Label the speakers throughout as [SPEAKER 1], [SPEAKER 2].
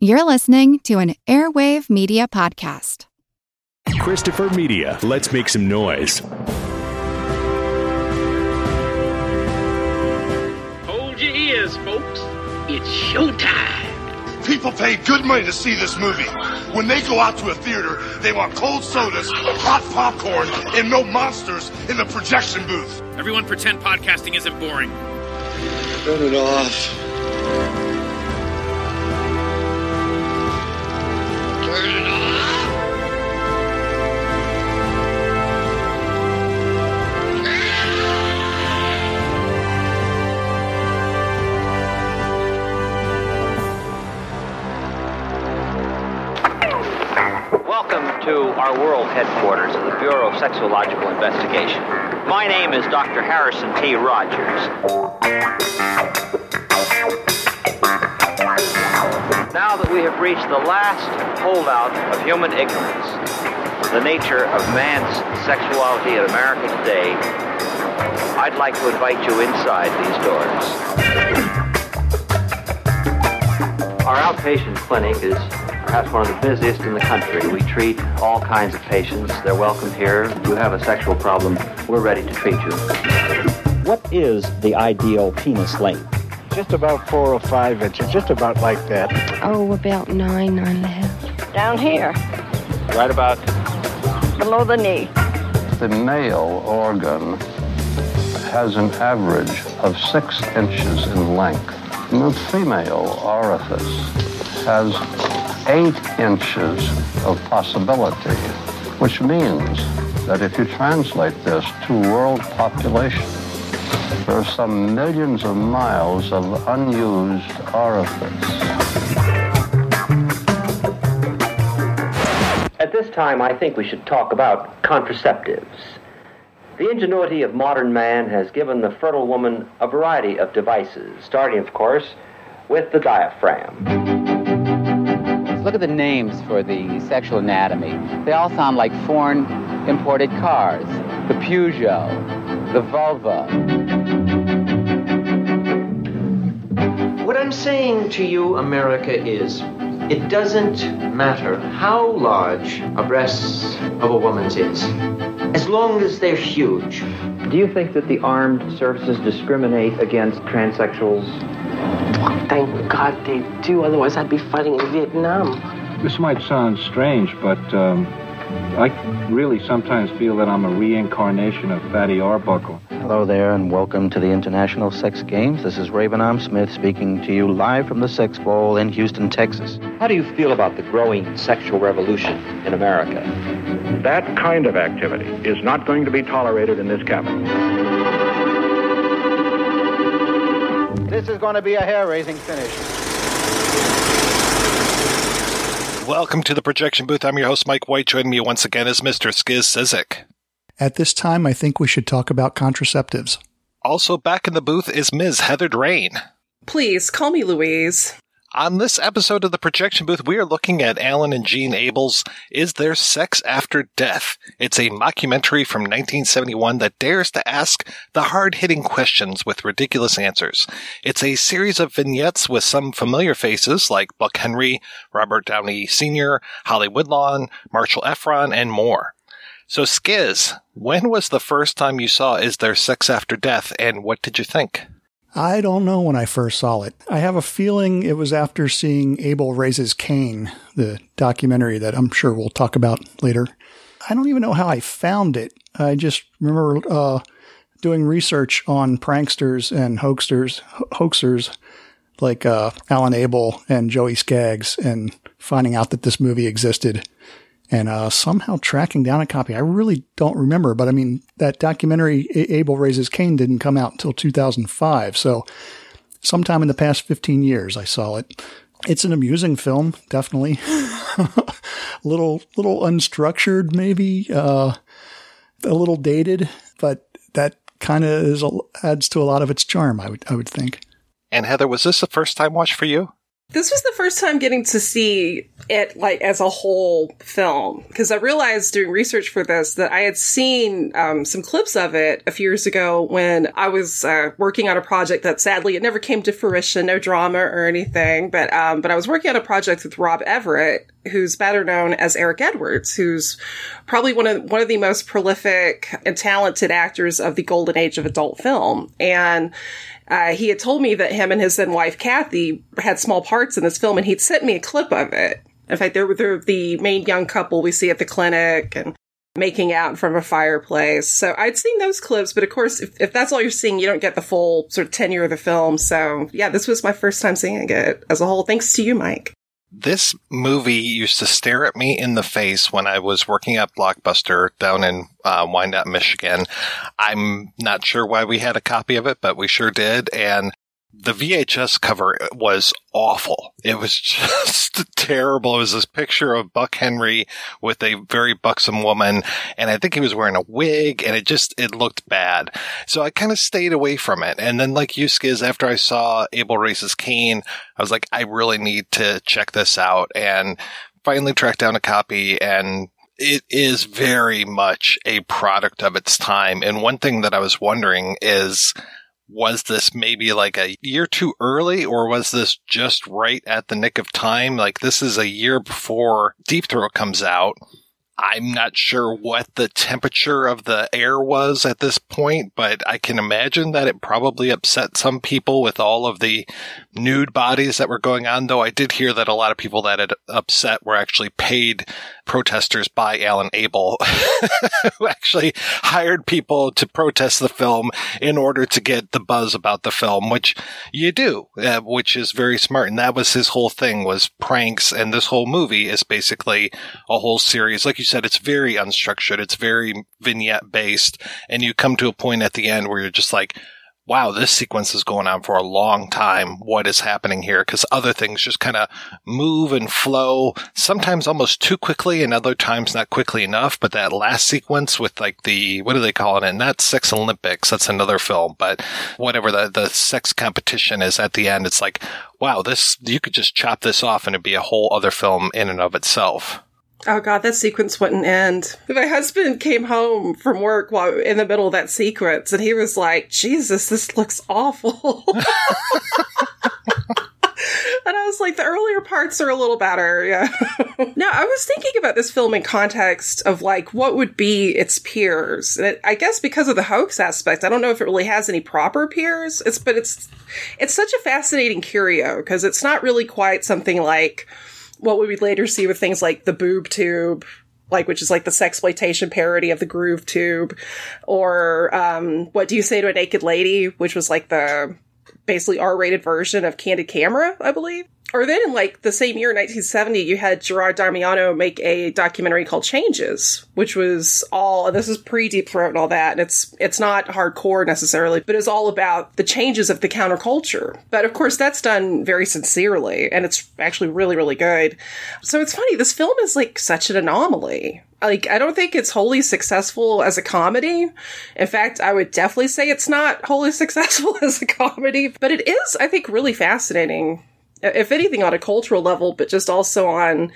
[SPEAKER 1] You're listening to an Airwave Media Podcast.
[SPEAKER 2] Christopher Media, let's make some noise.
[SPEAKER 3] Hold your ears, folks. It's showtime.
[SPEAKER 4] People pay good money to see this movie. When they go out to a theater, they want cold sodas, hot popcorn, and no monsters in the projection booth.
[SPEAKER 3] Everyone pretend podcasting isn't boring.
[SPEAKER 4] Turn it off.
[SPEAKER 5] To our world headquarters of the Bureau of Sexological Investigation. My name is Dr. Harrison T. Rogers. Now that we have reached the last holdout of human ignorance, the nature of man's sexuality in America today, I'd like to invite you inside these doors. Our outpatient clinic is perhaps one of the busiest in the country. We treat all kinds of patients. They're welcome here. If you have a sexual problem, we're ready to treat you.
[SPEAKER 6] What is the ideal penis length?
[SPEAKER 7] Just about four or five inches, just about like that.
[SPEAKER 8] Oh, about nine, nine and a half.
[SPEAKER 9] Down here,
[SPEAKER 5] Right about
[SPEAKER 9] below the knee.
[SPEAKER 10] The male organ has an average of six inches in length. And the female orifice has eight inches of possibility, which means that if you translate this to world population, there are some millions of miles of unused orifice.
[SPEAKER 5] At this time, I think we should talk about contraceptives. The ingenuity of modern man has given the fertile woman a variety of devices, starting, of course, with the diaphragm.
[SPEAKER 11] Let's look at the names for the sexual anatomy. They all sound like foreign imported cars. The Peugeot, the vulva.
[SPEAKER 12] What I'm saying to you, America, is it doesn't matter how large a breast of a woman's is, as long as they're huge.
[SPEAKER 5] Do you think that the armed services discriminate against transsexuals?
[SPEAKER 9] Thank God they do, otherwise I'd be fighting in Vietnam.
[SPEAKER 7] This might sound strange, but um, I really sometimes feel that I'm a reincarnation of Fatty Arbuckle.
[SPEAKER 13] Hello there, and welcome to the International Sex Games. This is Raven Arm Smith speaking to you live from the Sex Bowl in Houston, Texas.
[SPEAKER 5] How do you feel about the growing sexual revolution in America?
[SPEAKER 14] That kind of activity is not going to be tolerated in this cabinet.
[SPEAKER 6] This is going to be a hair raising finish.
[SPEAKER 15] Welcome to the projection booth. I'm your host, Mike White. Joining me once again is Mr. Skizz Cyzyk.
[SPEAKER 16] At this time, I think we should talk about contraceptives.
[SPEAKER 15] Also back in the booth is Ms. Heather Drain.
[SPEAKER 17] Please call me Louise.
[SPEAKER 15] On this episode of the projection booth, we are looking at Alan and Jeanne Abel's Is There Sex After Death? It's a mockumentary from 1971 that dares to ask the hard hitting questions with ridiculous answers. It's a series of vignettes with some familiar faces like Buck Henry, Robert Downey Sr., Holly Woodlawn, Marshall Efron, and more. So, Skizz, when was the first time you saw Is There Sex After Death, and what did you think?
[SPEAKER 16] I don't know when I first saw it. I have a feeling it was after seeing Abel Raises Cain, the documentary that I'm sure we'll talk about later. I don't even know how I found it. I just remember uh, doing research on pranksters and hoaxers, hoaxers like uh, Alan Abel and Joey Skaggs, and finding out that this movie existed and uh, somehow tracking down a copy. I really don't remember, but I mean, that documentary, Abel Raises Cain, didn't come out until 2005. So sometime in the past 15 years, I saw it. It's an amusing film, definitely. little, little unstructured, maybe, uh, a little dated, but that kind of adds to a lot of its charm. I would, I would think.
[SPEAKER 15] And Heather, was this the first time watch for you?
[SPEAKER 17] This was the first time getting to see it like as a whole film because I realized doing research for this that I had seen um, some clips of it a few years ago when I was uh, working on a project that sadly it never came to fruition, no drama or anything. But um, but I was working on a project with Rob Everett, who's better known as Eric Edwards, who's probably one of one of the most prolific and talented actors of the golden age of adult film, and uh, he had told me that him and his then wife Kathy had small parts in this film, and he'd sent me a clip of it. In fact, they're, they're the main young couple we see at the clinic and making out in front of a fireplace. So I'd seen those clips, but of course, if, if that's all you're seeing, you don't get the full sort of tenure of the film. So yeah, this was my first time seeing it as a whole. Thanks to you, Mike.
[SPEAKER 15] This movie used to stare at me in the face when I was working at Blockbuster down in uh, Wyandotte, Michigan. I'm not sure why we had a copy of it, but we sure did. And the VHS cover was awful. It was just terrible. It was this picture of Buck Henry with a very buxom woman, and I think he was wearing a wig, and it just it looked bad. So I kind of stayed away from it. And then, like you, Skizz, after I saw Abel Raises Cain, I was like, I really need to check this out, and finally tracked down a copy and it is very much a product of its time. And one thing that I was wondering is, was this maybe like a year too early or was this just right at the nick of time? Like this is a year before Deep Throat comes out. I'm not sure what the temperature of the air was at this point, but I can imagine that it probably upset some people with all of the nude bodies that were going on. Though I did hear that a lot of people that had upset were actually paid protesters by Alan Abel, who actually hired people to protest the film in order to get the buzz about the film, which you do, uh, which is very smart. And that was his whole thing was pranks. And this whole movie is basically a whole series. Like you said, it's very unstructured. It's very vignette based. And you come to a point at the end where you're just like, wow, this sequence is going on for a long time. What is happening here? Because other things just kind of move and flow, sometimes almost too quickly and other times not quickly enough. But that last sequence with like the, what do they call it? And not Sex Olympics. That's another film, but whatever the, the sex competition is at the end, it's like, wow, this, you could just chop this off and it'd be a whole other film in and of itself.
[SPEAKER 17] Oh god, that sequence wouldn't end. My husband came home from work while in the middle of that sequence, and he was like, "Jesus, this looks awful." and I was like, the earlier parts are a little better. Yeah. now, I was thinking about this film in context of like what would be its peers. And it, I guess because of the hoax aspect, I don't know if it really has any proper peers. It's but it's it's such a fascinating curio because it's not really quite something like what we would later see with things like the boob tube, like which is like the sexploitation parody of the groove tube, or um, what do you say to a naked lady, which was like the basically R-rated version of Candid Camera, I believe. Or then in like the same year, 1970, you had Gerard Damiano make a documentary called Changes, which was all, this is pre Deep Throat and all that. And it's, it's not hardcore necessarily, but it's all about the changes of the counterculture. But of course, that's done very sincerely and it's actually really, really good. So it's funny. This film is like such an anomaly like I don't think it's wholly successful as a comedy. In fact, I would definitely say it's not wholly successful as a comedy, but it is I think really fascinating if anything on a cultural level, but just also on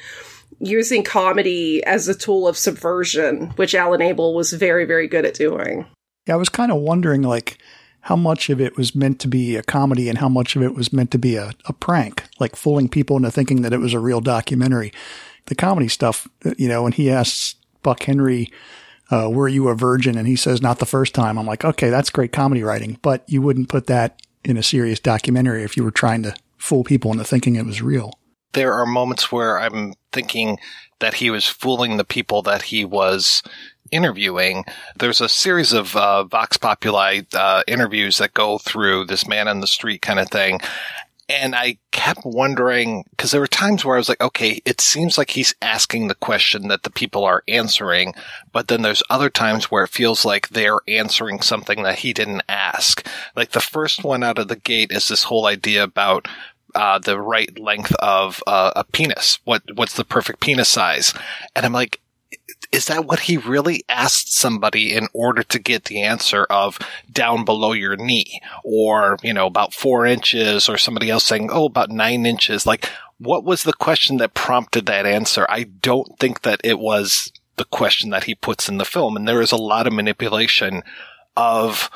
[SPEAKER 17] using comedy as a tool of subversion, which Alan Abel was very, very good at doing.
[SPEAKER 16] Yeah, I was kind of wondering, like, how much of it was meant to be a comedy and how much of it was meant to be a, a prank, like fooling people into thinking that it was a real documentary. The comedy stuff, you know, when he asks Buck Henry, uh, were you a virgin? And he says, not the first time. I'm like, okay, that's great comedy writing, but you wouldn't put that in a serious documentary if you were trying to fool people into thinking it was real.
[SPEAKER 15] There are moments where I'm thinking that he was fooling the people that he was interviewing. There's a series of uh, Vox Populi uh, interviews that go through this man on the street kind of thing. And I kept wondering, because there were times where I was like, okay, it seems like he's asking the question that the people are answering. But then there's other times where it feels like they're answering something that he didn't ask. Like the first one out of the gate is this whole idea about uh, the right length of uh, a penis. What what's the perfect penis size? And I'm like, is that what he really asked somebody in order to get the answer of down below your knee or, you know, about four inches or somebody else saying, oh, about nine inches? Like, what was the question that prompted that answer? I don't think that it was the question that he puts in the film. And there is a lot of manipulation of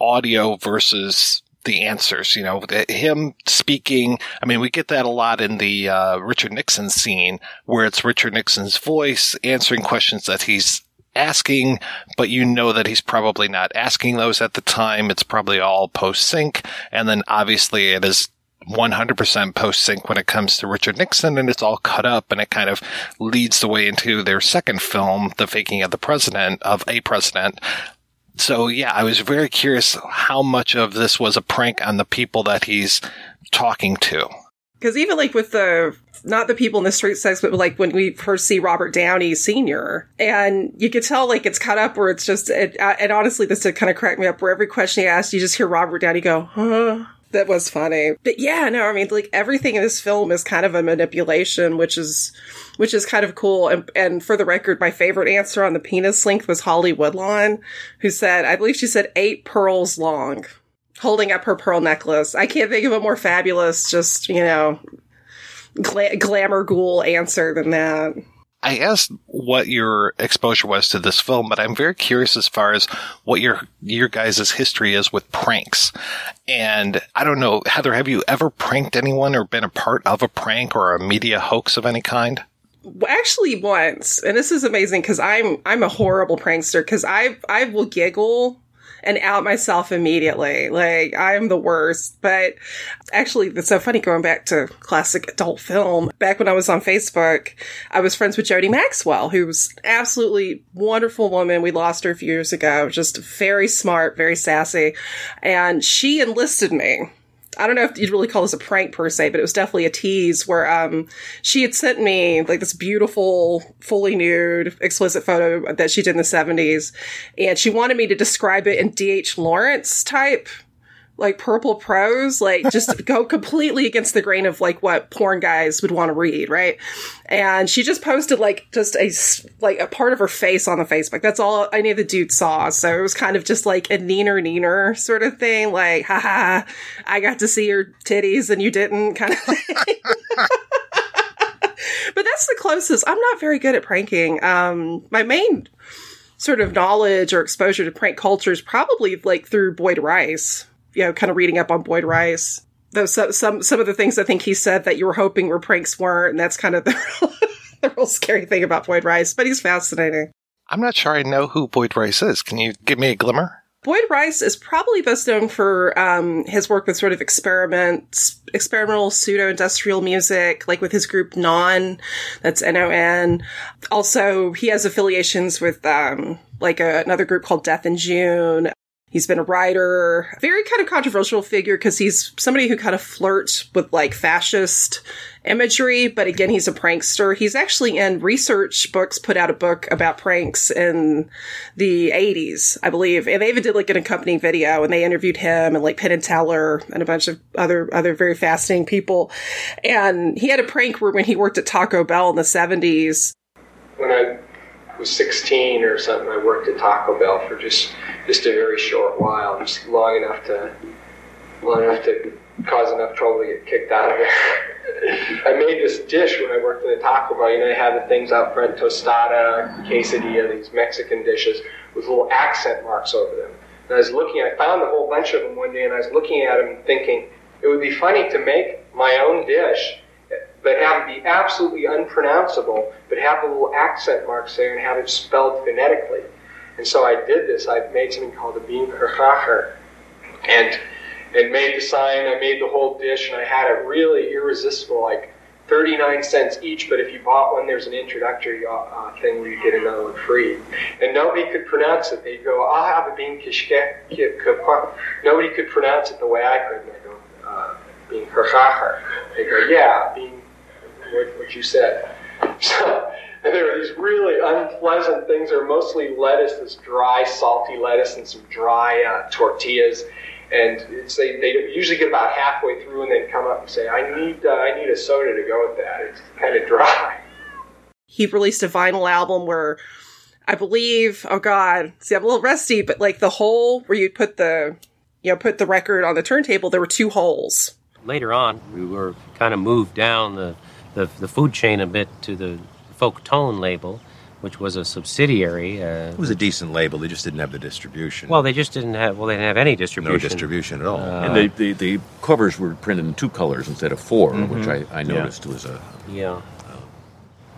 [SPEAKER 15] audio versus the answers. You know, him speaking. I mean, we get that a lot in the uh, Richard Nixon scene where it's Richard Nixon's voice answering questions that he's asking, but you know that he's probably not asking those at the time. It's probably all post sync. And then obviously it is 100% post sync when it comes to Richard Nixon and it's all cut up and it kind of leads the way into their second film, The Faking of the President, of a President, so yeah, I was very curious how much of this was a prank on the people that he's talking to.
[SPEAKER 17] Because even like with the not the people in the street sex, but like when we first see Robert Downey Sr. and you could tell like it's cut up where it's just it, uh, and honestly this did kind of crack me up where every question he asked you just hear Robert Downey go huh that was funny. But yeah, no, I mean, like everything in this film is kind of a manipulation, which is, which is kind of cool. And, and for the record, my favorite answer on the penis length was Holly Woodlawn, who said, I believe she said eight pearls long, holding up her pearl necklace. I can't think of a more fabulous, just, you know, gla- glamour ghoul answer than that.
[SPEAKER 15] I asked what your exposure was to this film, but I'm very curious as far as what your your guys' history is with pranks. And I don't know, Heather, have you ever pranked anyone or been a part of a prank or a media hoax of any kind?
[SPEAKER 17] Actually, once, and this is amazing because I'm I'm a horrible prankster because I I will giggle and out myself immediately. Like I'm the worst. But actually, it's so funny going back to classic adult film. Back when I was on Facebook, I was friends with Jody Maxwell, who's absolutely wonderful woman. We lost her a few years ago. Just very smart, very sassy, and she enlisted me I don't know if you'd really call this a prank per se, but it was definitely a tease where um, she had sent me like this beautiful, fully nude, explicit photo that she did in the 70s. And she wanted me to describe it in D.H. Lawrence type like purple prose, like just go completely against the grain of like what porn guys would want to read, right? And she just posted like just a like a part of her face on the Facebook. That's all any of the dudes saw. So it was kind of just like a neener neener sort of thing, like haha, I got to see your titties and you didn't, kind of thing. but that's the closest. I'm not very good at pranking. Um, my main sort of knowledge or exposure to prank culture is probably like through Boyd Rice you know, kind of reading up on Boyd Rice. Those some some some of the things I think he said that you were hoping were pranks weren't, and that's kind of the real, the real scary thing about Boyd Rice. But he's fascinating.
[SPEAKER 15] I'm not sure I know who Boyd Rice is. Can you give me a glimmer?
[SPEAKER 17] Boyd Rice is probably best known for um, his work with sort of experiment, experimental pseudo-industrial music, like with his group Non, that's N-O-N. Also, he has affiliations with um, like a, another group called Death in June. He's been a writer, very kind of controversial figure because he's somebody who kind of flirts with like fascist imagery, but again, he's a prankster. He's actually in research books, put out a book about pranks in the 80s, I believe. And they even did like an accompanying video and they interviewed him and like Penn and Teller and a bunch of other, other very fascinating people. And he had a prank where when he worked at Taco Bell in the 70s.
[SPEAKER 18] When I was 16 or something, I worked at Taco Bell for just just a very short while, just long enough to long enough to cause enough trouble to get kicked out of there. I made this dish when I worked in the Taco Bell. You know, they have the things out front, tostada, quesadilla, these Mexican dishes with little accent marks over them. And I was looking, I found a whole bunch of them one day, and I was looking at them and thinking, it would be funny to make my own dish but have it be absolutely unpronounceable, but have the little accent marks there and have it spelled phonetically. And so I did this. I made something called a bean kerchacher, and and made the sign. I made the whole dish, and I had it really irresistible, like 39 cents each. But if you bought one, there's an introductory uh, uh, thing where you get another one free. And nobody could pronounce it. They'd go, "I'll have a bean kishke." Nobody could pronounce it the way I could. And I go, uh, "Bean kerchacher." They go, "Yeah, bean." What, what you said. So and there are these really unpleasant things. They're mostly lettuce, this dry, salty lettuce, and some dry uh, tortillas. And they, they usually get about halfway through and then come up and say, I need, uh, I need a soda to go with that. It's kind of dry.
[SPEAKER 17] He released a vinyl album where I believe, oh God, see, I'm a little rusty, but like the hole where you put the, you know, put the record on the turntable, there were two holes.
[SPEAKER 19] Later on, we were kind of moved down the, the, the food chain a bit to the Folk Tone label, which was a subsidiary. Uh,
[SPEAKER 20] It was a decent label. They just didn't have the distribution.
[SPEAKER 19] well, they just didn't have. Well, they didn't have any distribution.
[SPEAKER 20] no distribution at all.
[SPEAKER 19] Uh,
[SPEAKER 21] and the, the, the covers were printed in two colors instead of 4
[SPEAKER 19] Mhm.
[SPEAKER 21] which I, I
[SPEAKER 19] Yeah.
[SPEAKER 21] noticed was a.
[SPEAKER 19] Yeah,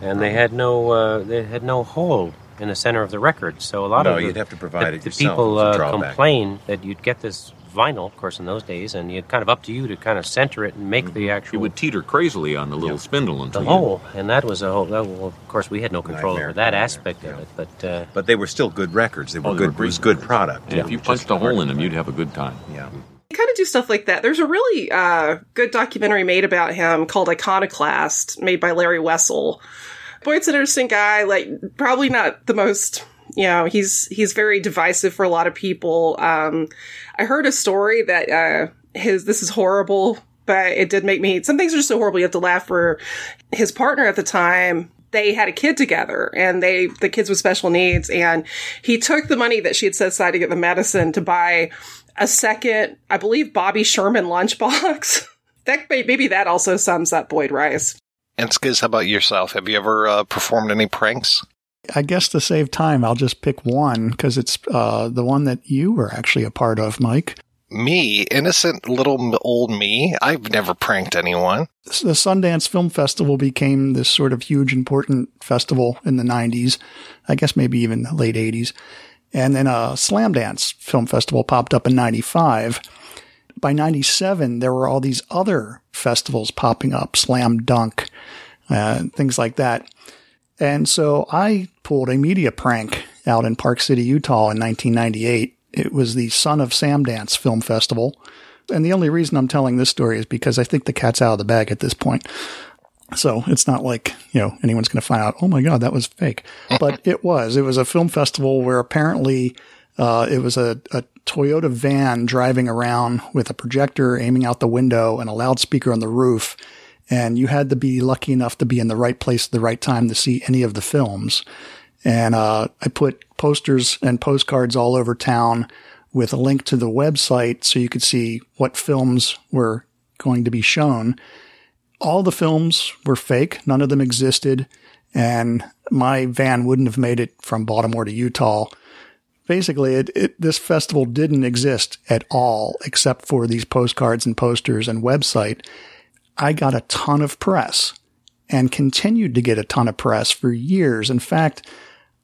[SPEAKER 19] and they had no uh, they had no hole in the center of the record. So a lot
[SPEAKER 20] No,
[SPEAKER 19] of the,
[SPEAKER 20] you'd have to provide
[SPEAKER 19] the,
[SPEAKER 20] it
[SPEAKER 19] the
[SPEAKER 20] yourself.
[SPEAKER 19] people
[SPEAKER 20] It
[SPEAKER 19] uh, complain that you'd get this vinyl, of course, in those days, and you'd kind of up to you to kind of center it and make the actual.
[SPEAKER 21] It would teeter crazily on the little spindle
[SPEAKER 19] the
[SPEAKER 21] until you-
[SPEAKER 19] hole, and that was a whole. That, well, of course, we had no control over that aspect of it, but. Uh,
[SPEAKER 20] But they were still good records. They were
[SPEAKER 21] Oh, they
[SPEAKER 20] good.
[SPEAKER 21] were
[SPEAKER 20] it was
[SPEAKER 21] great
[SPEAKER 20] good product.
[SPEAKER 21] And if you punched a hole in them, you'd have a good time.
[SPEAKER 20] Yeah.
[SPEAKER 17] They kind of do stuff like that. There's a really uh, good documentary made about him called Iconoclast, made by Larry Wessel. Boy, it's an interesting guy. Like, probably not the most. You know, he's he's very divisive for a lot of people. Um, I heard a story that uh, his this is horrible, but it did make me. Some things are just so horrible you have to laugh. For his partner at the time, they had a kid together and they the kids with special needs and he took the money that she had set aside to get the medicine to buy a second i believe bobby sherman lunchbox that may- maybe that also sums up boyd rice
[SPEAKER 15] And Skizz, how about yourself? Have you ever uh, performed any pranks?
[SPEAKER 16] I guess to save time, I'll just pick one because it's uh, the one that you were actually a part of, Mike.
[SPEAKER 15] Me, innocent little old me. I've never pranked anyone.
[SPEAKER 16] The Sundance Film Festival became this sort of huge, important festival in the 90s, I guess maybe even the late 80s. And then a Slam Dance Film Festival popped up in 95. By 97, there were all these other festivals popping up, Slam Dunk, uh, things like that. And so I pulled a media prank out in Park City, Utah in 1998. It was the Son of Sam Dance Film Festival. And the only reason I'm telling this story is because I think the cat's out of the bag at this point. So it's not like, you know, anyone's going to find out, oh my God, that was fake. But it was. It was a film festival where apparently uh, it was a, a Toyota van driving around with a projector aiming out the window and a loudspeaker on the roof. And you had to be lucky enough to be in the right place at the right time to see any of the films. And uh, I put posters and postcards all over town with a link to the website so you could see what films were going to be shown. All the films were fake. None of them existed. And my van wouldn't have made it from Baltimore to Utah. Basically, it, it, this festival didn't exist at all except for these postcards and posters and website. I got a ton of press and continued to get a ton of press for years. In fact,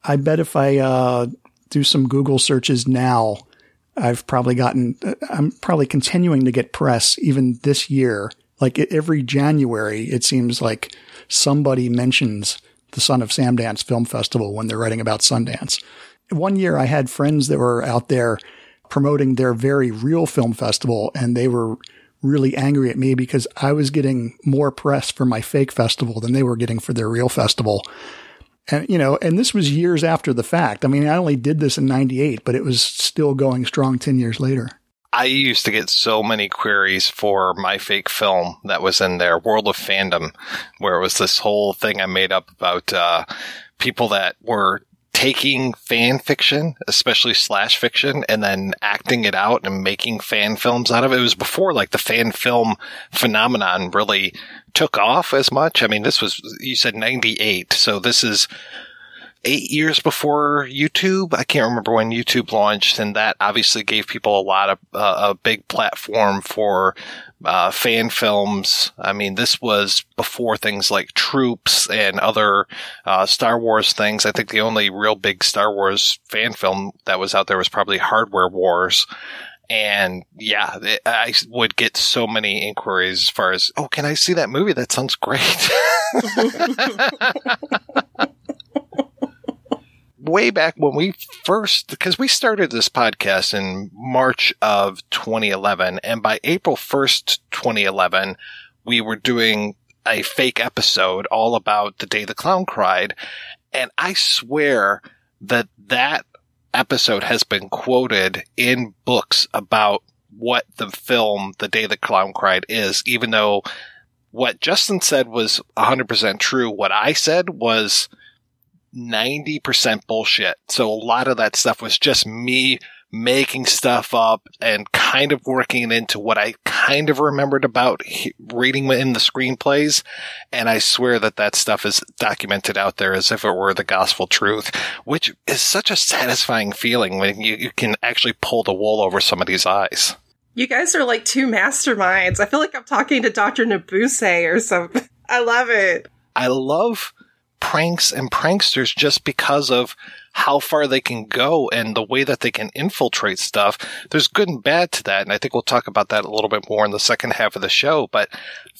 [SPEAKER 16] I bet if I uh, do some Google searches now, I've probably gotten, I'm probably continuing to get press even this year. Like every January, it seems like somebody mentions the Son of Sam Dance Film Festival when they're writing about Sundance. One year I had friends that were out there promoting their very real film festival and they were really angry at me because I was getting more press for my fake festival than they were getting for their real festival. And, you know, and this was years after the fact. I mean, I only did this in 98, but it was still going strong 10 years later.
[SPEAKER 15] I used to get so many queries for my fake film that was in there, World of Fandom, where it was this whole thing I made up about uh, people that were taking fan fiction, especially slash fiction, and then acting it out and making fan films out of it. It was before like the fan film phenomenon really took off as much. I mean, this was, you said 98. So this is eight years before YouTube. I can't remember when YouTube launched, and that obviously gave people a lot of uh, a big platform for uh, fan films. I mean, this was before things like Troops and other uh, Star Wars things. I think the only real big Star Wars fan film that was out there was probably Hardware Wars. And yeah, it, I would get so many inquiries as far as, oh, can I see that movie? That sounds great. way back when we first, because we started this podcast in March of 2011, and by April 1st, 2011, we were doing a fake episode all about the day the clown cried. And I swear that that episode has been quoted in books about what the film The Day the Clown Cried is, even though what Justin said was 100% true. What I said was 90% bullshit. So a lot of that stuff was just me making stuff up and kind of working it into what I kind of remembered about he- reading in the screenplays. And I swear that that stuff is documented out there as if it were the gospel truth, which is such a satisfying feeling when you, you can actually pull the wool over somebody's eyes.
[SPEAKER 17] You guys are like two masterminds. I feel like I'm talking to Dr. Mabuse or something. I love it.
[SPEAKER 15] I love pranks and pranksters just because of how far they can go and the way that they can infiltrate stuff. There's good and bad to that. And I think we'll talk about that a little bit more in the second half of the show. But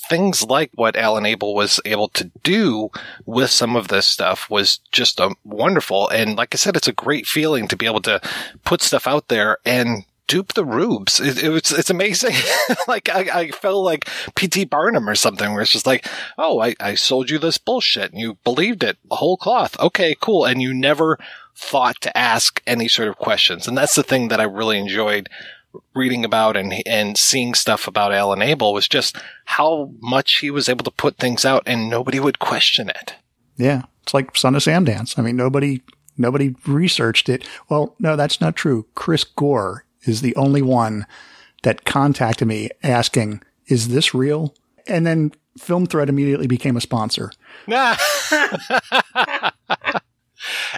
[SPEAKER 15] things like what Alan Abel was able to do with some of this stuff was just a wonderful. And like I said, it's a great feeling to be able to put stuff out there and dupe the rubes. It, it was, it's amazing. like I, I felt like P.T. Barnum or something where it's just like, oh, I, I sold you this bullshit and you believed it, the whole cloth. Okay, cool. And you never thought to ask any sort of questions. And that's the thing that I really enjoyed reading about and and seeing stuff about Alan Abel was just how much he was able to put things out and nobody would question it.
[SPEAKER 16] Yeah, it's like Son of Sam Dance. I mean, nobody nobody researched it. Well, no, that's not true. Chris Gore is the only one that contacted me asking, "Is this real?" And then Film Threat immediately became a sponsor.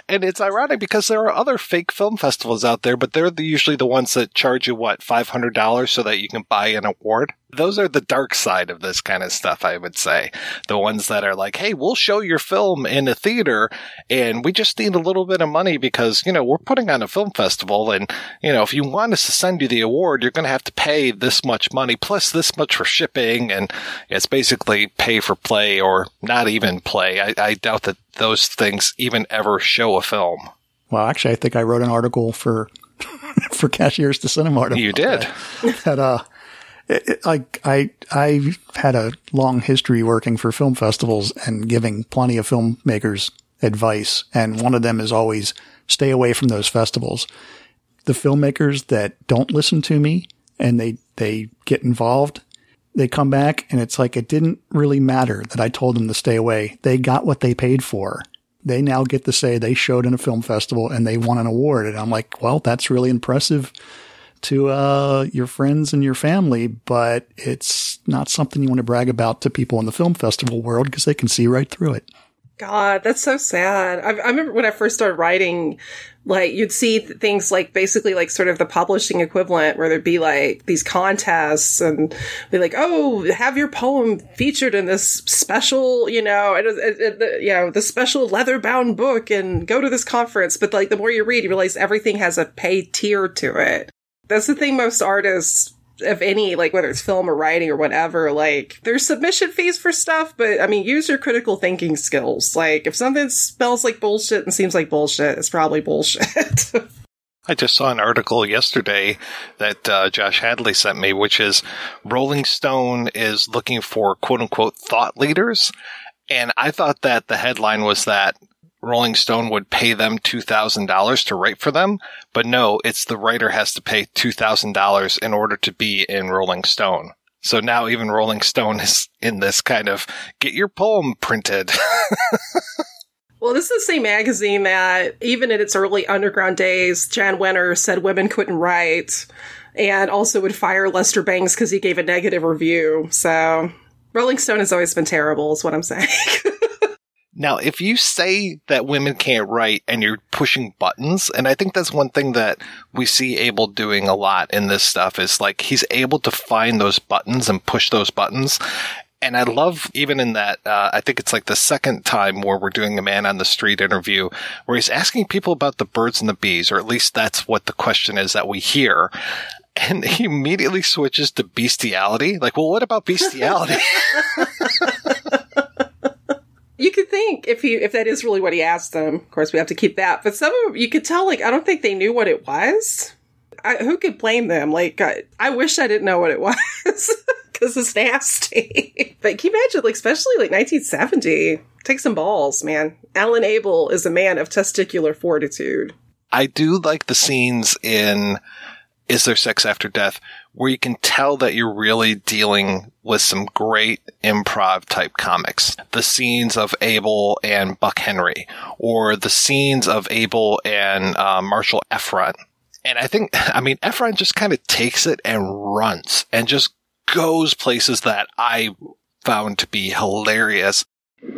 [SPEAKER 15] And it's ironic because there are other fake film festivals out there, but they're the, usually the ones that charge you what five hundred dollars so that you can buy an award. Those are the dark side of this kind of stuff, I would say. The ones that are like, "Hey, we'll show your film in a theater, and we just need a little bit of money because you know we're putting on a film festival, and you know if you want us to send you the award, you're going to have to pay this much money plus this much for shipping, and it's basically pay for play or not even play. I, I doubt that those things even ever show a film.
[SPEAKER 16] Well, actually, I think I wrote an article for for Cashiers du Cinemart.
[SPEAKER 15] You did.
[SPEAKER 16] That, that uh, like I I've had a long history working for film festivals and giving plenty of filmmakers advice, and one of them is always stay away from those festivals. The filmmakers that don't listen to me and they they get involved, they come back and it's like it didn't really matter that I told them to stay away. They got what they paid for. They now get to say they showed in a film festival and they won an award. And I'm like, well, that's really impressive to uh, your friends and your family, but it's not something you want to brag about to people in the film festival world because they can see right through it.
[SPEAKER 17] God, that's so sad. I, I, remember when I first started writing, like you'd see th- things like basically like sort of the publishing equivalent where there'd be like these contests and be like, oh, have your poem featured in this special, you know, it, it, it, you know, the special leather bound book and go to this conference. But like the more you read, you realize everything has a paid tier to it. That's the thing most artists of any, like whether it's film or writing or whatever, like there's submission fees for stuff, but I mean, use your critical thinking skills. Like if something smells like bullshit and seems like bullshit, it's probably bullshit.
[SPEAKER 15] I just saw an article yesterday that uh, Josh Hadley sent me, which is Rolling Stone is looking for quote unquote thought leaders. And I thought that the headline was that Rolling Stone would pay them $2,000 to write for them. But no, it's the writer has to pay $2,000 in order to be in Rolling Stone. So now even Rolling Stone is in this kind of get your poem printed.
[SPEAKER 17] well, this is the same magazine that even in its early underground days, Jan Wenner said women couldn't write and also would fire Lester Bangs because he gave a negative review. So Rolling Stone has always been terrible, is what I'm saying.
[SPEAKER 15] Now, if you say that women can't write and you're pushing buttons, and I think that's one thing that we see Abel doing a lot in this stuff is like he's able to find those buttons and push those buttons. And I love even in that, uh, I think it's like the second time where we're doing a man on the street interview where he's asking people about the birds and the bees, or at least that's what the question is that we hear. And he immediately switches to bestiality. Like, well, what about bestiality?
[SPEAKER 17] you could think if he if that is really what he asked them. Of course, we have to keep that. But some of them, you could tell. Like I don't think they knew what it was. I, who could blame them? Like I, I wish I didn't know what it was because it's nasty. but can you imagine, like especially like 1970? Take some balls, man. Alan Abel is a man of testicular fortitude.
[SPEAKER 15] I do like the scenes in Is There Sex After Death, where you can tell that you're really dealing with some great improv type comics. The scenes of Abel and Buck Henry, or the scenes of Abel and uh, Marshall Efron. And I think, I mean, Efron just kind of takes it and runs and just goes places that I found to be hilarious.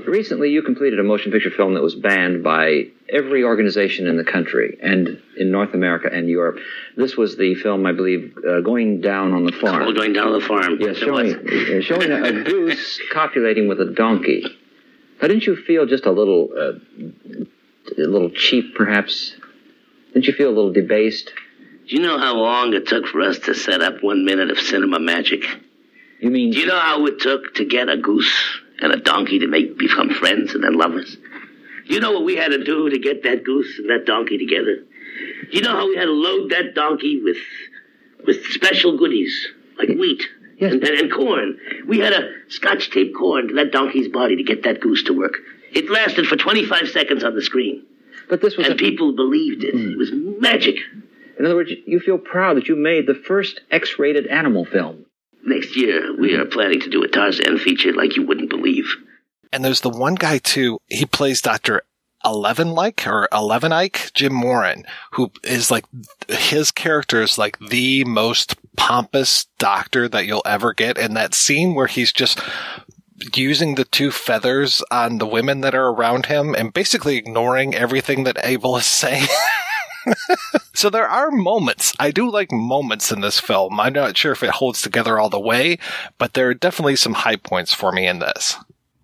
[SPEAKER 5] Recently, you completed a motion picture film that was banned by every organization in the country and in North America and Europe. This was the film, I believe, uh, Going Down on the Farm.
[SPEAKER 22] Oh, going down the farm.
[SPEAKER 5] Yeah, showing, uh, showing a, a goose copulating with a donkey. Now, didn't you feel just a little, uh, a little cheap, perhaps? Didn't you feel a little debased?
[SPEAKER 22] Do you know how long it took for us to set up one minute of cinema magic?
[SPEAKER 5] You mean?
[SPEAKER 22] Do you know how it took to get a goose and a donkey to make become friends and then lovers? You know what we had to do to get that goose and that donkey together? You know how we had to load that donkey with with special goodies like wheat and, and, and corn? We had to scotch tape corn to that donkey's body to get that goose to work. It lasted for 25 seconds on the screen.
[SPEAKER 5] But this was
[SPEAKER 22] and people believed it. Hmm. It was magic.
[SPEAKER 5] In other words, you feel proud that you made the first X-rated animal film.
[SPEAKER 22] Next year, we are planning to do a Tarzan feature like you wouldn't believe.
[SPEAKER 15] And there's the one guy too, he plays Dr. Eleven like or Eleven Ike, Jim Moran, who is like his character is like the most pompous doctor that you'll ever get. And that scene where he's just using the two feathers on the women that are around him and basically ignoring everything that Abel is saying. so there are moments. I do like moments in this film. I'm not sure if it holds together all the way, but there are definitely some high points for me in this.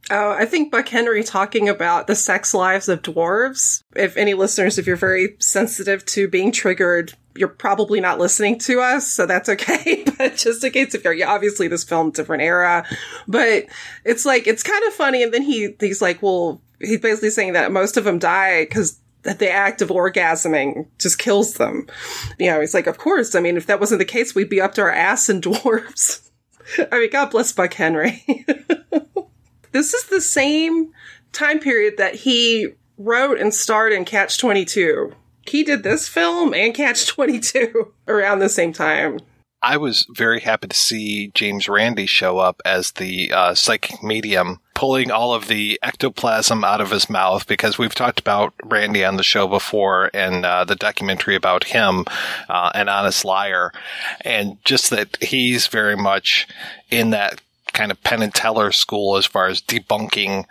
[SPEAKER 17] Oh, I think Buck Henry talking about the sex lives of dwarves. If any listeners, if you're very sensitive to being triggered, you're probably not listening to us, so that's okay. but just in case if you're, obviously this film, different era, but it's like, it's kind of funny. And then he, he's like, well, he's basically saying that most of them die because the act of orgasming just kills them. You know, he's like, of course. I mean, if that wasn't the case, we'd be up to our ass in dwarves. I mean, God bless Buck Henry. this is the same time period that he wrote and starred in Catch 22. He did this film and Catch 22 around the same time.
[SPEAKER 15] I was very happy to see James Randi show up as the uh, psychic medium, pulling all of the ectoplasm out of his mouth because we've talked about Randi on the show before and uh, the documentary about him, uh, An Honest Liar. And just that he's very much in that kind of Penn and Teller school as far as debunking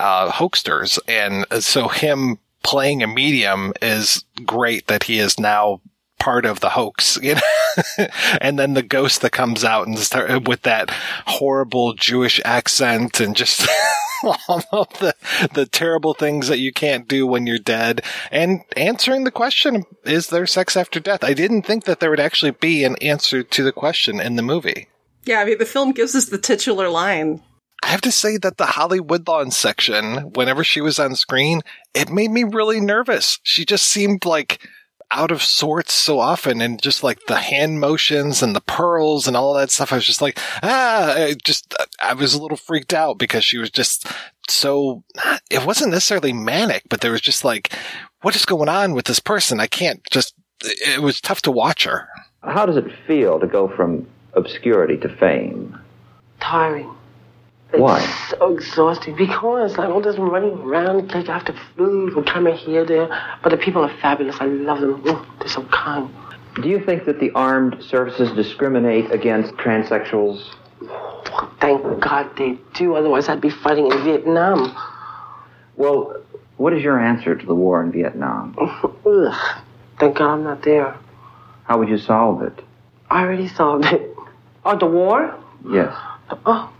[SPEAKER 15] uh, hoaxsters. And so him playing a medium is great that he is now part of the hoax, you know? and then the ghost that comes out and start with that horrible Jewish accent and just all of the, the terrible things that you can't do when you're dead and answering the question, is there sex after death? I didn't think that there would actually be an answer to the question in the movie.
[SPEAKER 17] Yeah, I mean, the film gives us the titular line.
[SPEAKER 15] I have to say that the Holly Woodlawn section, whenever she was on screen, it made me really nervous. She just seemed like out of sorts so often and just like the hand motions and the pearls and all that stuff. I was just like, ah, I just, I was a little freaked out because she was just so, it wasn't necessarily manic, but there was just like, what is going on with this person? I can't just, it was tough to watch her.
[SPEAKER 5] How does it feel to go from obscurity to fame?
[SPEAKER 9] Tiring.
[SPEAKER 5] Why?
[SPEAKER 9] It's so exhausting because all this running around, like after food, we come here, there. But the people are fabulous. I love them. Oh, they're so kind.
[SPEAKER 5] Do you think that the armed services discriminate against transsexuals?
[SPEAKER 9] Thank God they do. Otherwise, I'd be fighting in Vietnam.
[SPEAKER 5] Well, what is your answer to the war in Vietnam?
[SPEAKER 9] Ugh. Thank God I'm not there.
[SPEAKER 5] How would you solve it?
[SPEAKER 9] I already solved it. Oh, the war?
[SPEAKER 5] Yes.
[SPEAKER 9] Oh,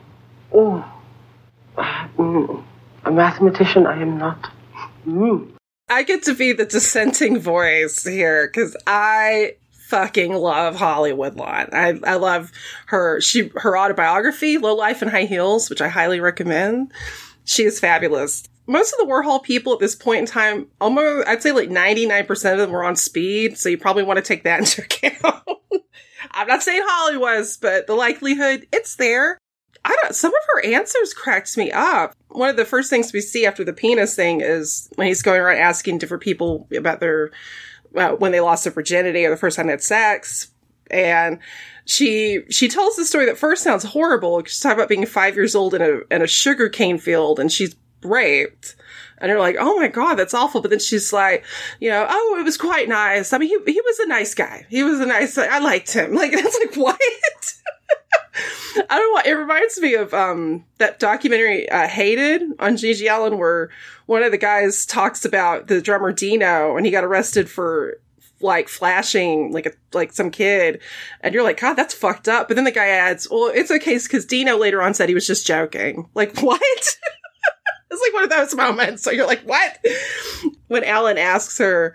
[SPEAKER 9] oh. Mm. A mathematician, I am not. Mm.
[SPEAKER 17] I get to be the dissenting voice here because I fucking love Holly Woodlawn. I, I love her she her autobiography, Low Life and High Heels, which I highly recommend. She is fabulous. Most of the Warhol people at this point in time, almost I'd say like 99% of them were on speed, so you probably want to take that into account. I'm not saying Holly was, but the likelihood it's there. I don't, some of her answers cracked me up. One of the first things we see after the penis thing is when he's going around asking different people about their, uh, when they lost their virginity or the first time they had sex. And she she tells the story that first sounds horrible. She's talking about being five years old in a in a sugarcane field and she's raped. And you're like, oh my god, that's awful. But then she's like, you know, oh, it was quite nice. I mean, he he was a nice guy. He was a nice. I liked him. Like that's like what. I don't know. It reminds me of um, that documentary uh, "Hated" on GG Allin, where one of the guys talks about the drummer Dino, and he got arrested for like flashing like a like some kid, and you're like, God, that's fucked up. But then the guy adds, Well, it's okay because Dino later on said he was just joking. Like what? it's like one of those moments. So you're like, what? When Alan asks her,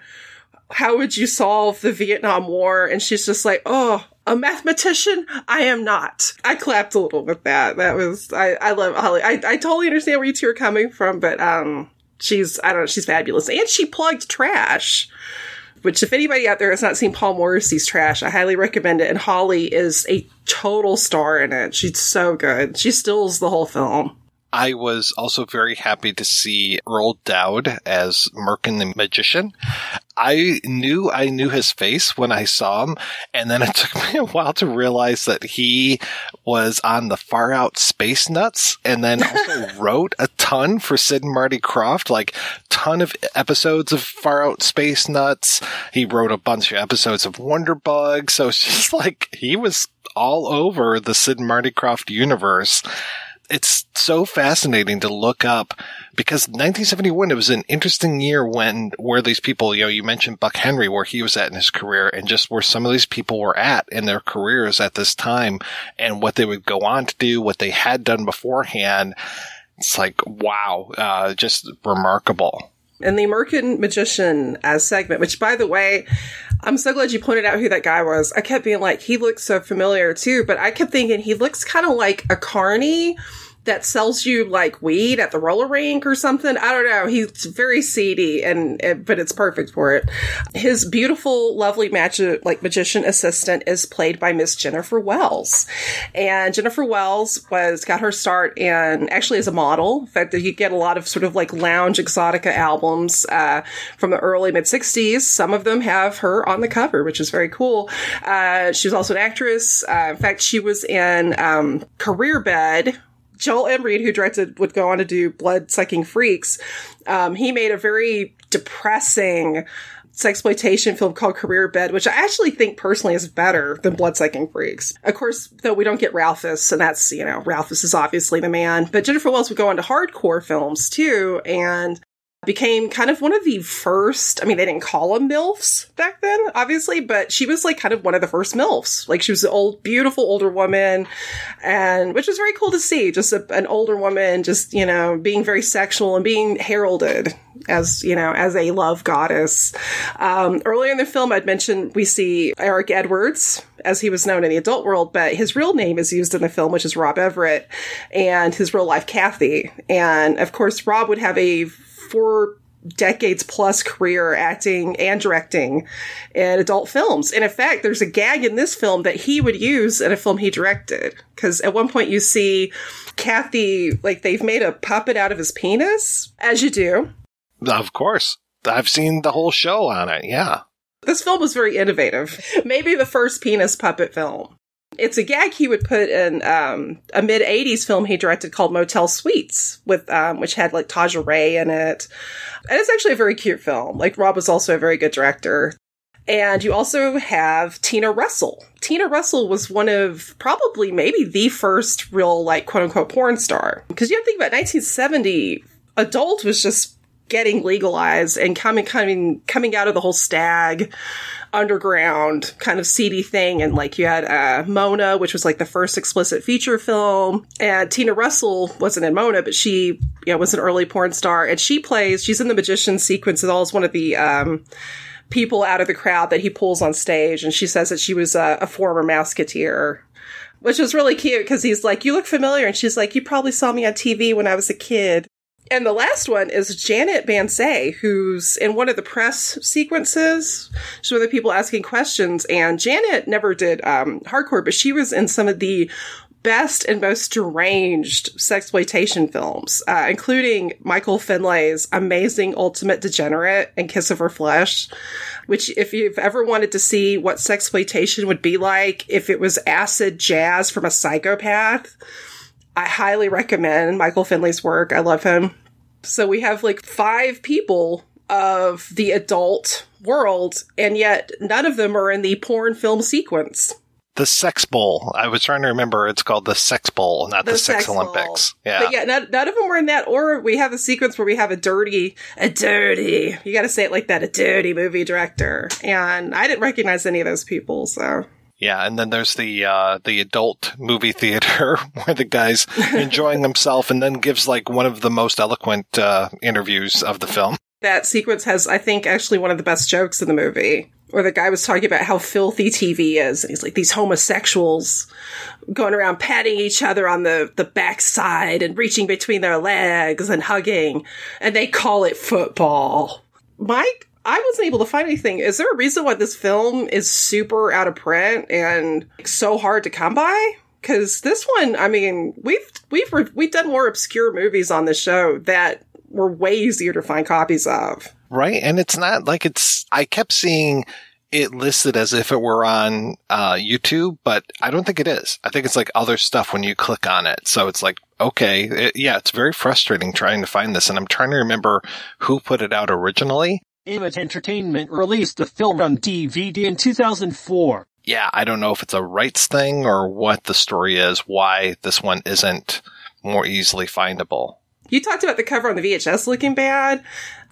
[SPEAKER 17] How would you solve the Vietnam War? And she's just like, Oh, a mathematician? I am not. I clapped a little with that. That was I, I love Holly. I, I totally understand where you two are coming from, but um she's I don't know, she's fabulous. And she plugged trash. Which if anybody out there has not seen Paul Morrissey's trash, I highly recommend it. And Holly is a total star in it. She's so good. She steals the whole film.
[SPEAKER 15] I was also very happy to see Earl Doud as Merkin the Magician. I knew I knew his face when I saw him, and then it took me a while to realize that he was on the Far Out Space Nuts, and then also wrote a ton for Sid and Marty Krofft, like ton of episodes of Far Out Space Nuts. He wrote a bunch of episodes of Wonderbug, so it's just like he was all over the Sid and Marty Krofft universe it's so fascinating to look up because 1971 it was an interesting year when where these people you know you mentioned Buck Henry where he was at in his career and just where some of these people were at in their careers at this time and what they would go on to do what they had done beforehand it's like wow uh, just remarkable
[SPEAKER 17] and the American Magician as segment, which by the way, I'm so glad you pointed out who that guy was. I kept being like, he looks so familiar too, but I kept thinking he looks kind of like a carny that sells you like weed at the roller rink or something. I don't know. He's very seedy and, and but it's perfect for it. His beautiful, lovely magic like magician assistant is played by Miss Jennifer Wells. And Jennifer Wells was got her start in actually as a model. In fact, you get a lot of sort of like lounge exotica albums uh, from the early mid 60s. Some of them have her on the cover, which is very cool. Uh, she was also an actress. Uh, in fact, she was in um, Career Bed Joel M. Reed, who directed, would go on to do Bloodsucking Freaks. Um, he made a very depressing sexploitation film called Career Bed, which I actually think personally is better than Bloodsucking Freaks. Of course, though we don't get Ralphus, and that's, you know, Ralphus is obviously the man. But Jennifer Wells would go on to hardcore films too, and became kind of one of the first. I mean, they didn't call them MILFs back then, obviously, but she was like kind of one of the first MILFs. Like she was an old, beautiful older woman, and which was very cool to see. Just a, an older woman, just, you know, being very sexual and being heralded as, you know, as a love goddess. Um, earlier in the film, I'd mentioned we see Eric Edwards, as he was known in the adult world, but his real name is used in the film, which is Rob Everett, and his real life Kathy. And of course, Rob would have a four decades plus career acting and directing in adult films. And in fact, there's a gag in this film that he would use in a film he directed. Because at one point you see Kathy, like they've made a puppet out of his penis, as you do.
[SPEAKER 15] Of course. I've seen the whole show on it. Yeah.
[SPEAKER 17] This film was very innovative. Maybe the first penis puppet film. It's a gag he would put in um, a mid '80s film he directed called Motel Suites, with um, which had like Taija Rae in it, and it's actually a very cute film. Like Rob was also a very good director. And you also have Tina Russell. Tina Russell was one of probably maybe the first real like quote unquote porn star. Because you have to think about 1970, adult was just getting legalized and coming coming coming out of the whole stag underground kind of seedy thing. And like you had uh, Mona, which was like the first explicit feature film. And Tina Russell wasn't in Mona, but she you know, was an early porn star. And she plays, she's in the magician sequence as well as one of the. Um, people out of the crowd that he pulls on stage and she says that she was a, a former mouseketeer which was really cute because he's like, You look familiar. And she's like, You probably saw me on TV when I was a kid. And the last one is Janet Banzet, who's in one of the press sequences. She's one of the people asking questions. And Janet never did um, hardcore, but she was in some of the best and most deranged sexploitation films, uh, including Michael Findlay's amazing Ultimate Degenerate and Kiss of Her Flesh, which if you've ever wanted to see what sexploitation would be like if it was acid jazz from a psychopath, I highly recommend Michael Findlay's work. I love him. So we have like five people of the adult world, and yet none of them are in the porn film sequence.
[SPEAKER 15] The Sex Bowl. I was trying to remember. It's called the Sex Bowl, not the, Sex,
[SPEAKER 17] Bowl.
[SPEAKER 15] Olympics. Yeah.
[SPEAKER 17] But yeah, none, none of them were in that. Or we have a sequence where we have a dirty, a dirty, you got to say it like that, a dirty movie director. And I didn't recognize any of those people, so.
[SPEAKER 15] Yeah, and then there's the uh, the adult movie theater where the guy's enjoying himself, and then gives like one of the most eloquent uh, interviews of the film.
[SPEAKER 17] That sequence has, I think, actually one of the best jokes in the movie. Where the guy was talking about how filthy TV is, and he's like, these homosexuals going around patting each other on the, the backside and reaching between their legs and hugging, and they call it football. Mike, I wasn't able to find anything. Is there a reason why this film is super out of print and so hard to come by? Because this one, I mean, we've we've we've done more obscure movies on the show that were way easier to find copies of.
[SPEAKER 15] Right, and it's not like it's. I kept seeing it listed as if it were on uh, YouTube, but I don't think it is. I think it's like other stuff when you click on it. So it's like, okay, it, yeah, it's very frustrating trying to find this, and I'm trying to remember who put it out originally.
[SPEAKER 23] Image Entertainment released the film on DVD in 2004.
[SPEAKER 15] Yeah, I don't know if it's a rights thing or what the story is, why this one isn't more easily findable.
[SPEAKER 17] You talked about the cover on the VHS looking bad.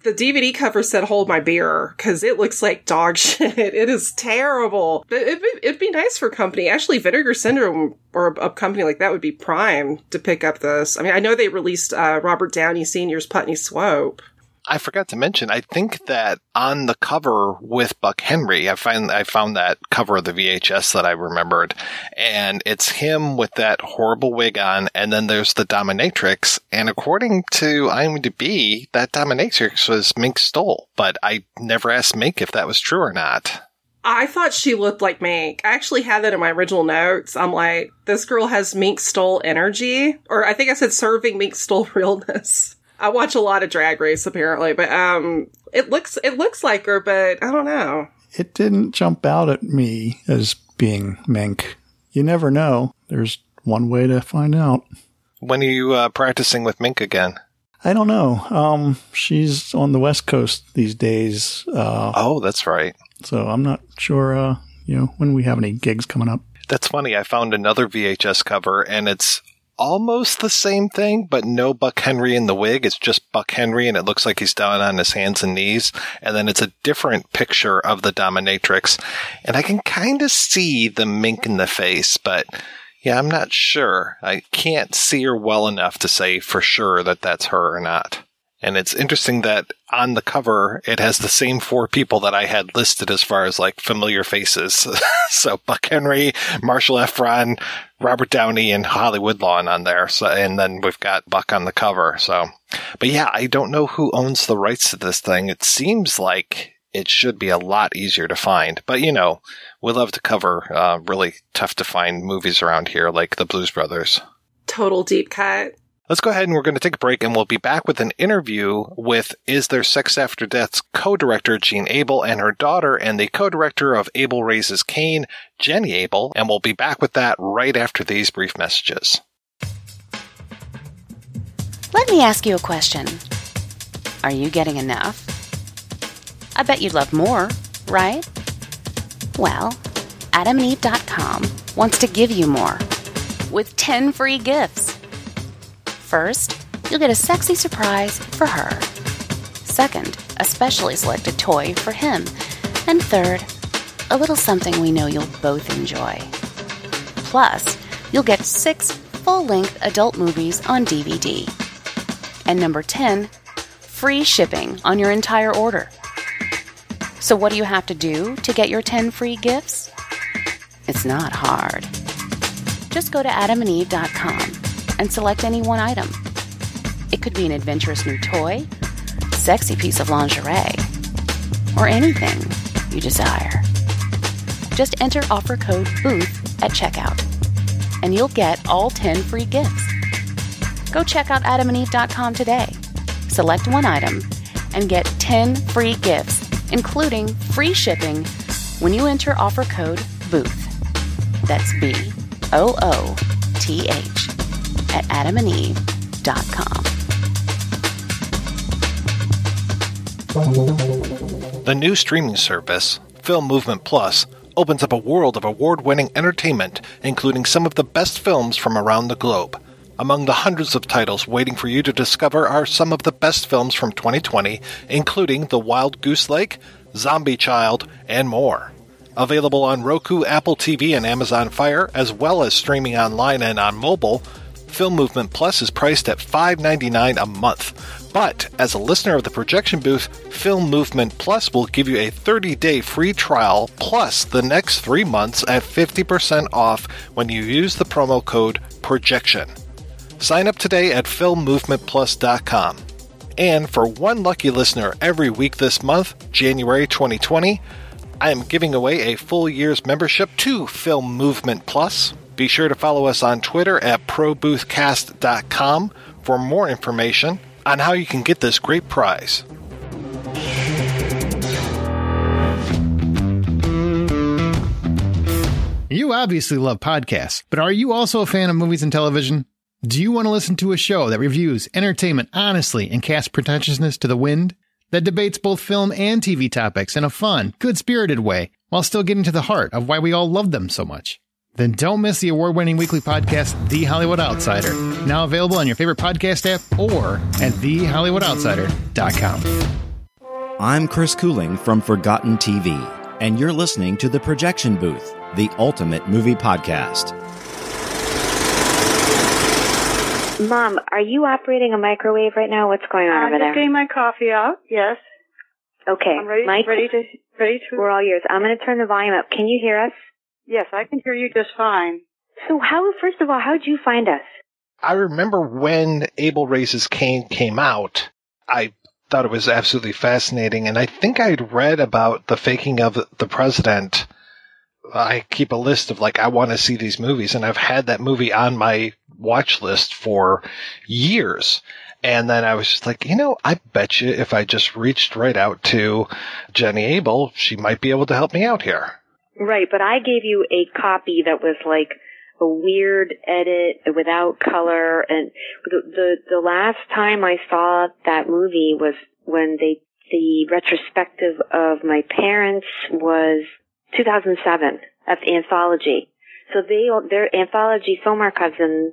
[SPEAKER 17] The DVD cover said "Hold my beer" because it looks like dog shit. It is terrible. But it'd be, it'd be nice for a company. Actually, Vinegar Syndrome or a, a company like that would be prime to pick up this. I mean, I know they released uh, Robert Downey Sr.'s Putney Swope.
[SPEAKER 15] I forgot to mention, I think that on the cover with Buck Henry, I find I found that cover of the VHS that I remembered, and it's him with that horrible wig on, and then there's the dominatrix, and according to IMDb, that dominatrix was Mink Stole, but I never asked Mink if that was true or not.
[SPEAKER 17] I thought she looked like Mink. I actually had that in my original notes. I'm like, this girl has Mink Stole energy, or I think I said serving Mink Stole realness. I watch a lot of Drag Race apparently, but um, it looks it looks like her, but I don't know.
[SPEAKER 16] It didn't jump out at me as being Mink. You never know. There's one way to find out.
[SPEAKER 15] When are you uh, practicing with Mink again?
[SPEAKER 16] I don't know. Um, she's on the West Coast these days. Uh,
[SPEAKER 15] oh, that's right.
[SPEAKER 16] So I'm not sure. Uh, you know, when we have any gigs coming up.
[SPEAKER 15] That's funny. I found another VHS cover, and it's almost the same thing, but no Buck Henry in the wig. It's just Buck Henry and it looks like he's down on his hands and knees. And then it's a different picture of the dominatrix. And I can kind of see the mink in the face, but yeah, I'm not sure. I can't see her well enough to say for sure that that's her or not. And it's interesting that on the cover, it has the same four people that I had listed as far as like familiar faces. so Buck Henry, Marshall Efron, Robert Downey, and Holly Woodlawn on there. So, and then we've got Buck on the cover. So, but yeah, I don't know who owns the rights to this thing. It seems like it should be a lot easier to find, but you know, we love to cover, uh, really tough to find movies around here, like the Blues Brothers.
[SPEAKER 17] Total deep cut.
[SPEAKER 15] Let's go ahead and we're going to take a break and we'll be back with an interview with Is There Sex After Death's co-director Jeanne Abel and her daughter and the co-director of Abel Raises Cain, Jenny Abel, and we'll be back with that right after these brief messages.
[SPEAKER 24] Let me ask you a question. Are you getting enough? I bet you'd love more, right? Well, AdamandEve.com wants to give you more with 10 free gifts. First, you'll get a sexy surprise for her. Second, a specially selected toy for him. And third, a little something we know you'll both enjoy. Plus, you'll get six full length adult movies on DVD. And number 10, free shipping on your entire order. So, what do you have to do to get your 10 free gifts? It's not hard. Just go to adamandeve.com and select any one item. It could be an adventurous new toy, sexy piece of lingerie, or anything you desire. Just enter offer code BOOTH at checkout. and you'll get all 10 free gifts. Go check out adamandeve.com today. Select one item and get 10 free gifts, including free shipping when you enter offer code BOOTH. That's B O O T H at adamandeve.com.
[SPEAKER 15] The new streaming service, Film Movement Plus, opens up a world of award winning entertainment, including some of the best films from around the globe. Among the hundreds of titles waiting for you to discover are some of the best films from 2020, including The Wild Goose Lake, Zombie Child, and more. Available on Roku, Apple TV, and Amazon Fire, as well as streaming online and on mobile, Film Movement Plus is priced at $5.99 a month. But as a listener of the projection booth, Film Movement Plus will give you a 30 day free trial plus the next three months at 50% off when you use the promo code PROJECTION. Sign up today at filmmovementplus.com. And for one lucky listener every week this month, January 2020, I am giving away a full year's membership to Film Movement Plus. Be sure to follow us on Twitter at ProBoothCast.com for more information on how you can get this great prize.
[SPEAKER 25] You obviously love podcasts, but are you also a fan of movies and television? Do you want to listen to a show that reviews entertainment honestly and casts pretentiousness to the wind? That debates both film and TV topics in a fun, good spirited way, while still getting to the heart of why we all love them so much? Then don't miss the award winning weekly podcast, The Hollywood Outsider, now available on your favorite podcast app or at TheHollywoodOutsider.com.
[SPEAKER 26] I'm Chris Cooling from Forgotten TV, and you're listening to The Projection Booth, the ultimate movie podcast.
[SPEAKER 27] Mom, are you operating a microwave right now? What's going on
[SPEAKER 28] I'm
[SPEAKER 27] over
[SPEAKER 28] just
[SPEAKER 27] there?
[SPEAKER 28] getting my coffee out. Yes.
[SPEAKER 27] Okay,
[SPEAKER 28] I'm ready.
[SPEAKER 27] Mike,
[SPEAKER 28] ready to. Ready to.
[SPEAKER 27] we're all yours. I'm going to turn the volume up. Can you hear us?
[SPEAKER 28] Yes, I can hear you just fine.
[SPEAKER 27] So, how? First of all, how did you find us?
[SPEAKER 15] I remember when Abel Raises Cain came out, I thought it was absolutely fascinating, and I think I'd read about the faking of the president. I keep a list of like, I want to see these movies, and I've had that movie on my watch list for years. And then I was just like, you know, I bet you if I just reached right out to Jenny Abel, she might be able to help me out here.
[SPEAKER 27] Right, but I gave you a copy that was like a weird edit without color, and the the, the last time I saw that movie was when they the retrospective of my parents was 2007 at the anthology. So they their anthology film archives in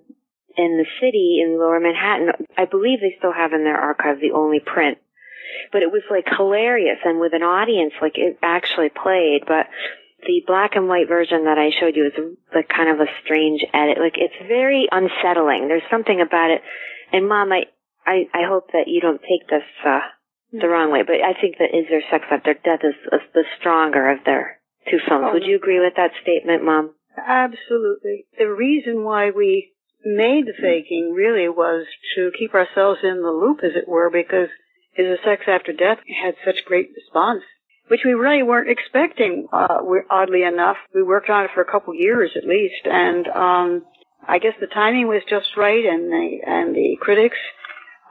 [SPEAKER 27] in the city in Lower Manhattan. I believe they still have in their archive the only print. But it was like hilarious and with an audience, like it actually played. But the black and white version that I showed you is like kind of a strange edit. Like it's very unsettling. There's something about it. And mom, I, I, I hope that you don't take this, uh, the wrong way, but I think that Is There Sex After Death is, is the stronger of their two films.
[SPEAKER 28] Oh.
[SPEAKER 27] Would you agree with that statement, mom?
[SPEAKER 28] Absolutely. The reason why we made the faking really was to keep ourselves in the loop, as it were, because Is There Sex After Death had such great response, which we really weren't expecting. Uh, oddly enough, we worked on it for a couple years at least, and um, I guess the timing was just right, and the and the critics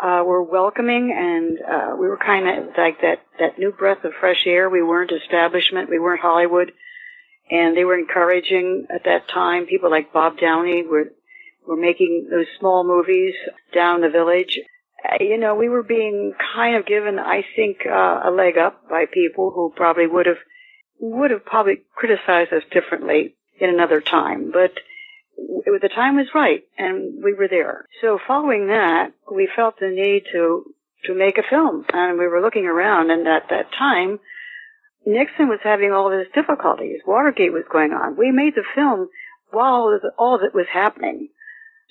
[SPEAKER 28] uh, were welcoming, and uh, we were kind of like that that new breath of fresh air. We weren't establishment, we weren't Hollywood, and they were encouraging at that time. People like Bob Downey were were making those small movies down the village. Uh, You know, we were being kind of given, I think, uh, a leg up by people who probably would have would have probably criticized us differently in another time, but w- the time was right, and we were there. So following that, we felt the need to to make a film, and we were looking around, and at that time, Nixon was having all of his difficulties. Watergate was going on. We made the film while it- all of it was happening.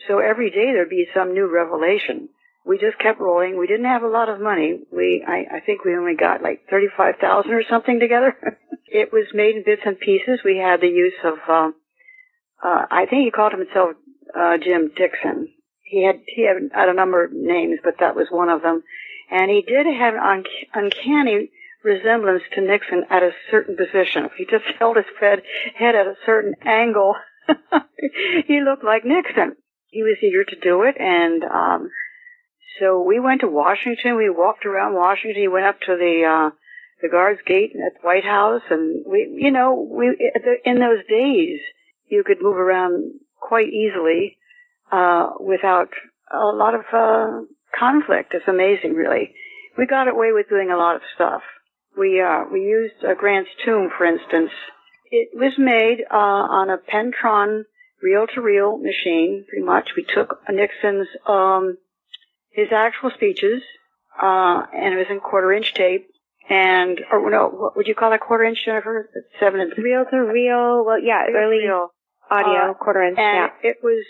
[SPEAKER 28] So every day there'd be some new revelation. We just kept rolling. We didn't have a lot of money. We, I, I think we only got like thirty-five thousand or something together. it was made in bits and pieces. We had the use of, um, uh, I think he called himself uh, Jim Dixon. He had he had, had a number of names, but that was one of them. And he did have an unc- uncanny resemblance to Nixon at a certain position. He just held his head, head at a certain angle. he looked like Nixon. He was eager to do it, and um, so we went to Washington. We walked around Washington. He went up to the uh, the guards gate at the White House, and we, you know, we in those days you could move around quite easily uh, without a lot of uh, conflict. It's amazing, really. We got away with doing a lot of stuff. We uh, we used uh, Grant's tomb, for instance. It was made uh, on a Pentron reel-to-reel machine, pretty much. We took Nixon's um, his actual speeches, uh, and it was in quarter-inch tape. And or no, what would you call that quarter inch, Jennifer? Seven and
[SPEAKER 27] reel to reel. Well, yeah, early
[SPEAKER 28] reel.
[SPEAKER 27] audio,
[SPEAKER 28] Uh,
[SPEAKER 27] quarter inch.
[SPEAKER 28] Tape and
[SPEAKER 27] yeah.
[SPEAKER 28] it was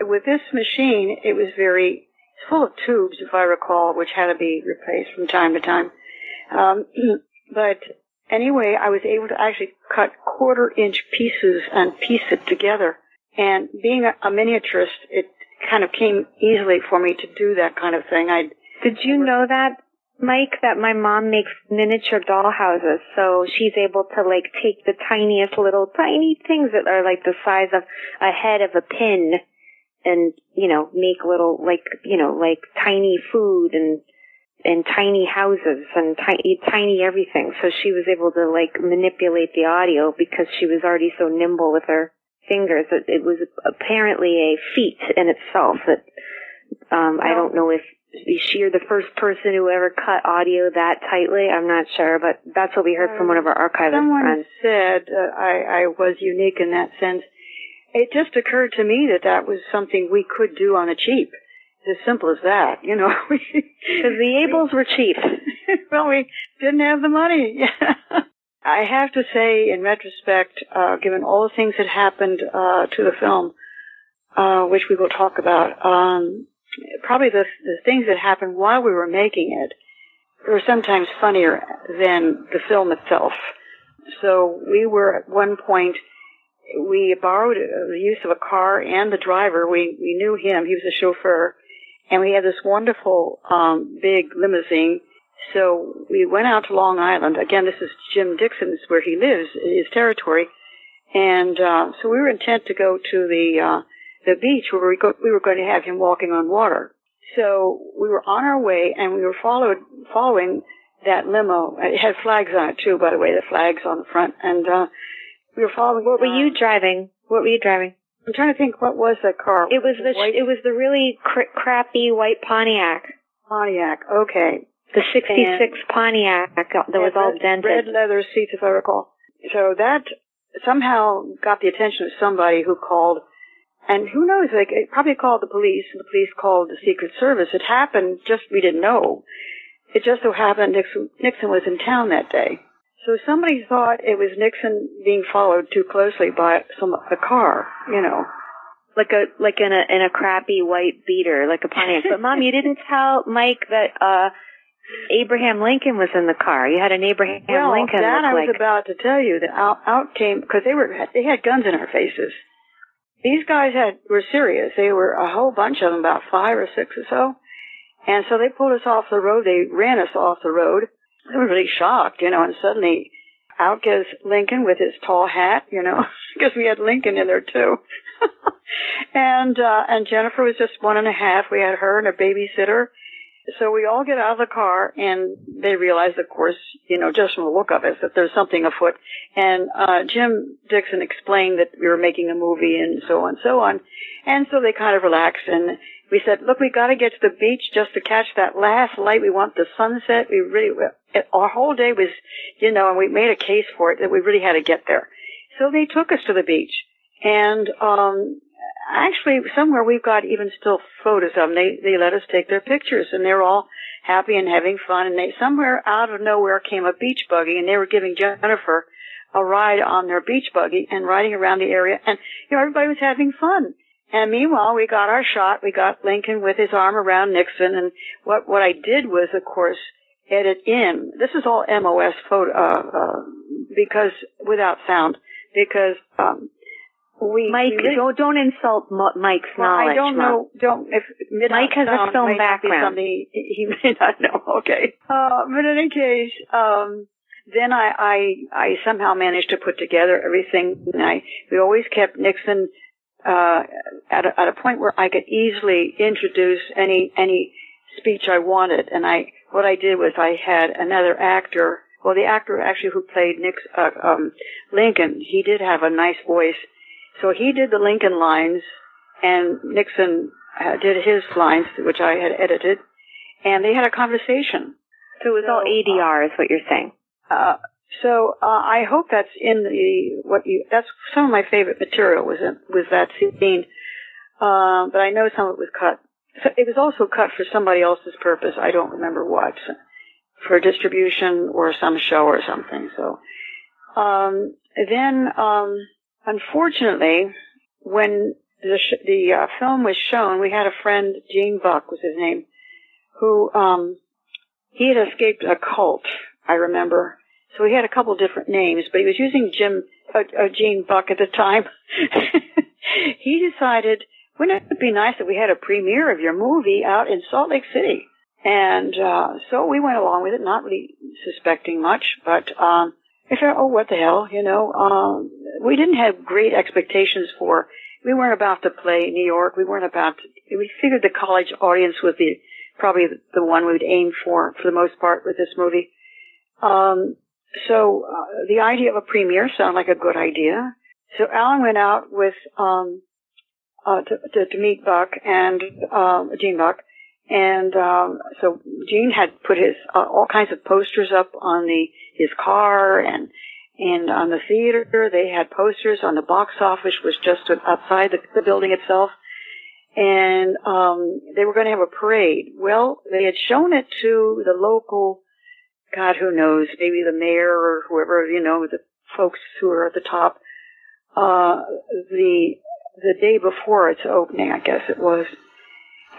[SPEAKER 28] with this machine. It was very it's full of tubes, if I recall, which had to be replaced from time to time. Um, but anyway, I was able to actually cut quarter inch pieces and piece it together. And being a, a miniaturist, it kind of came easily for me to do that kind of thing. I
[SPEAKER 27] Did you know that, Mike, that my mom makes miniature doll houses, so she's able to like take the tiniest little tiny things that are like the size of a head of a pin and, you know, make little like, you know, like tiny food and and tiny houses and tiny tiny everything. So she was able to like manipulate the audio because she was already so nimble with her fingers. It, it was apparently a feat in itself that um I don't know if you're the first person who ever cut audio that tightly. I'm not sure, but that's what we heard from one of our archivist
[SPEAKER 28] Someone
[SPEAKER 27] friends.
[SPEAKER 28] said uh, I, I was unique in that sense. It just occurred to me that that was something we could do on a cheap. As simple as that, you know. Because
[SPEAKER 27] the Abels were cheap.
[SPEAKER 28] well, we didn't have the money. I have to say, in retrospect, uh, given all the things that happened uh, to the film, uh, which we will talk about, um, probably the, the things that happened while we were making it were sometimes funnier than the film itself. So we were at one point, we borrowed uh, the use of a car and the driver. We we knew him; he was a chauffeur, and we had this wonderful um, big limousine. So we went out to Long Island. Again, this is Jim Dixon's where he lives, his territory, and uh, so we were intent to go to the uh, the beach where we, go, we were going to have him walking on water. So we were on our way, and we were followed following that limo. It had flags on it too, by the way, the flags on the front, and uh, we were following.
[SPEAKER 27] What were you driving? What were you driving?
[SPEAKER 28] I'm trying to think. What was that car?
[SPEAKER 27] It was the
[SPEAKER 28] white
[SPEAKER 27] it was the really cr- crappy white Pontiac.
[SPEAKER 28] Pontiac. Okay.
[SPEAKER 27] The '66 Pontiac that was all
[SPEAKER 28] red,
[SPEAKER 27] dented.
[SPEAKER 28] Red leather seats, if I recall. So that somehow got the attention of somebody who called, and who knows? Like, it probably called the police, and the police called the Secret Service. It happened just we didn't know. It just so happened Nixon, Nixon was in town that day. So somebody thought it was Nixon being followed too closely by some a car, you know.
[SPEAKER 27] like a like in a in a crappy white beater, like a Pontiac. But mom, you didn't tell Mike that uh Abraham Lincoln was in the car. You had an Abraham Lincoln.
[SPEAKER 28] well,
[SPEAKER 27] Lincoln
[SPEAKER 28] that
[SPEAKER 27] look
[SPEAKER 28] I was
[SPEAKER 27] like.
[SPEAKER 28] about to tell you that out, out came because they were they had guns in our faces. These guys had were serious. They were a whole bunch of them, about five or six or so, and so they pulled us off the road. They ran us off the road. They were really shocked, you know, and suddenly out goes Lincoln with his tall hat, you know, because we had Lincoln in there too. and uh, and Jennifer was just one and a half. We had her and a babysitter. So we all get out of the car and they realize, of course, you know, just from the look of it, that there's something afoot. And, uh, Jim Dixon explained that we were making a movie and so on and so on. And so they kind of relaxed and we said, look, we gotta get to the beach just to catch that last light. We want the sunset. We really, our whole day was, you know, and we made a case for it that we really had to get there. So they took us to the beach and, um, actually somewhere we've got even still photos of them. They they let us take their pictures, and they're all happy and having fun. And they somewhere out of nowhere came a beach buggy, and they were giving Jennifer a ride on their beach buggy and riding around the area, and you know everybody was having fun. And meanwhile, we got our shot. We got Lincoln with his arm around Nixon, and what what I did was, of course, edit in. This is all MOS photo uh, uh, because without sound because. Um, we,
[SPEAKER 27] Mike,
[SPEAKER 28] we
[SPEAKER 27] don't don't insult Mo- Mike's
[SPEAKER 28] well,
[SPEAKER 27] knowledge.
[SPEAKER 28] I don't
[SPEAKER 27] Mom.
[SPEAKER 28] know. Don't if
[SPEAKER 27] Mike has a film
[SPEAKER 28] may not be
[SPEAKER 27] background.
[SPEAKER 28] he, he may not know. Okay, uh, but in any case, um, then I, I I somehow managed to put together everything. And I we always kept Nixon uh, at a, at a point where I could easily introduce any any speech I wanted. And I what I did was I had another actor. Well, the actor actually who played Nix, uh, um, Lincoln, he did have a nice voice, so he did the Lincoln lines, and Nixon uh, did his lines, which I had edited, and they had a conversation.
[SPEAKER 27] So it was all ADR, is what you're saying.
[SPEAKER 28] Uh, so uh, I hope that's in the what you. That's some of my favorite material was in, was that scene, uh, but I know some of it was cut. So it was also cut for somebody else's purpose. I don't remember what, for distribution or some show or something. So um, then, um, unfortunately, when the sh- the uh, film was shown, we had a friend, Gene Buck was his name, who um, he had escaped a cult. I remember. So he had a couple different names, but he was using Jim uh, uh, Gene Buck at the time. he decided, wouldn't it be nice if we had a premiere of your movie out in Salt Lake City? And uh, so we went along with it, not really suspecting much, but um, I thought, oh, what the hell, you know? Um, we didn't have great expectations for. We weren't about to play New York. We weren't about. To, we figured the college audience was the probably the one we'd aim for for the most part with this movie. Um, so uh, the idea of a premiere sounded like a good idea. So Alan went out with um, uh, to, to, to meet Buck and um, Gene Buck, and um, so Gene had put his uh, all kinds of posters up on the his car and and on the theater. They had posters on the box office, was just outside the, the building itself and um, they were going to have a parade. Well, they had shown it to the local, God, who knows, maybe the mayor or whoever, you know, the folks who are at the top. Uh, the the day before its opening, I guess it was,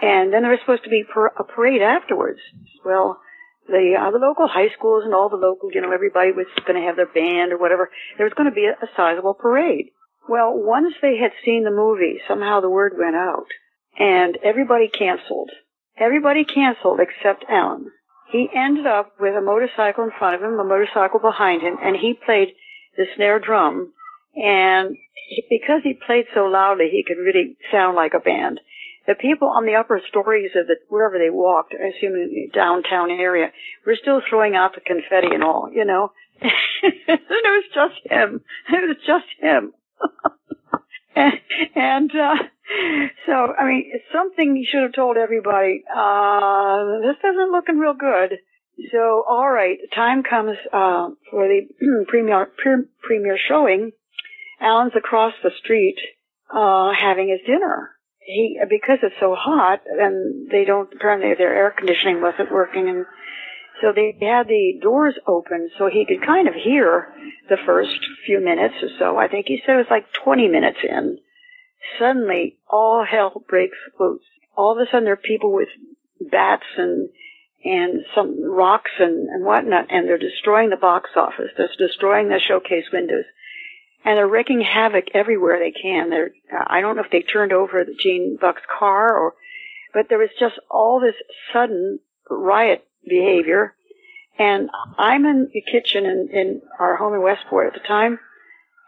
[SPEAKER 28] and then there was supposed to be a parade afterwards. Well, the uh, the local high schools and all the local, you know, everybody was going to have their band or whatever. There was going to be a, a sizable parade. Well, once they had seen the movie, somehow the word went out and everybody canceled. Everybody canceled except Alan. He ended up with a motorcycle in front of him, a motorcycle behind him, and he played the snare drum. And he, because he played so loudly, he could really sound like a band. The people on the upper stories of the wherever they walked, I assume the downtown area, were still throwing out the confetti and all, you know. and it was just him. It was just him. and and uh, so, I mean, something you should have told everybody. Uh, this doesn't looking real good. So, all right, time comes uh, for the premiere pre- premiere showing. Alan's across the street uh, having his dinner. He because it's so hot and they don't apparently their air conditioning wasn't working and so they had the doors open so he could kind of hear the first few minutes or so. I think he said it was like 20 minutes in. Suddenly, all hell breaks loose. All of a sudden, there are people with bats and and some rocks and, and whatnot, and they're destroying the box office. They're destroying the showcase windows, and they're wreaking havoc everywhere they can. They're uh, I don't know if they turned over the Gene Buck's car or, but there was just all this sudden riot behavior. And I'm in the kitchen in, in our home in Westport at the time,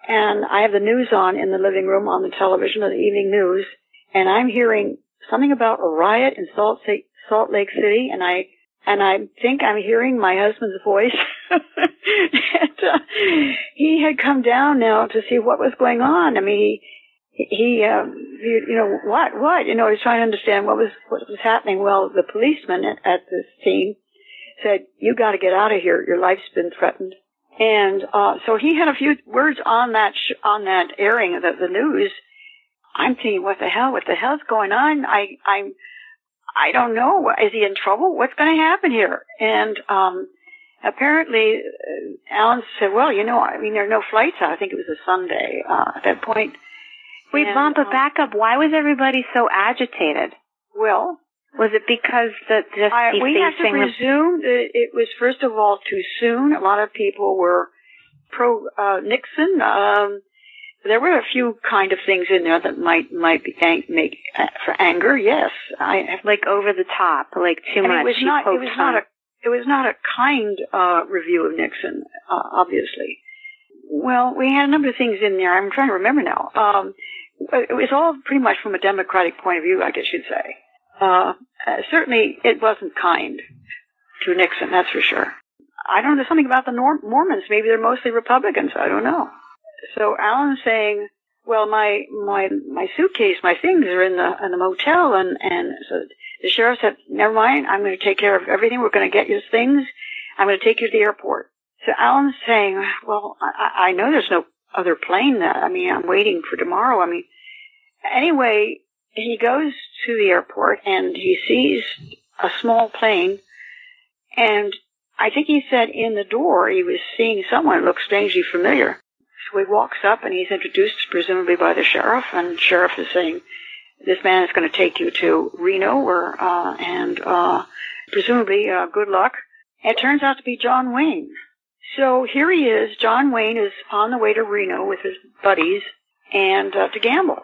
[SPEAKER 28] and I have the news on in the living room on the television, the evening news, and I'm hearing something about a riot in Salt Salt Lake City, and I and I think I'm hearing my husband's voice. and, uh, he had come down now to see what was going on. I mean, he, he, um, you, you know, what, what? You know, he was trying to understand what was what was happening. Well, the policeman at, at the scene said, "You got to get out of here. Your life's been threatened." And uh, so he had a few words on that sh- on that airing of the, the news. I'm thinking, what the hell? What the hell's going on? I I'm I don't know. Is he in trouble? What's going to happen here? And um, apparently, uh, Alan said, "Well, you know, I mean, there are no flights out. I think it was a Sunday uh, at that point."
[SPEAKER 27] Wait,
[SPEAKER 28] And,
[SPEAKER 27] Mom, but
[SPEAKER 28] uh,
[SPEAKER 27] back up. Why was everybody so agitated?
[SPEAKER 28] Well,
[SPEAKER 27] Was it because the just
[SPEAKER 28] I, we have to presume that it was first of all too soon. A lot of people were pro uh, Nixon. Um, there were a few kind of things in there that might might be ang- make uh, for anger. Yes, I
[SPEAKER 27] like over the top, like too much.
[SPEAKER 28] It was not. It was
[SPEAKER 27] fun.
[SPEAKER 28] not a. it was not a kind uh, review of Nixon, uh, obviously. Well, we had a number of things in there. I'm trying to remember now. Um, it was all pretty much from a democratic point of view, I guess you'd say. Uh, uh, certainly, it wasn't kind to Nixon, that's for sure. I don't know. There's something about the Nor- Mormons. Maybe they're mostly Republicans. I don't know. So Alan's saying, "Well, my my my suitcase, my things are in the in the motel," and and so the sheriff said, "Never mind. I'm going to take care of everything. We're going to get your things. I'm going to take you to the airport." So Alan's saying, "Well, I, I know there's no other plane. That I mean, I'm waiting for tomorrow. I mean, anyway." He goes to the airport and he sees a small plane and I think he said in the door he was seeing someone look strangely familiar. So he walks up and he's introduced presumably by the sheriff, and the sheriff is saying, "This man is going to take you to Reno, or uh, and uh, presumably uh, good luck." It turns out to be John Wayne. So here he is. John Wayne is on the way to Reno with his buddies and uh, to gamble.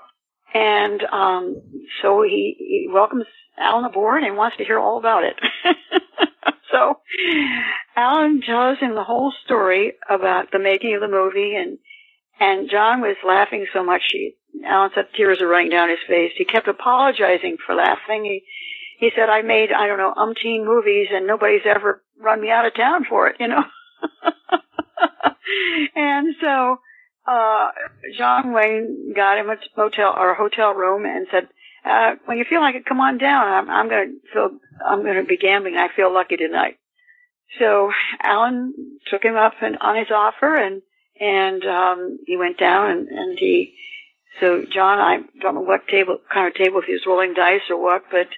[SPEAKER 28] And um, so he, he welcomes Alan aboard and wants to hear all about it. so Alan tells him the whole story about the making of the movie and and John was laughing so much he Alan said tears were running down his face. He kept apologizing for laughing. He he said I made I don't know umpteen movies and nobody's ever run me out of town for it, you know. and so uh John Wayne got him a motel or a hotel room and said, uh, when you feel like it, come on down. I'm, I'm going to feel, I'm going to be gambling. I feel lucky tonight. So Alan took him up and, on his offer and, and, um, he went down and, and he, so John, I don't know what table, kind of table, if he was rolling dice or what, but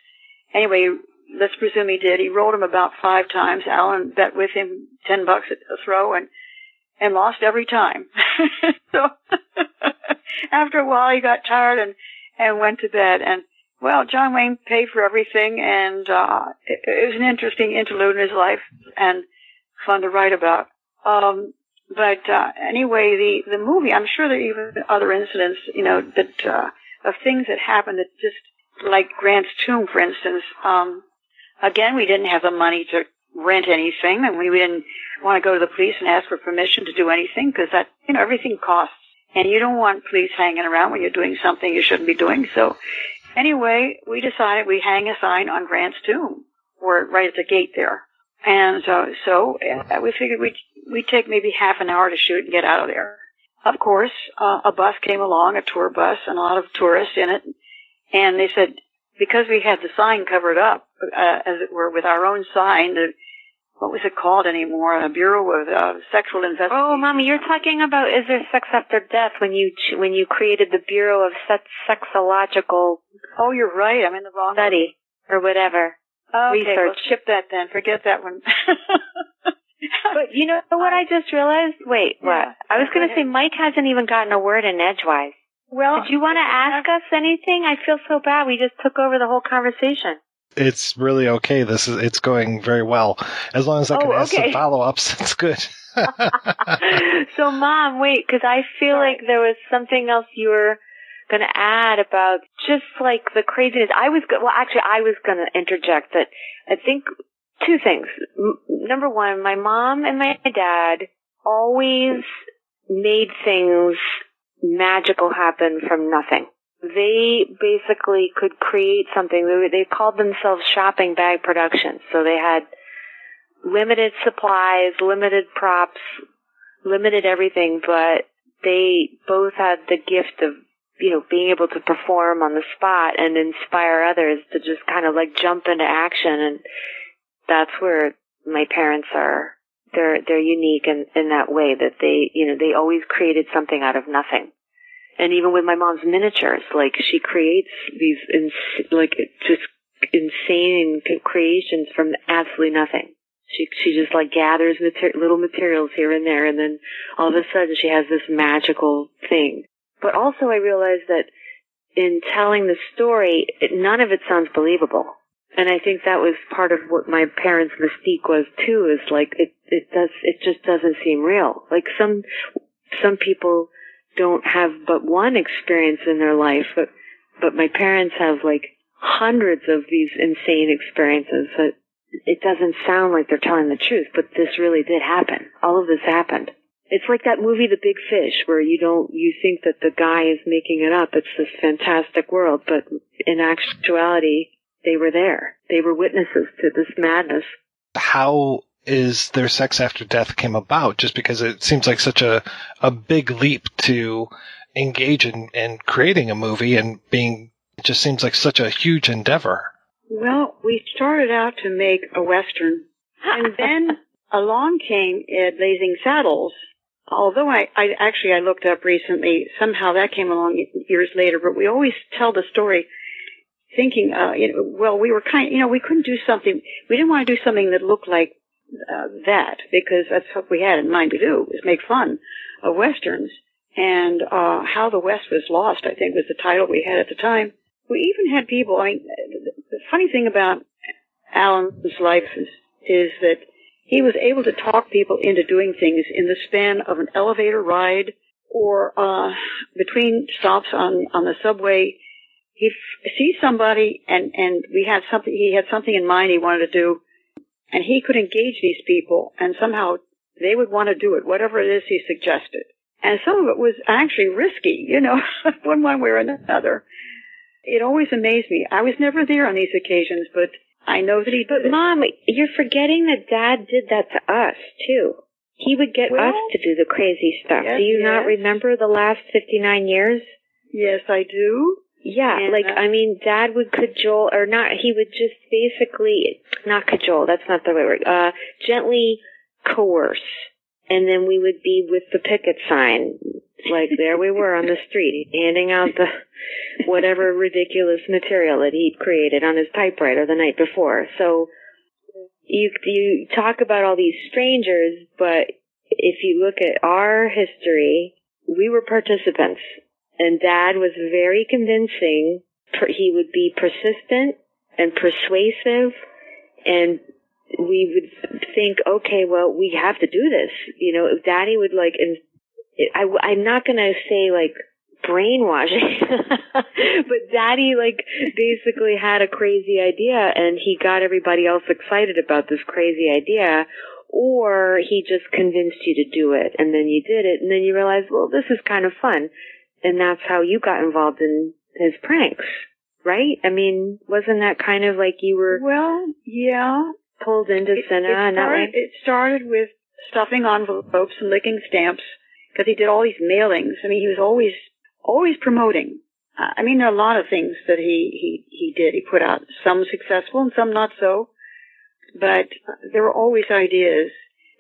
[SPEAKER 28] anyway, let's presume he did. He rolled him about five times. Alan bet with him ten bucks a throw and, and lost every time. so after a while he got tired and, and went to bed. And well, John Wayne paid for everything, and uh, it, it was an interesting interlude in his life and fun to write about. Um, but uh, anyway, the the movie, I'm sure there are even other incidents, you know, that uh, of things that happened that just like Grant's tomb, for instance. Um, again, we didn't have the money to rent anything, and we didn't want to go to the police and ask for permission to do anything because that, you know, everything costs. And you don't want police hanging around when you're doing something you shouldn't be doing. So anyway, we decided we hang a sign on Grant's tomb or right at the gate there. And uh, so uh, we figured we'd, we'd take maybe half an hour to shoot and get out of there. Of course, uh, a bus came along, a tour bus, and a lot of tourists in it. And they said, because we had the sign covered up, uh, as it were, with our own sign, the what was it called anymore? A Bureau of uh, Sexual Investigation.
[SPEAKER 27] Oh, mommy, you're talking about is there sex after death when you ch- when you created the Bureau of Sex Sexological.
[SPEAKER 28] Oh, you're right. I'm in the wrong
[SPEAKER 27] study or whatever.
[SPEAKER 28] Okay,
[SPEAKER 27] research.
[SPEAKER 28] well, skip that then. Forget that one.
[SPEAKER 27] but you know what I just realized? Wait,
[SPEAKER 28] Yeah,
[SPEAKER 27] what? I was going to say. Mike hasn't even gotten a word in edgewise.
[SPEAKER 28] Well,
[SPEAKER 27] did you want to ask us anything? I feel so bad. We just took over the whole conversation.
[SPEAKER 15] It's really okay. This is it's going very well. As long as I can
[SPEAKER 27] Oh,
[SPEAKER 15] ask
[SPEAKER 27] okay.
[SPEAKER 15] some follow ups, it's good.
[SPEAKER 27] so, mom, wait, because I feel like there was something else you were going to add about just like the craziness. I was well, actually, I was going to interject that I think two things. M- number one, my mom and my dad always made things magical happen from nothing. They basically could create something. They, they called themselves shopping bag productions. So they had limited supplies, limited props, limited everything, but they both had the gift of, you know, being able to perform on the spot and inspire others to just kind of like jump into action. And that's where my parents are. They're, they're unique in, in that way that they, you know, they always created something out of nothing. And even with my mom's miniatures, like she creates these, ins- like just insane creations from absolutely nothing. She she just like gathers mater- little materials here and there, and then all of a sudden she has this magical thing. But also, I realized that in telling the story, it, none of it sounds believable, and I think that was part of what my parents' mystique was too. Is like it it does it just doesn't seem real. Like some some people don't have but one experience in their life, but but my parents have like hundreds of these insane experiences that it doesn't sound like they're telling the truth, but this really did happen. All of this happened. It's like that movie The Big Fish where you don't you think that the guy is making it up. It's this fantastic world, but in actuality they were there. They were witnesses to this madness.
[SPEAKER 15] How is there sex after death came about? Just because it seems like such a a big leap to engage in, in creating a movie and being it just seems like such a huge endeavor.
[SPEAKER 28] Well, we started out to make a western, and then along came uh, Blazing Saddles. Although I, I actually I looked up recently, somehow that came along years later. But we always tell the story, thinking, uh, you know, well, we were kind, you know, we couldn't do something. We didn't want to do something that looked like uh, that because that's what we had in mind to do was make fun of westerns. And uh, how the West was lost, I think, was the title we had at the time. We even had people. I mean, the funny thing about Alan's life is, is that he was able to talk people into doing things in the span of an elevator ride or uh, between stops on on the subway. He f- sees somebody and and we had something. He had something in mind he wanted to do, and he could engage these people, and somehow they would want to do it, whatever it is he suggested. And some of it was actually risky, you know, one one way or another. It always amazed me. I was never there on these occasions, but I know that he
[SPEAKER 27] But
[SPEAKER 28] did.
[SPEAKER 27] mom, you're forgetting that dad did that to us too. He would get
[SPEAKER 28] Well,
[SPEAKER 27] us to do the crazy stuff.
[SPEAKER 28] yes,
[SPEAKER 27] do you not remember the last 59 years?
[SPEAKER 28] Yes, I do.
[SPEAKER 27] Yeah,
[SPEAKER 28] And,
[SPEAKER 27] like
[SPEAKER 28] uh,
[SPEAKER 27] I mean, Dad would cajole, or not. He would just basically not cajole. That's not the right word. Uh, gently coerce, and then we would be with the picket sign, like there we were on the street, handing out the whatever ridiculous material that he'd created on his typewriter the night before. So you you talk about all these strangers, but if you look at our history, we were participants, and Dad was very convincing. He would be persistent and persuasive, and we would think, okay, well, we have to do this. You know, Daddy would like, I, I'm not gonna say like brainwashing, but Daddy like basically had a crazy idea, and he got everybody else excited about this crazy idea. Or he just convinced you to do it, and then you did it, and then you realized, well, this is kind of fun, and that's how you got involved in his pranks, right? I mean, wasn't that kind of like you were
[SPEAKER 28] Well, yeah.
[SPEAKER 27] pulled into
[SPEAKER 28] It,
[SPEAKER 27] cinema
[SPEAKER 28] it,
[SPEAKER 27] and that way?
[SPEAKER 28] it started with stuffing envelopes and licking stamps because he did all these mailings. I mean, he was always always promoting. Uh, I mean, there are a lot of things that he he he did. He put out some successful and some not so, but there were always ideas.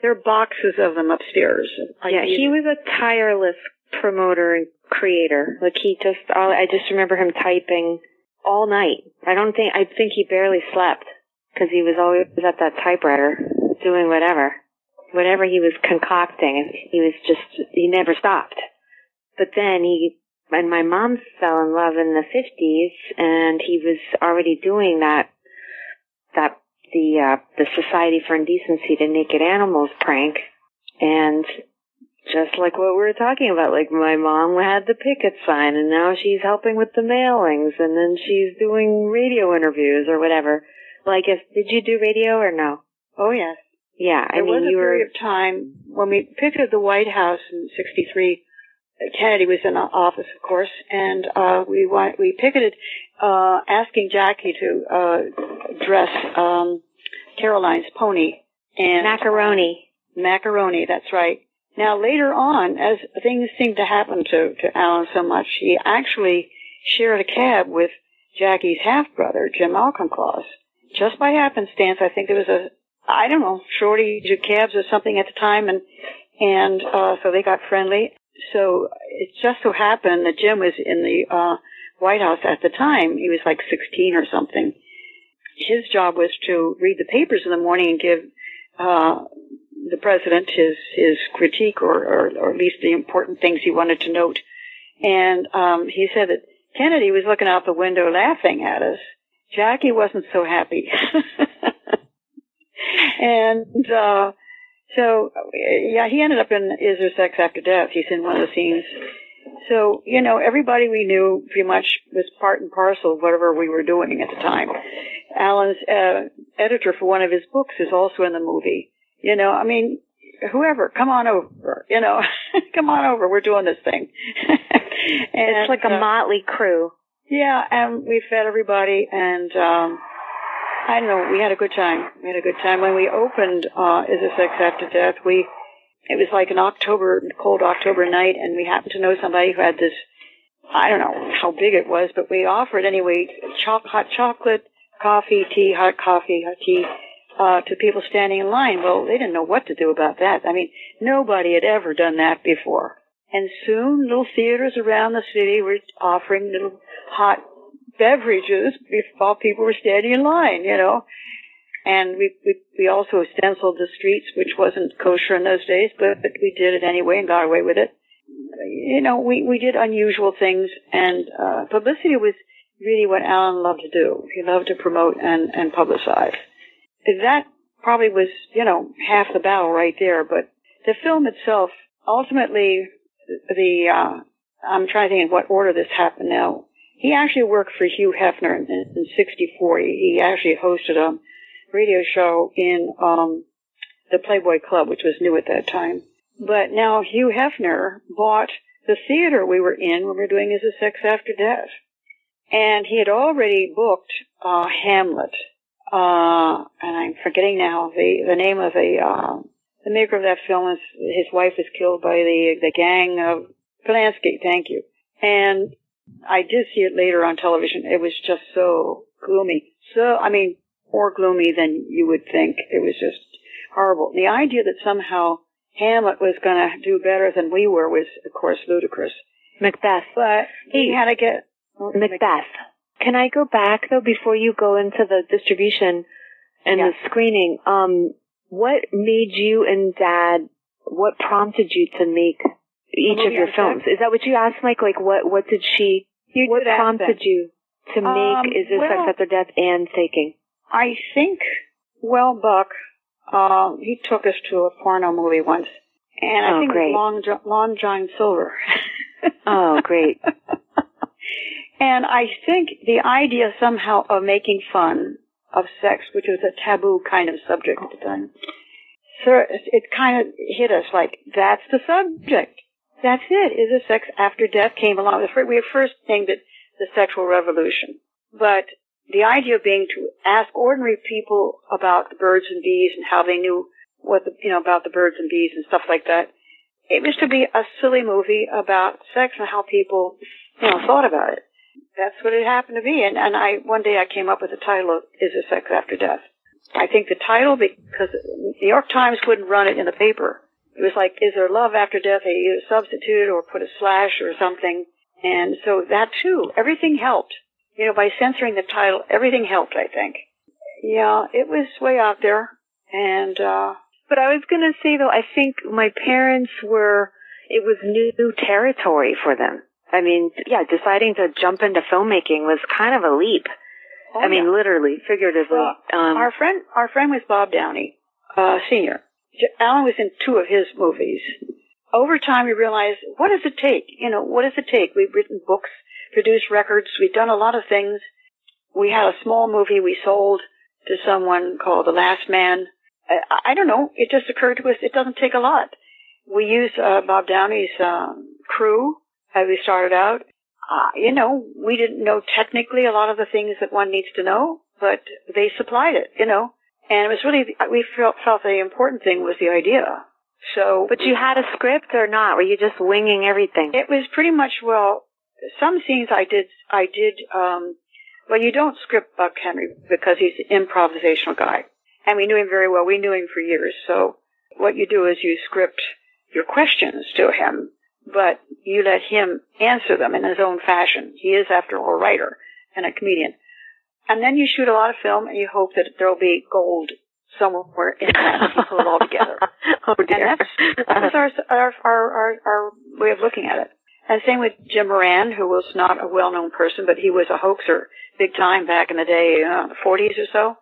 [SPEAKER 28] There are boxes of them upstairs.
[SPEAKER 27] Yeah, he was a tireless promoter and creator. Like he just, all, I just remember him typing all night. I don't think, I think he barely slept because he was always at that typewriter doing whatever, whatever he was concocting. He was just, he never stopped. But then he, and my mom fell in love in the 50s and he was already doing that, that, the, uh, the Society for Indecency to Naked Animals prank. And just like what we were talking about, like my mom had the picket sign and now she's helping with the mailings and then she's doing radio interviews or whatever. Well, I guess, did you do radio or no?
[SPEAKER 28] Oh yes.
[SPEAKER 27] Yeah, I
[SPEAKER 28] There
[SPEAKER 27] mean,
[SPEAKER 28] was a
[SPEAKER 27] you were,
[SPEAKER 28] period of time when we picketed the White House in '63. Kennedy was in office, of course, and uh, we wa- we picketed, uh, asking Jackie to uh, dress um, Caroline's pony and
[SPEAKER 27] macaroni.
[SPEAKER 28] Macaroni, that's right. Now later on, as things seemed to happen to to Alan so much, he actually shared a cab with Jackie's half brother, Jim Auchincloss. Just by happenstance, I think there was a I don't know shortage of cabs or something at the time, and and uh, so they got friendly. So it just so happened that Jim was in the uh, White House at the time. He was like 16 or something. His job was to read the papers in the morning and give uh, the president his his critique or, or or at least the important things he wanted to note. And um, he said that Kennedy was looking out the window laughing at us. Jackie wasn't so happy. and uh, so, yeah, he ended up in Is There Sex After Death? He's in one of the scenes. So, you know, everybody we knew pretty much was part and parcel of whatever we were doing at the time. Alan's uh, editor for one of his books is also in the movie. You know, I mean, whoever, come on over. You know, come on over. We're doing this thing. and,
[SPEAKER 27] it's like a
[SPEAKER 28] uh,
[SPEAKER 27] motley crew.
[SPEAKER 28] Yeah, and we fed everybody, and um, I don't know, we had a good time. We had a good time when we opened uh, "Is a Sex After Death." We it was like an October, cold October night, and we happened to know somebody who had this. I don't know how big it was, but we offered anyway cho- hot chocolate, coffee, tea, hot coffee, hot tea uh, to people standing in line. Well, they didn't know what to do about that. I mean, nobody had ever done that before. And soon, little theaters around the city were offering little hot beverages while people were standing in line, you know. And we, we, we also stenciled the streets, which wasn't kosher in those days, but, but we did it anyway and got away with it. You know, we, we did unusual things and, uh, publicity was really what Alan loved to do. He loved to promote and, and publicize. That probably was, you know, half the battle right there, but the film itself, ultimately, the, uh, I'm trying to think in what order this happened now. He actually worked for Hugh Hefner in, in 64. He, actually hosted a radio show in, um, the Playboy Club, which was new at that time. But now Hugh Hefner bought the theater we were in when we were doing Is a Sex After Death. And he had already booked, uh, Hamlet. Uh, and I'm forgetting now the, the name of the, uh, the maker of that film is, his wife is killed by the, the gang of Polanski, thank you. And I did see it later on television. It was just so gloomy. So, I mean, more gloomy than you would think. It was just horrible. The idea that somehow Hamlet was going to do better than we were was, of course, ludicrous.
[SPEAKER 27] Macbeth.
[SPEAKER 28] But he had to get
[SPEAKER 27] Macbeth. Can I go back though before you go into the distribution and
[SPEAKER 28] Yeah.
[SPEAKER 27] the screening? Um, what made you and Dad? What prompted you to make each of your films. Is that what you asked, Mike? Like, what what did she?
[SPEAKER 28] You
[SPEAKER 27] what prompted you to make
[SPEAKER 28] Um,
[SPEAKER 27] Is This
[SPEAKER 28] well-
[SPEAKER 27] Sex After Death and Faking?
[SPEAKER 28] I think, well, Buck, uh, he took us to a porno movie once. And I
[SPEAKER 27] Oh,
[SPEAKER 28] think
[SPEAKER 27] great.
[SPEAKER 28] it was Long, Jo- Long John Silver.
[SPEAKER 27] Oh, great.
[SPEAKER 28] And I think the idea somehow of making fun of sex, which was a taboo kind of subject at the time, so it kind of hit us like, that's the subject. That's it. Is a sex after death came along. We first named it the sexual revolution. But the idea being to ask ordinary people about the birds and bees and how they knew what the, you know, about the birds and bees and stuff like that. It was to be a silly movie about sex and how people, you know, thought about it. That's what it happened to be. And, and I, one day I came up with the title of Is There Sex After Death? I think the title, because the New York Times wouldn't run it in the paper. It was like, is there love after death? They either substituted or put a slash or something. And so that too, everything helped. You know, by censoring the title, everything helped, I think. Yeah, it was way out there. And, uh,
[SPEAKER 27] But I was going to say though, I think my parents were, it was new territory for them. I mean, yeah, deciding to jump into filmmaking was kind of a leap.
[SPEAKER 28] Oh,
[SPEAKER 27] I mean,
[SPEAKER 28] yeah.
[SPEAKER 27] literally, figuratively.
[SPEAKER 28] Well,
[SPEAKER 27] um,
[SPEAKER 28] our friend, our friend was Bob Downey, uh, senior. Alan was in two of his movies. Over time, we realized, what does it take? You know, what does it take? We've written books, produced records, we've done a lot of things. We had a small movie we sold to someone called The Last Man. I, I don't know. It just occurred to us it doesn't take a lot. We used uh, Bob Downey's um, crew as we started out. Uh, you know, we didn't know technically a lot of the things that one needs to know, but they supplied it, you know. And it was really, we felt, felt the important thing was the idea. So.
[SPEAKER 27] but you had a script or not? Were you just winging everything?
[SPEAKER 28] It was pretty much, well, some scenes I did, I did, um, well, you don't script Buck Henry because he's an improvisational guy. And we knew him very well. We knew him for years. So what you do is you script your questions to him, but you let him answer them in his own fashion. He is, after all, a writer and a comedian. And then you shoot a lot of film and you hope that there'll be gold somewhere in that you pull it all together.
[SPEAKER 27] oh dear.
[SPEAKER 28] And that's, that was our, our, our, our, our way of looking at it. And same with Jim Moran, who was not a well-known person, but he was a hoaxer big time back in the day, uh, 40s or so.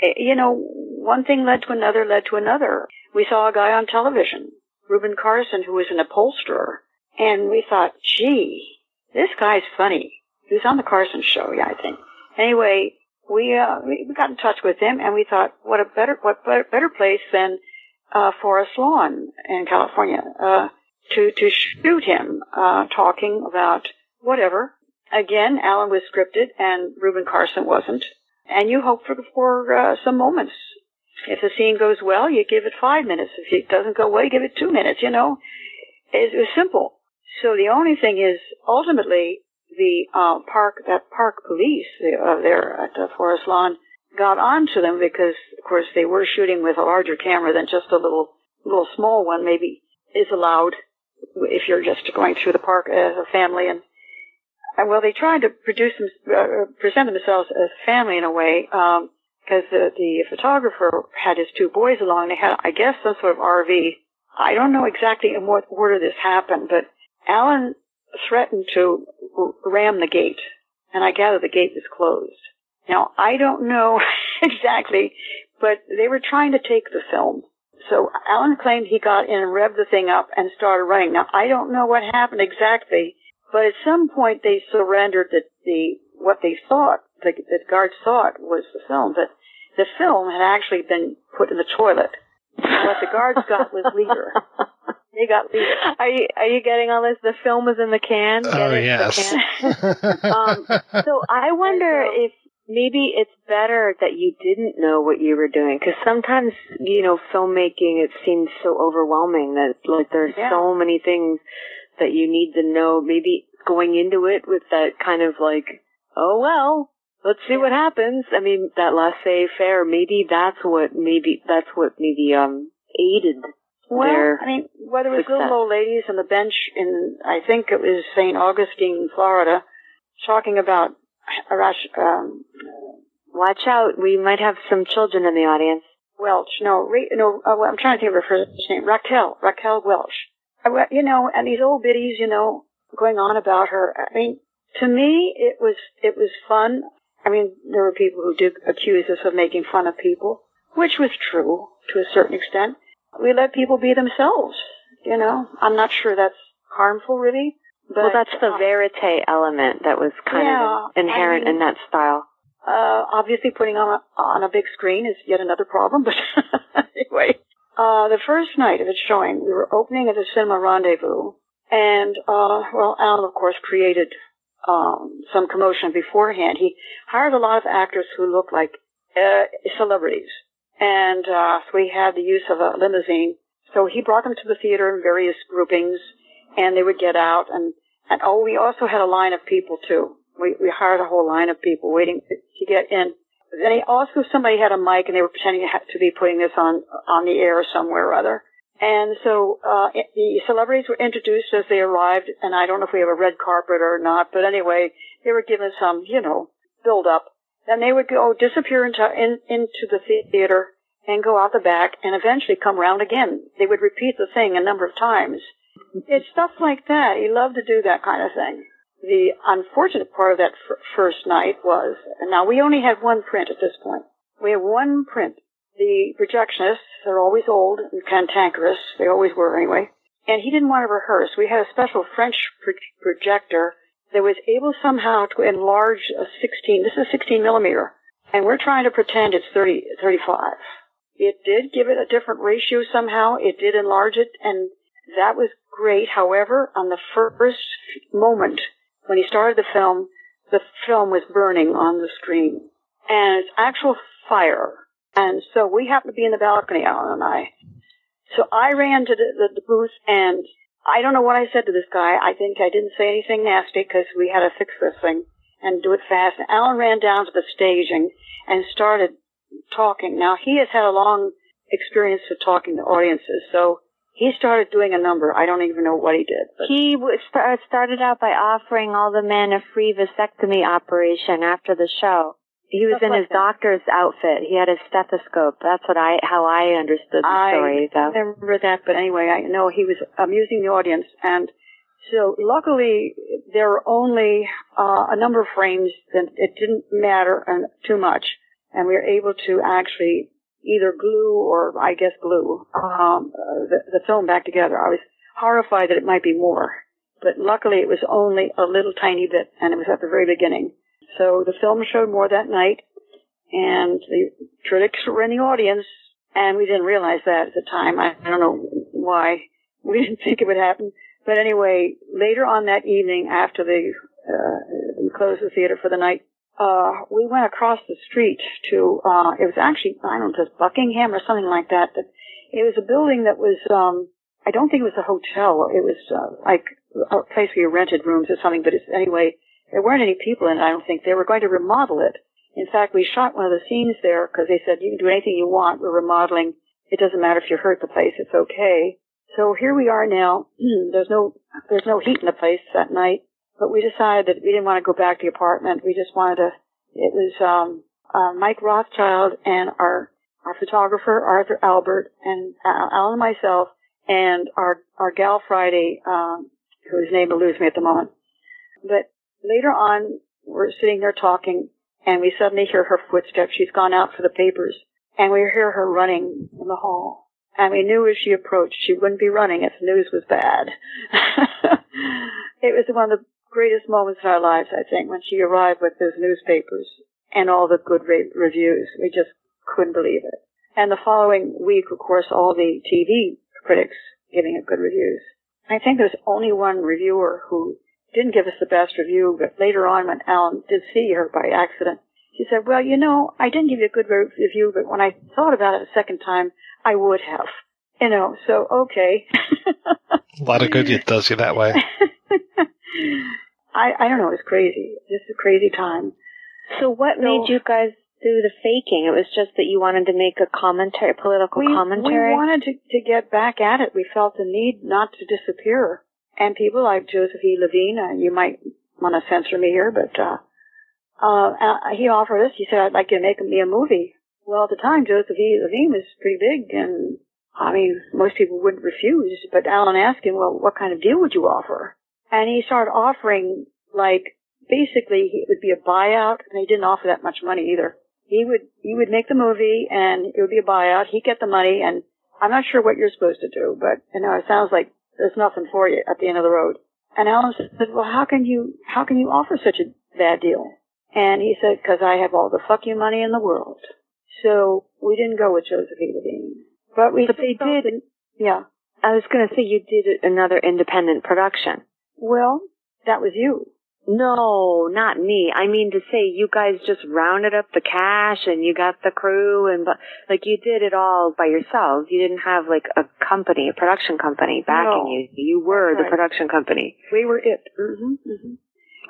[SPEAKER 28] Eh, You know, one thing led to another, led to another. We saw a guy on television, Reuben Carson, who was an upholsterer, and we thought, gee, this guy's funny. He was on the Carson show, yeah, I think. Anyway, we uh, we got in touch with him, and we thought, what a better what better, better place than uh, Forest Lawn in California uh, to to shoot him uh, talking about whatever. Again, Alan was scripted, and Reuben Carson wasn't. And you hope for for uh, some moments. If the scene goes well, you give it five minutes. If it doesn't go well, you give it two minutes. You know, it was simple. So the only thing is, ultimately, the uh, park, that park police uh, there at the Forest Lawn, got onto them because, of course, they were shooting with a larger camera than just a little, little small one. Maybe is allowed if you're just going through the park as a family. And, and well, they tried to produce them, uh, present themselves as a family in a way. Um, because the, the photographer had his two boys along. They had, I guess, some sort of RV. I don't know exactly in what order this happened, but Alan threatened to ram the gate, and I gather the gate was closed. Now, I don't know exactly, but they were trying to take the film. So Alan claimed he got in and revved the thing up and started running. Now, I don't know what happened exactly, but at some point they surrendered the, the what they thought, the, the guards thought was the film, but the film had actually been put in the toilet. And what the guards got was leader. They got leader.
[SPEAKER 27] Are you are you getting all this? The film is in the can. Get
[SPEAKER 25] Oh,
[SPEAKER 27] it?
[SPEAKER 25] Yes.
[SPEAKER 27] can? um, so I wonder if maybe it's better that you didn't know what you were doing because sometimes you know filmmaking it seems so overwhelming that like there's
[SPEAKER 28] Yeah.
[SPEAKER 27] so many things that you need to know. Maybe going into it with that kind of like, oh well, let's see what happens. I mean, that laissez faire. Maybe that's what maybe that's what maybe um aided
[SPEAKER 28] Well,
[SPEAKER 27] their
[SPEAKER 28] I mean, whether it was little old ladies on the bench in, I think it was St. Augustine, Florida, talking about Arash, um,
[SPEAKER 27] Watch out, we might have some children in the audience.
[SPEAKER 28] Welch. No, no, uh, well, I'm trying to think of her first name. Raquel, Raquel Welch. I You know, and these old biddies, you know, going on about her. I mean, to me, it was it was fun. I mean, there were people who did accuse us of making fun of people, which was true to a certain extent. We let people be themselves. You know, I'm not sure that's harmful, really. But
[SPEAKER 27] well, that's the
[SPEAKER 28] uh,
[SPEAKER 27] verite element that was kind
[SPEAKER 28] Yeah,
[SPEAKER 27] of inherent
[SPEAKER 28] I mean-
[SPEAKER 27] in that style.
[SPEAKER 28] Uh, obviously, putting on a, on a big screen is yet another problem. But anyway, uh, the first night of its showing, we were opening at the Cinema Rendezvous, and uh, well, Alan, of course, created um, some commotion beforehand. He hired a lot of actors who looked like uh, celebrities, and uh, so we had the use of a limousine. So he brought them to the theater in various groupings, and they would get out, and and oh, we also had a line of people too. We we hired a whole line of people waiting to get in. Then he also somebody had a mic and they were pretending to be putting this on on the air somewhere or other. And so uh, the celebrities were introduced as they arrived, and I don't know if we have a red carpet or not, but anyway, they were given some, you know, build up. Then they would go disappear into in, into the theater and go out the back, and eventually come round again. They would repeat the thing a number of times. It's stuff like that. He loved to do that kind of thing. The unfortunate part of that first night was, and now we only had one print at this point. We have one print. The projectionists, they're always old and cantankerous. They always were anyway. And he didn't want to rehearse. We had a special French pro- projector that was able somehow to enlarge a 16, this is 16 millimeter. And we're trying to pretend it's 30, 35. It did give it a different ratio somehow. It did enlarge it and that was great. However, on the first moment when he started the film, the film was burning on the screen. And it's actual fire. And so we happened to be in the balcony, Alan and I. So I ran to the, the, the booth and I don't know what I said to this guy. I think I didn't say anything nasty because we had to fix this thing and do it fast. And Alan ran down to the staging and started talking. Now he has had a long experience of talking to audiences, so he started doing a number. I don't even know what he did. But
[SPEAKER 27] He started out by offering all the men a free vasectomy operation after the show. He was
[SPEAKER 28] Stuff
[SPEAKER 27] in
[SPEAKER 28] like
[SPEAKER 27] his
[SPEAKER 28] that.
[SPEAKER 27] doctor's outfit. He had his stethoscope. That's what I how I understood the
[SPEAKER 28] I
[SPEAKER 27] story. Though.
[SPEAKER 28] I remember that, but anyway, I know he was amusing the audience, and so luckily there were only uh, a number of frames that it didn't matter uh, too much, and we were able to actually either glue or I guess glue um, the, the film back together. I was horrified that it might be more, but luckily it was only a little tiny bit, and it was at the very beginning. So the film showed more that night. and the critics were in the audience, and we didn't realize that at the time. I, don't know why we didn't think it would happen, but anyway, later on that evening, after the uh, we closed the theater for the night, uh, we went across the street to, uh, it was actually, I don't know, just Buckingham or something like that. But it was a building that was, um, I don't think it was a hotel. It was, uh, like a place where you rented rooms or something, but it's, anyway, there weren't any people in it, I don't think. They were going to remodel it. In fact, we shot one of the scenes there because they said, you can do anything you want. We're remodeling. It doesn't matter if you hurt the place. It's okay. So here we are now. there's no, there's no heat in the place that night but we decided that we didn't want to go back to the apartment. We just wanted to. It was um, uh, Mike Rothschild and our our photographer Arthur Albert and uh, Alan and myself and our our gal Friday, um, whose name eludes me at the moment. But later on, we're sitting there talking, and we suddenly hear her footsteps. She's gone out for the papers, and we hear her running in the hall. And we knew as she approached, she wouldn't be running if the news was bad. it was one of the greatest moments in our lives, I think, when she arrived with those newspapers and all the good re- reviews. We just couldn't believe it. And the following week, of course, all the TV critics giving it good reviews. I think there's only one reviewer who didn't give us the best review, but later on when Alan did see her by accident, she said, well, you know, I didn't give you a good review, but when I thought about it a second time, I would have. You know, so okay.
[SPEAKER 15] a lot of good it does you that way.
[SPEAKER 28] I, I don't know, it was crazy. Just a crazy time.
[SPEAKER 27] So what
[SPEAKER 28] So-
[SPEAKER 27] made you guys do the faking? It was just that you wanted to make a commentary, political
[SPEAKER 28] we,
[SPEAKER 27] commentary?
[SPEAKER 28] We wanted to, to get back at it. We felt the need not to disappear. And people like Joseph E. Levine, uh, you might want to censor me here, but uh, uh, uh, he offered us, he said, I'd like you to make me a movie. Well, at the time, Joseph E. Levine was pretty big, and I mean, most people wouldn't refuse. But Alan asked him, well, what kind of deal would you offer? And he started offering, like, basically, it would be a buyout, and he didn't offer that much money either. He would, he would make the movie, and it would be a buyout. He'd get the money, and I'm not sure what you're supposed to do, but, you know, it sounds like there's nothing for you at the end of the road. And Alan said, well, how can you, how can you offer such a bad deal? And he said, because I have all the fuck you money in the world. So we didn't go with Josephine. Levine. But we
[SPEAKER 27] But they did-
[SPEAKER 28] that- yeah.
[SPEAKER 27] I was going to say you did another independent production.
[SPEAKER 28] Well, that was you.
[SPEAKER 27] No, not me. I mean to say you guys just rounded up the cash and you got the crew and but like you did it all by yourselves. You didn't have like a company, a production company backing
[SPEAKER 28] No.
[SPEAKER 27] you. You were the production company
[SPEAKER 28] We were it. hmm hmm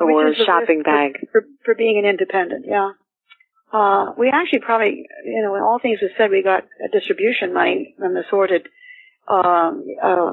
[SPEAKER 27] or
[SPEAKER 28] the
[SPEAKER 27] shopping
[SPEAKER 28] for-
[SPEAKER 27] bag.
[SPEAKER 28] for, for being an independent. Yeah. Uh, we actually probably, you know, when all things were said, we got a distribution money from the sorted, um, uh,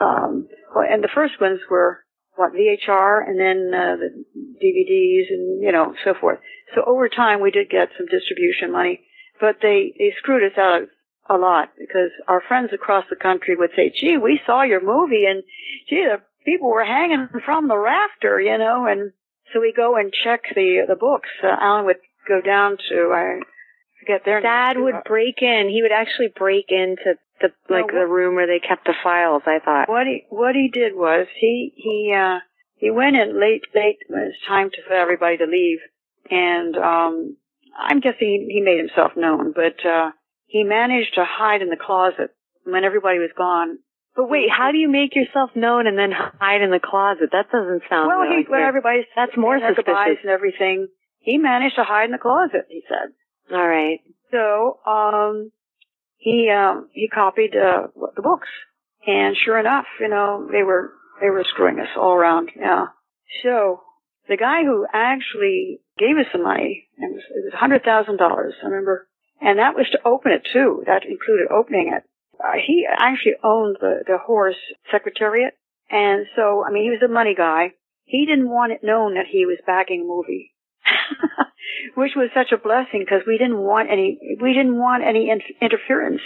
[SPEAKER 28] um, and the first ones were what VHR, and then uh, the DVDs, and you know, so forth. So over time, we did get some distribution money, but they they screwed us out a lot because our friends across the country would say, "Gee, we saw your movie, and gee, the people were hanging from the rafter, you know." And so we go and check the the books. Uh, Alan would go down to I forget their
[SPEAKER 27] Dad
[SPEAKER 28] names.
[SPEAKER 27] would break in. He would actually break into the like
[SPEAKER 28] No,
[SPEAKER 27] the room where they kept the files. I thought.
[SPEAKER 28] what he what he did was he he uh he went in late late when it's time to, for everybody to leave and um i'm guessing he, he made himself known but uh he managed to hide in the closet when everybody was gone
[SPEAKER 27] But wait, how do you make yourself known and then hide in the closet? That doesn't sound
[SPEAKER 28] well he
[SPEAKER 27] like
[SPEAKER 28] when everybody's
[SPEAKER 27] That's more suspicious.
[SPEAKER 28] and everything he managed to hide in the closet he said
[SPEAKER 27] All right.
[SPEAKER 28] So um, he um, he copied uh, the books, and sure enough, you know they were they were screwing us all around. Yeah. So the guy who actually gave us the money, it was it was hundred thousand dollars. I remember, and that was to open it too. That included opening it. Uh, he actually owned the the horse secretariat, and so I mean he was a money guy. He didn't want it known that he was backing a movie. which was such a blessing because we didn't want any we didn't want any in- interference.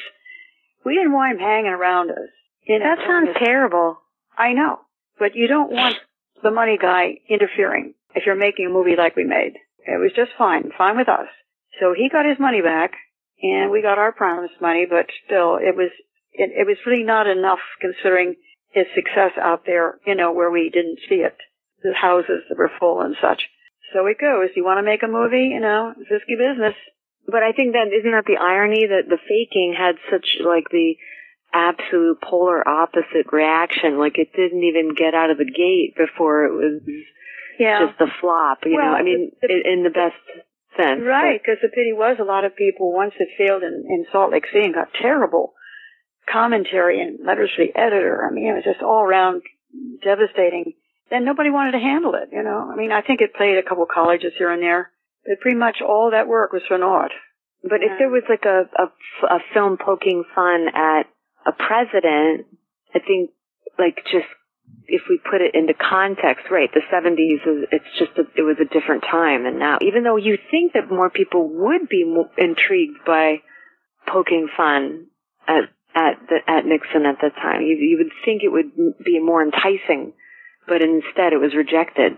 [SPEAKER 28] We didn't want him hanging around us. You know,
[SPEAKER 27] That sounds terrible.
[SPEAKER 28] I know, but you don't want the money guy interfering if you're making a movie like we made. It was just fine, fine with us. So he got his money back, and we got our promised money, but still, it was it, it was really not enough considering his success out there. You know, where we didn't see it, the houses that were full and such. So it goes. You want to make a movie, you know, it's risky business.
[SPEAKER 27] But I think that isn't that the irony that the faking had such like the absolute polar opposite reaction. Like it didn't even get out of the gate before it was
[SPEAKER 28] Yeah.
[SPEAKER 27] just a flop. You know, I mean,
[SPEAKER 28] the-
[SPEAKER 27] in, in the best sense.
[SPEAKER 28] Right, because the pity was a lot of people, once it failed in, in Salt Lake City and got terrible commentary and letters to the editor, I mean, it was just all around devastating. Then nobody wanted to handle it, you know. I mean, I think it played a couple colleges here and there, but pretty much all that work was for naught.
[SPEAKER 27] But if there was like a, a, a film poking fun at a president, I think like just if we put it into context, right, the 70s, is, it's just, a, it was a different time. And now, even though you think that more people would be intrigued by poking fun at, at, the, at Nixon at that time, you, you would think it would be more enticing, but instead it was rejected.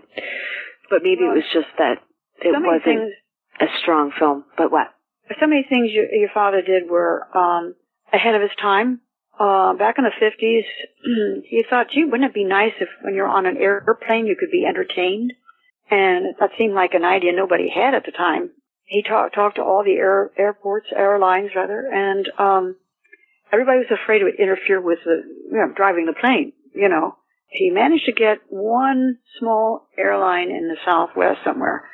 [SPEAKER 27] But maybe it was just that it
[SPEAKER 28] so
[SPEAKER 27] wasn't
[SPEAKER 28] things,
[SPEAKER 27] a strong film. But what?
[SPEAKER 28] so many things your, your father did were um, ahead of his time. Uh, back in the 50s, he thought, gee, wouldn't it be nice if when you're on an airplane you could be entertained? And that seemed like an idea nobody had at the time. He talked talked to all the air, airports, airlines rather, and um, everybody was afraid it would interfere with the you know, driving the plane. You know, he managed to get one small airline in the Southwest somewhere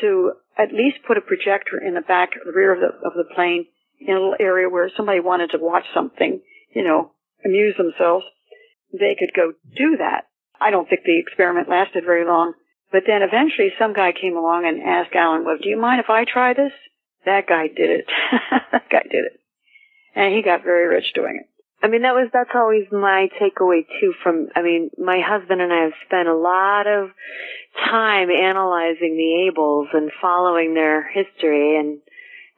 [SPEAKER 28] to at least put a projector in the back, the rear of the of the plane, in a little area where somebody wanted to watch something, you know, amuse themselves. They could go do that. I don't think the experiment lasted very long. But then eventually some guy came along and asked Alan, well, do you mind if I try this? That guy did it. that guy did it. And he got very rich doing it.
[SPEAKER 27] I mean, that was, that's always my takeaway too from, I mean, my husband and I have spent a lot of time analyzing the Abels and following their history and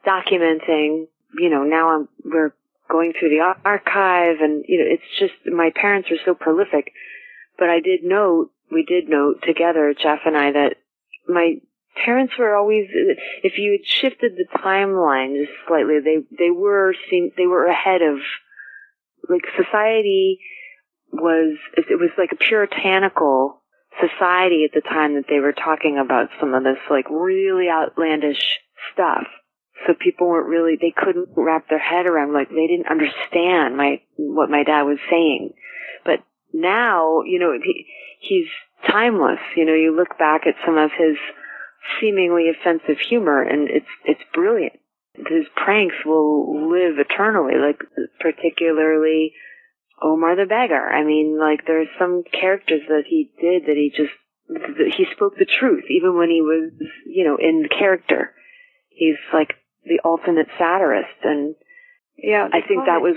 [SPEAKER 27] documenting, you know, now I'm, we're going through the archive and, you know, it's just, my parents are so prolific. But I did note, we did note together, Jeff and I, that my parents were always, if you had shifted the timeline just slightly, they, they were, seem, they were ahead of, like society was it was like a puritanical society at the time that they were talking about some of this like really outlandish stuff. So people weren't really they couldn't wrap their head around like they didn't understand my what my dad was saying. But now you know he, he's timeless. You know you look back at some of his seemingly offensive humor and it's it's brilliant his pranks will live eternally, like particularly Omar the Beggar. I mean, like there's some characters that he did that he just he spoke the truth even when he was, you know, in character. He's like the ultimate satirist, and
[SPEAKER 28] Yeah,
[SPEAKER 27] I think that was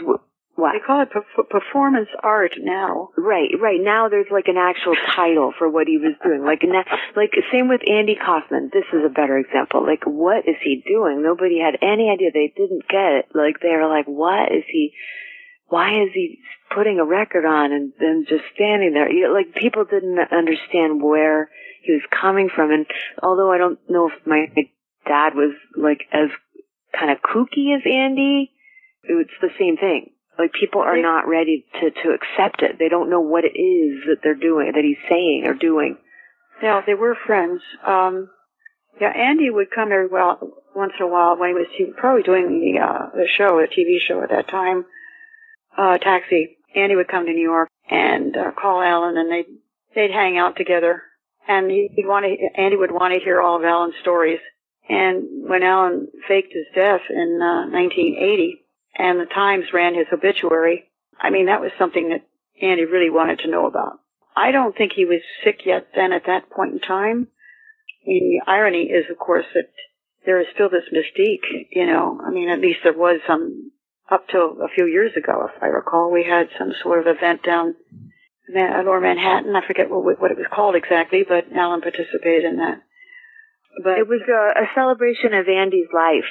[SPEAKER 27] what
[SPEAKER 28] They call it perf- performance art now.
[SPEAKER 27] Right, right. Now there's like an actual title for what he was doing. Like now, like same with Andy Kaufman. This is a better example. Like what is he doing? Nobody had any idea. They didn't get it. Like they were like, what is he? Why is he putting a record on and then just standing there? You know, like people didn't understand where he was coming from. And although I don't know if my dad was like as kind of kooky as Andy, it's the same thing. Like people are not ready to to accept it. They don't know what it is that they're doing, that he's saying or doing.
[SPEAKER 28] Yeah, they were friends. Um, yeah, Andy would come every while, once in a while when he was he was probably doing the uh, the show, the TV show at that time, uh, Taxi. Andy would come to New York and uh, call Alan, and they'd they'd hang out together. And he, he'd want to, Andy would want to hear all of Alan's stories. And when Alan faked his death in uh, 1980, and the Times ran his obituary, I mean that was something that Andy really wanted to know about. I don't think he was sick yet then at that point in time. I mean, the irony is, of course, that there is still this mystique, you know. I mean, at least there was some up till a few years ago, if I recall. We had some sort of event down Lower Manhattan. I forget what, what it was called exactly, but Alan participated in that. But
[SPEAKER 27] It was a, a celebration of Andy's life,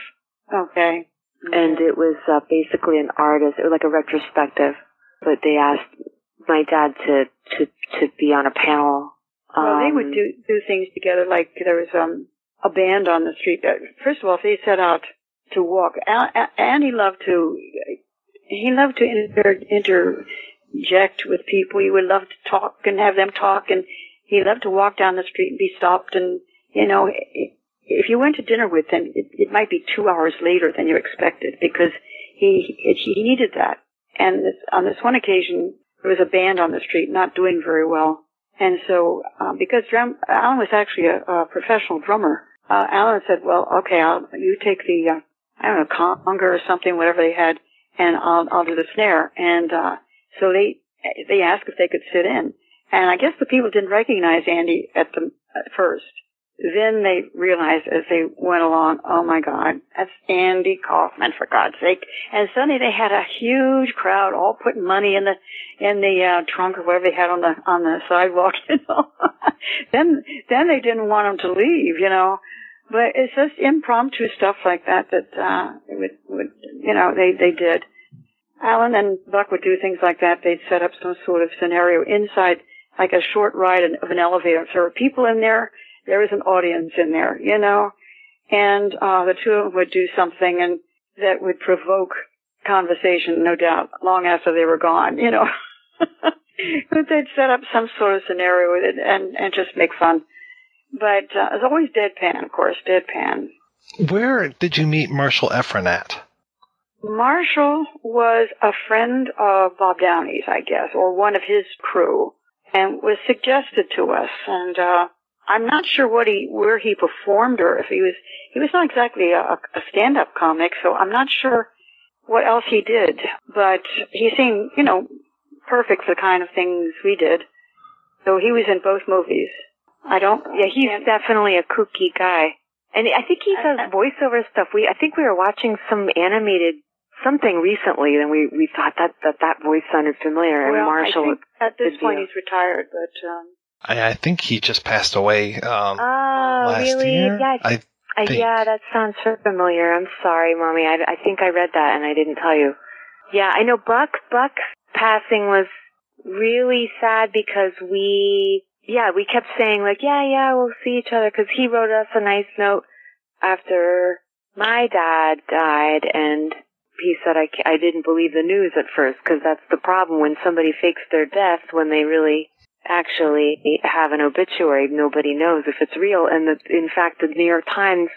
[SPEAKER 28] okay.
[SPEAKER 27] And it was uh, basically an artist. It was like a retrospective, but they asked my dad to to to be on a panel.
[SPEAKER 28] Well, they would
[SPEAKER 27] Um,
[SPEAKER 28] do do things together. Like there was um a band on the street. First of all, if they set out to walk, Al- A- Andy loved to he loved to inter, interject with people. He would love to talk and have them talk, and he loved to walk down the street and be stopped and you know, if you went to dinner with him, it, it might be two hours later than you expected because he he, he needed that. And this, on this one occasion, there was a band on the street not doing very well, and so um, because drum, Alan was actually a, a professional drummer, uh, Alan said, "Well, okay, I'll you take the uh, I don't know conga or something, whatever they had, and I'll I'll do the snare." And uh, so they they asked if they could sit in, and I guess the people didn't recognize Andy at the at first. Then they realized as they went along, oh my God, that's Andy Kaufman for God's sake! And suddenly they had a huge crowd, all putting money in the in the uh, trunk or whatever they had on the on the sidewalk. You know, then then they didn't want them to leave. You know, but it's just impromptu stuff like that that uh, would would you know they they did. Alan and Buck would do things like that. They'd set up some sort of scenario inside, like a short ride of an elevator. If there were people in there, there was an audience in there, you know, and uh, the two of them would do something and that would provoke conversation, no doubt, long after they were gone, you know. but they'd set up some sort of scenario with it and, and just make fun. But uh, it's always deadpan, of course, deadpan.
[SPEAKER 15] Where did you meet Marshall Efron at?
[SPEAKER 28] Marshall was a friend of Bob Downey's, I guess, or one of his crew, and was suggested to us. And uh, I'm not sure what he, where he performed, or if he was, he was not exactly a, a stand-up comic, so I'm not sure what else he did. But he seemed, you know, perfect for the kind of things we did. So he was in both movies. I don't.
[SPEAKER 27] Yeah, he's definitely a kooky guy. And I think he does voiceover stuff. We, I think we were watching some animated something recently, and we we thought that that that voice sounded familiar.
[SPEAKER 28] well,
[SPEAKER 27] and Marshall,
[SPEAKER 28] I think at this point he's retired, but um,
[SPEAKER 15] I, I think he just passed away. Um,
[SPEAKER 27] Oh,
[SPEAKER 15] last
[SPEAKER 27] really?
[SPEAKER 15] year?
[SPEAKER 27] Yeah,
[SPEAKER 15] I
[SPEAKER 27] I, yeah, that sounds familiar. I'm sorry, mommy. I, I think I read that and I didn't tell you. Yeah, I know Buck Buck's passing was really sad because we, yeah, we kept saying like, yeah, yeah, we'll see each other because he wrote us a nice note after my dad died and he said I, I didn't believe the news at first because that's the problem when somebody fakes their death when they really actually have an obituary. Nobody knows if it's real. And the, in fact the New York Times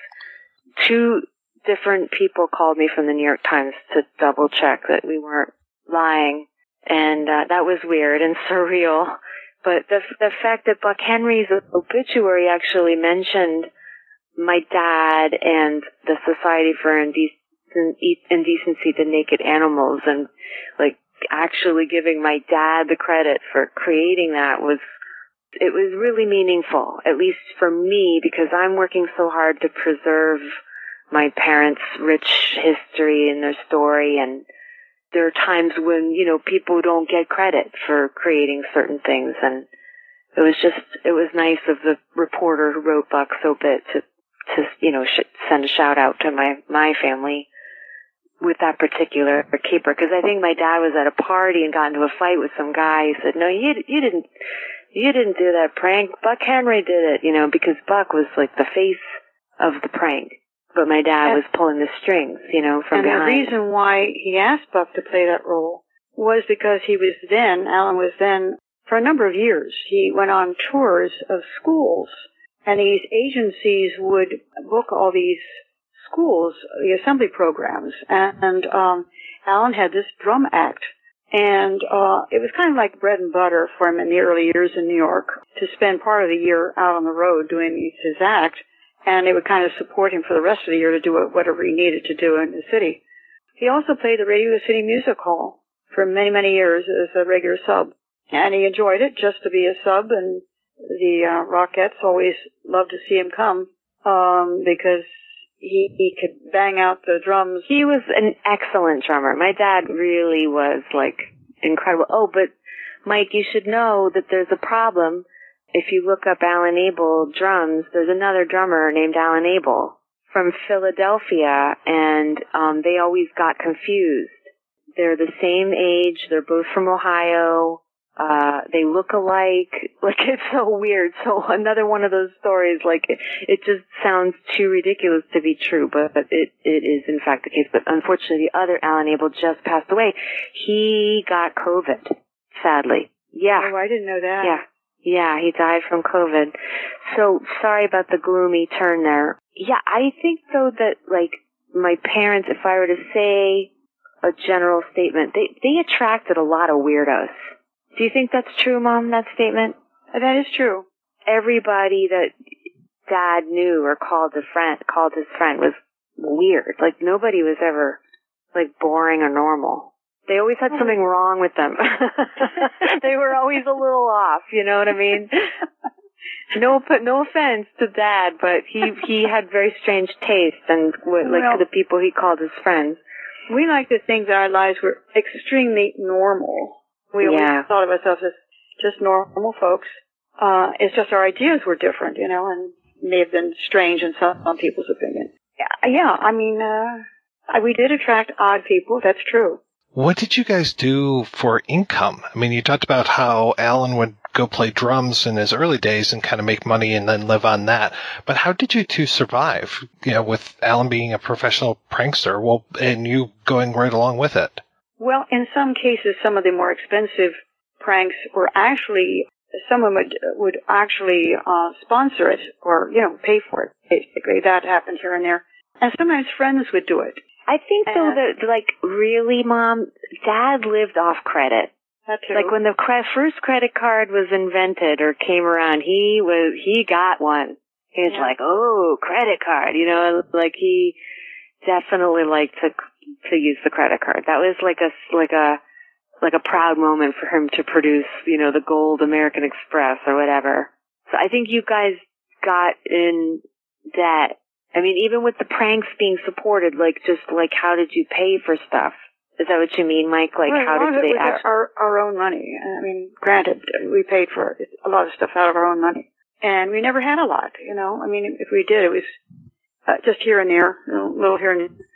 [SPEAKER 27] two different people called me from the New York Times to double check that we weren't lying. And uh, that was weird and surreal. But the the fact that Buck Henry's obituary actually mentioned my dad and the Society for Indec- Indecency to Naked Animals and like actually giving my dad the credit for creating that was it was really meaningful, at least for me, because I'm working so hard to preserve my parents' rich history and their story. And there are times when, you know, people don't get credit for creating certain things. And it was just, it was nice of the reporter who wrote Buck so bit to, to, you know, sh- send a shout out to my, my family with that particular keeper. Cause I think my dad was at a party and got into a fight with some guy. He said, no, you, you didn't, you didn't do that prank. Buck Henry did it, you know, because Buck was like the face of the prank. But my dad was pulling the strings, you know, from
[SPEAKER 28] and
[SPEAKER 27] behind.
[SPEAKER 28] the reason why he asked Buck to play that role was because he was then, Alan was then, for a number of years, he went on tours of schools, and these agencies would book all these schools, the assembly programs, and um, Alan had this drum act, and uh, it was kind of like bread and butter for him in the early years in New York to spend part of the year out on the road doing his act, and it would kind of support him for the rest of the year to do whatever he needed to do in the city. He also played the Radio City Music Hall for many, many years as a regular sub, and he enjoyed it just to be a sub, and the uh, Rockettes always loved to see him come um, because he he could bang out the drums.
[SPEAKER 27] He was an excellent drummer. My dad really was like incredible. Oh, but Mike, you should know that there's a problem. If you look up Alan Abel drums, there's another drummer named Alan Abel from Philadelphia, and um, they always got confused. They're the same age. They're both from Ohio. Uh, they look alike. Like it's so weird. So another one of those stories, like it, it just sounds too ridiculous to be true, but it, it is in fact the case. But unfortunately the other Alan Abel just passed away. He got COVID, sadly. Yeah.
[SPEAKER 28] Oh, I didn't know that.
[SPEAKER 27] Yeah. Yeah, he died from COVID. So sorry about the gloomy turn there. Yeah, I think though that like my parents, if I were to say a general statement, they they attracted a lot of weirdos. Do you think that's true, Mom? That statement?
[SPEAKER 28] Uh, that is true.
[SPEAKER 27] Everybody that Dad knew or called a friend called his friend was weird. Like nobody was ever like boring or normal. They always had something wrong with them. they were always a little off, you know what I mean? No, no offense to Dad, but he he had very strange taste, and what, like
[SPEAKER 28] Well-
[SPEAKER 27] the people he called his friends.
[SPEAKER 28] We like to think that our lives were extremely normal. We always
[SPEAKER 27] Yeah.
[SPEAKER 28] thought of ourselves as just normal folks. Uh, it's just our ideas were different, you know, and may have been strange in some, some people's opinion. Yeah, yeah, I mean, uh, I- we did attract odd people, that's true.
[SPEAKER 15] What did you guys do for income? I mean, you talked about how Alan would go play drums in his early days and kind of make money and then live on that. But how did you two survive? You know, with Alan being a professional prankster, well, and you going right along with it.
[SPEAKER 28] Well, in some cases, some of the more expensive pranks were actually, someone would, would actually, uh, sponsor it or, you know, pay for it, basically. That happened here and there. And sometimes friends would do it.
[SPEAKER 27] I think though that like really, Mom, Dad lived off credit.
[SPEAKER 28] That too.
[SPEAKER 27] Like when the cre- first credit card was invented or came around, he was he got one. He was like, "Oh, credit card," you know, like he definitely liked to to use the credit card. That was like a like a like a proud moment for him to produce, you know, the gold American Express or whatever. So I think you guys got in debt. I mean, even with the pranks being supported, like just like how did you pay for stuff? Is that what you mean, Mike? Like
[SPEAKER 28] Well,
[SPEAKER 27] how did they act?
[SPEAKER 28] our our own money. I mean, granted, we paid for a lot of stuff out of our own money, and we never had a lot. You know, I mean, if we did, it was uh, just here and there, you know, a little here and there.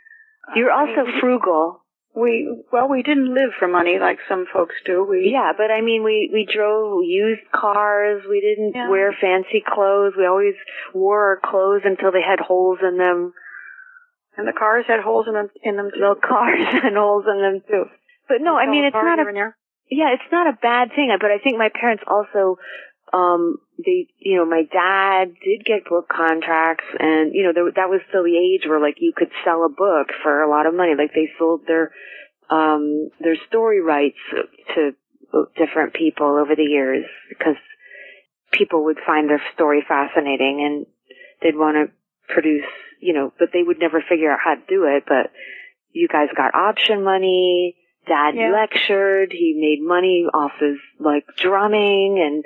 [SPEAKER 27] You're also frugal.
[SPEAKER 28] We well, we didn't live for money like some folks do. We
[SPEAKER 27] Yeah, but I mean, we we drove used cars. We didn't wear fancy clothes. We always wore our clothes until they had holes in them.
[SPEAKER 28] And the cars had holes in them. In them too.
[SPEAKER 27] The cars had holes in them too. But no, I mean, it's not a yeah, it's not a bad thing. But I think my parents also, um, they, you know, my dad did get book contracts, and you know, there, that was still the age where like you could sell a book for a lot of money. Like they sold their, um, their story rights to different people over the years because people would find their story fascinating and they'd want to produce, you know, but they would never figure out how to do it. But you guys got option money. Dad
[SPEAKER 28] Yeah.
[SPEAKER 27] lectured. He made money off his like drumming and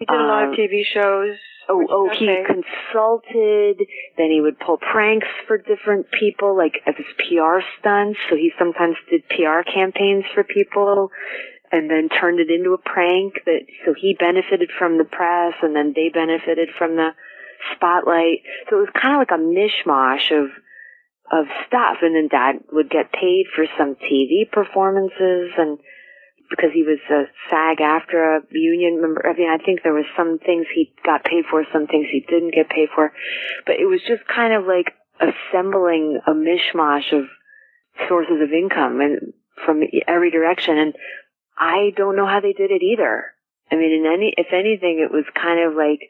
[SPEAKER 28] He did a lot
[SPEAKER 27] um,
[SPEAKER 28] of TV shows.
[SPEAKER 27] Oh, oh, he
[SPEAKER 28] okay.
[SPEAKER 27] consulted. Then he would pull pranks for different people, like as his PR stunts. So he sometimes did PR campaigns for people, and then turned it into a prank. That so he benefited from the press, and then they benefited from the spotlight. So it was kind of like a mishmash of of stuff. And then Dad would get paid for some TV performances and because he was a SAG-AFTRA union member. I mean, I think there was some things he got paid for, some things he didn't get paid for, but it was just kind of like assembling a mishmash of sources of income and from every direction. And I don't know how they did it either. I mean, in any, if anything, it was kind of like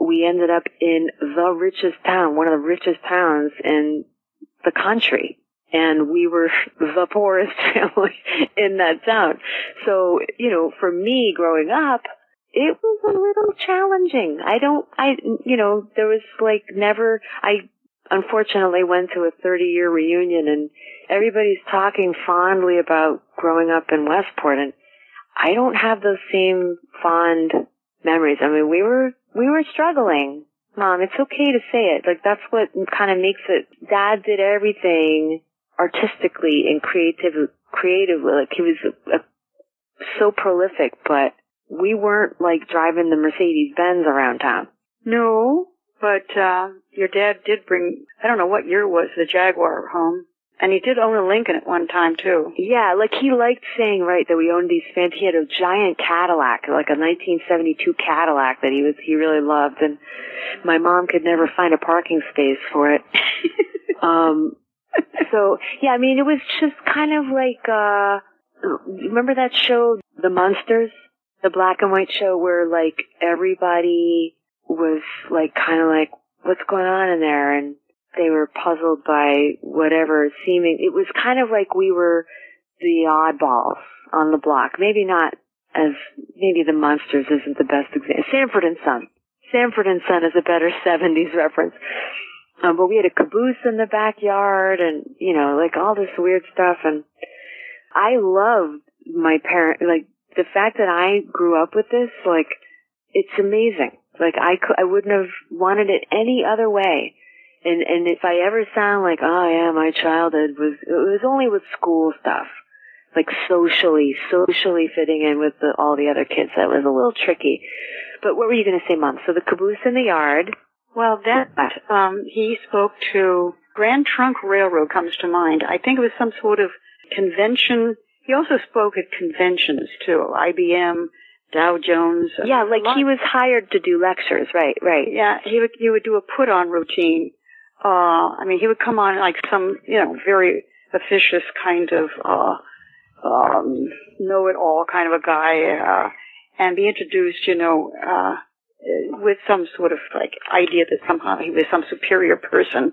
[SPEAKER 27] we ended up in the richest town, one of the richest towns in the country. And we were the poorest family in that town. So, you know, for me growing up, it was a little challenging. I don't, I, you know, there was like never, I unfortunately went to a 30 year reunion and everybody's talking fondly about growing up in Westport and I don't have those same fond memories. I mean, we were, we were struggling. Mom, it's okay to say it. Like that's what kind of makes it. Dad did everything artistically and creative, creatively. Like he was a, a, so prolific, but we weren't like driving the Mercedes Benz around town.
[SPEAKER 28] No, but uh, your dad did bring, I don't know what year it was, the Jaguar home. And he did own a Lincoln at one time, too.
[SPEAKER 27] Yeah, like he liked saying, right, that we owned these fancy, he had a giant Cadillac, like a 1972 Cadillac that he was, he really loved. And my mom could never find a parking space for it. um, so, yeah, I mean, it was just kind of like, uh, remember that show, The Munsters? the black and white show where like everybody was like kind of like what's going on in there? And they were puzzled by whatever seeming it was kind of like we were the oddballs on the block. Maybe not as maybe the Munsters isn't the best example. Sanford and son. Sanford and son is a better 70s reference um, but we had a caboose in the backyard and you know like all this weird stuff and i loved my parent like the fact that i grew up with this like it's amazing like I, cou- I wouldn't have wanted it any other way. And and if I ever sound like oh yeah my childhood was it was only with school stuff, like socially socially fitting in with the, all the other kids that was a little tricky. But what were you going to say, Mom? So the caboose in the yard.
[SPEAKER 28] Well, that um, he spoke to Grand Trunk Railroad comes to mind. I think it was some sort of convention. He also spoke at conventions too, IBM, Dow Jones.
[SPEAKER 27] Yeah, like he was hired to do lectures, right? Right.
[SPEAKER 28] Yeah, he would he would do a put on routine. Uh, I mean, he would come on like some you know very officious kind of uh, um, know it all kind of a guy, uh, and be introduced, you know, uh, with some sort of like idea that somehow he was some superior person,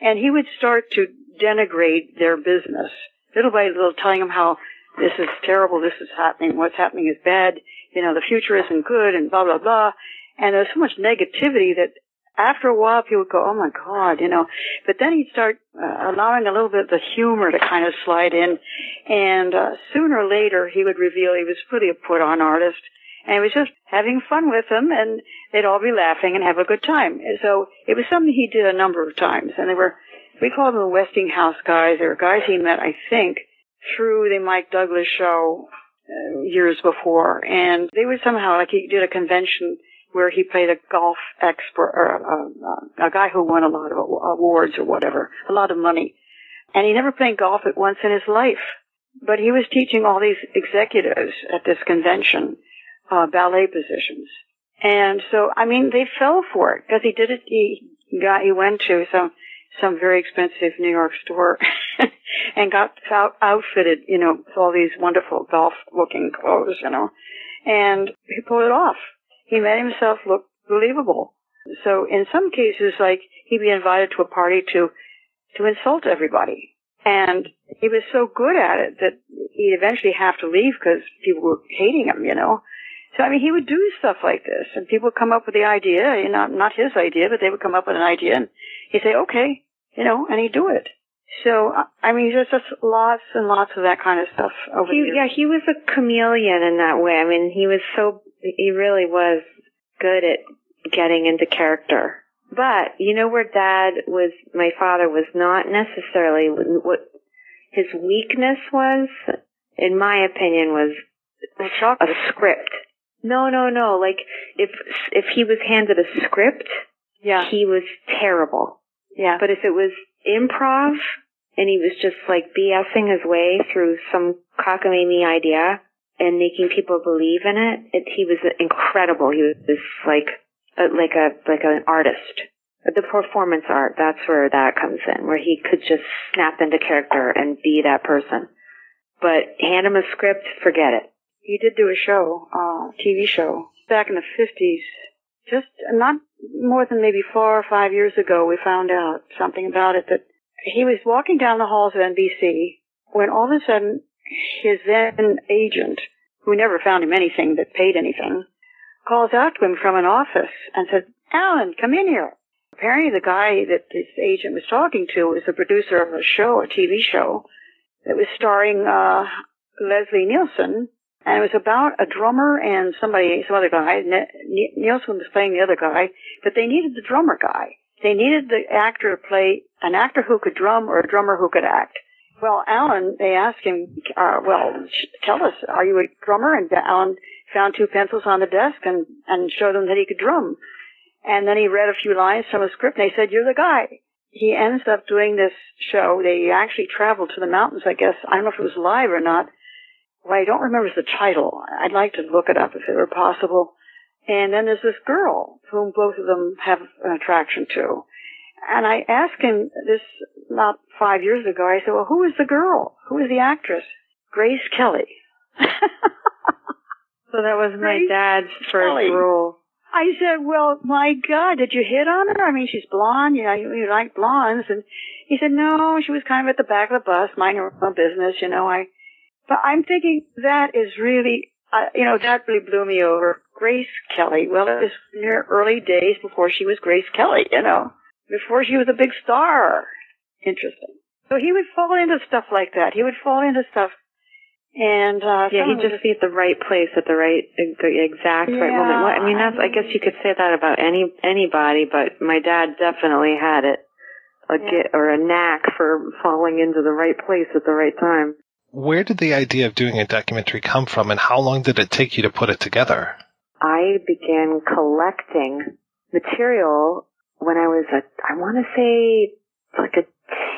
[SPEAKER 28] and he would start to denigrate their business little by little, telling them how this is terrible, this is happening, what's happening is bad, you know, the future isn't good, and blah blah blah. And there's so much negativity that after a while people would go, oh my god, you know. But then he'd start uh, allowing a little bit of the humor to kind of slide in, and uh, sooner or later he would reveal he was really a put-on artist, and was just having fun with them, and they'd all be laughing and have a good time. So it was something he did a number of times, and they were we called them the Westinghouse guys. They were guys he met, I think, through the Mike Douglas show uh, years before, and they would somehow like he did a convention where he played a golf expert or a, a, a guy who won a lot of awards or whatever, a lot of money, and he never played golf at once in his life. But he was teaching all these executives at this convention uh, ballet positions, and so I mean they fell for it because he did it. He got he went to some some very expensive New York store and got out, outfitted, you know, with all these wonderful golf looking clothes, you know, and he pulled it off. He made himself look believable. So in some cases, like he'd be invited to a party to, to insult everybody. And he was so good at it that he'd eventually have to leave because people were hating him, you know. So I mean, he would do stuff like this, and people would come up with the idea, you know, not his idea, but they would come up with an idea, and he'd say, "Okay," you know, and he'd do it. So I mean, there's just lots and lots of that kind of stuff over
[SPEAKER 27] he. Yeah, he was a chameleon in that way. I mean, he was so he really was good at getting into character. But you know where Dad was, my father was not necessarily what his weakness was. In my opinion, was a script. No, no, no. Like if if he was handed a script,
[SPEAKER 28] yeah,
[SPEAKER 27] he was terrible.
[SPEAKER 28] Yeah.
[SPEAKER 27] But if it was improv and he was just like BSing his way through some cockamamie idea and making people believe in it, it he was incredible. He was just like a, like a like an artist. The performance art, that's where that comes in, where he could just snap into character and be that person. But hand him a script, forget it.
[SPEAKER 28] He did do a show, uh, TV show, back in the 50s. Just not more than maybe four or five years ago, we found out something about it that he was walking down the halls of NBC when all of a sudden his then agent, who never found him anything that paid anything, calls out to him from an office and says, Alan, come in here. Apparently the guy that this agent was talking to was the producer of a show, a TV show, that was starring uh, Leslie Nielsen, and it was about a drummer and somebody, some other guy. Nielsen was playing the other guy, but they needed the drummer guy. They needed the actor to play an actor who could drum or a drummer who could act. Well, Alan, they asked him, uh, well, tell us, are you a drummer? And Alan found two pencils on the desk and, and showed them that he could drum. And then he read a few lines from a script and they said, you're the guy. He ends up doing this show. They actually traveled to the mountains, I guess. I don't know if it was live or not. Well, I don't remember the title. I'd like to look it up if it were possible. And then there's this girl whom both of them have an attraction to. And I asked him this not five years ago. I said, well, who is the girl? Who is the actress? Grace Kelly. So that was my Grace dad's first Kelly. role. I said, well, my God, did you hit on her? I mean, she's blonde, you know, you, you like blondes. And he said, no, she was kind of at the back of the bus, minding her own business, you know, I, but I'm thinking that is really, uh, you know, that really blew me over. Grace Kelly. Well, it was in her early days before she was Grace Kelly, you know, before she was a big star. Interesting. So he would fall into stuff like that. He would fall into stuff. And, uh,
[SPEAKER 27] Yeah, he'd just be at the right place at the right, the exact right moment. Well, I mean, that's. I guess you could say that about any anybody, but my dad definitely had it, a get or a knack for falling into the right place at the right time.
[SPEAKER 15] Where did the idea of doing a documentary come from, and how long did it take you to put it together?
[SPEAKER 27] I began collecting material when I was a, I want to say like a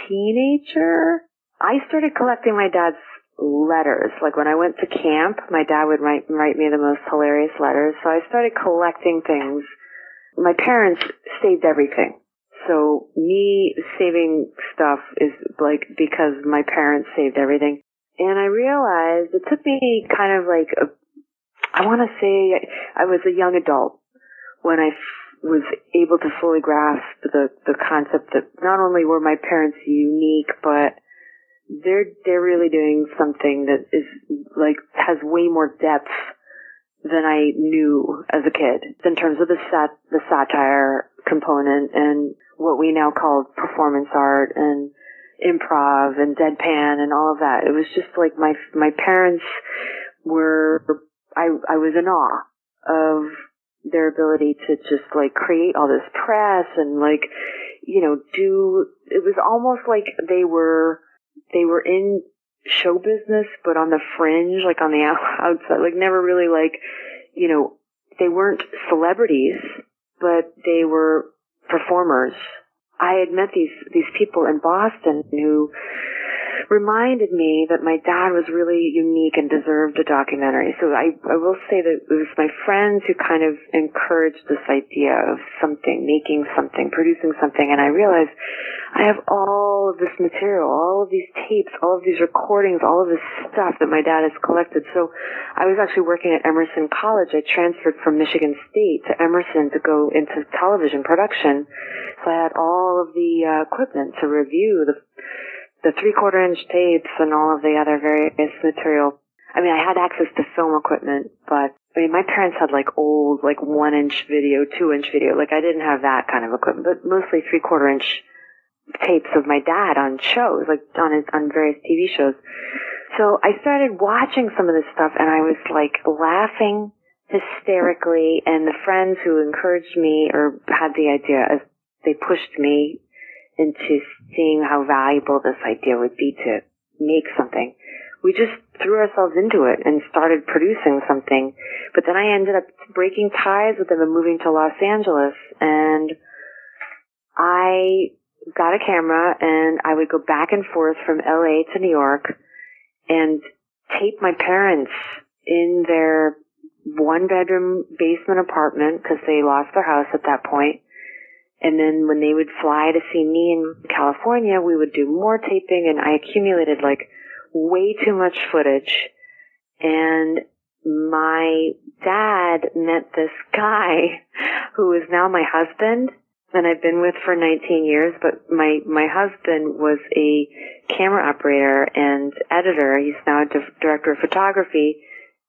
[SPEAKER 27] teenager. I started collecting my dad's letters. Like when I went to camp, my dad would write, write me the most hilarious letters. So I started collecting things. My parents saved everything. So me saving stuff is like because my parents saved everything. And I realized it took me kind of like a I want to say I was a young adult when I f- was able to fully grasp the the concept that not only were my parents unique, but they're they're really doing something that is like has way more depth than I knew as a kid in terms of the sat the satire component and what we now call performance art and improv and deadpan and all of that. It was just like my my parents were I I was in awe of their ability to just like create all this press and like you know do it was almost like they were they were in show business but on the fringe like on the outside like never really like you know they weren't celebrities but they were performers i had met these these people in boston who reminded me that my dad was really unique and deserved a documentary. So I, I will say that it was my friends who kind of encouraged this idea of something, making something, producing something. And I realized I have all of this material, all of these tapes, all of these recordings, all of this stuff that my dad has collected. So I was actually working at Emerson College. I transferred from Michigan State to Emerson to go into television production. So I had all of the uh, equipment to review the the three quarter inch tapes and all of the other various material. I mean, I had access to film equipment, but I mean, my parents had like old, like one inch video, two inch video. Like I didn't have that kind of equipment, but mostly three quarter inch tapes of my dad on shows, like on his, on various TV shows. So I started watching some of this stuff and I was like laughing hysterically and the friends who encouraged me or had the idea as they pushed me into seeing how valuable this idea would be to make something. We just threw ourselves into it and started producing something. But then I ended up breaking ties with them and moving to Los Angeles. And I got a camera and I would go back and forth from LA to New York and tape my parents in their one bedroom basement apartment because they lost their house at that point. And then when they would fly to see me in California, we would do more taping and I accumulated like way too much footage. And my dad met this guy who is now my husband and I've been with for 19 years, but my, my husband was a camera operator and editor. He's now a di- director of photography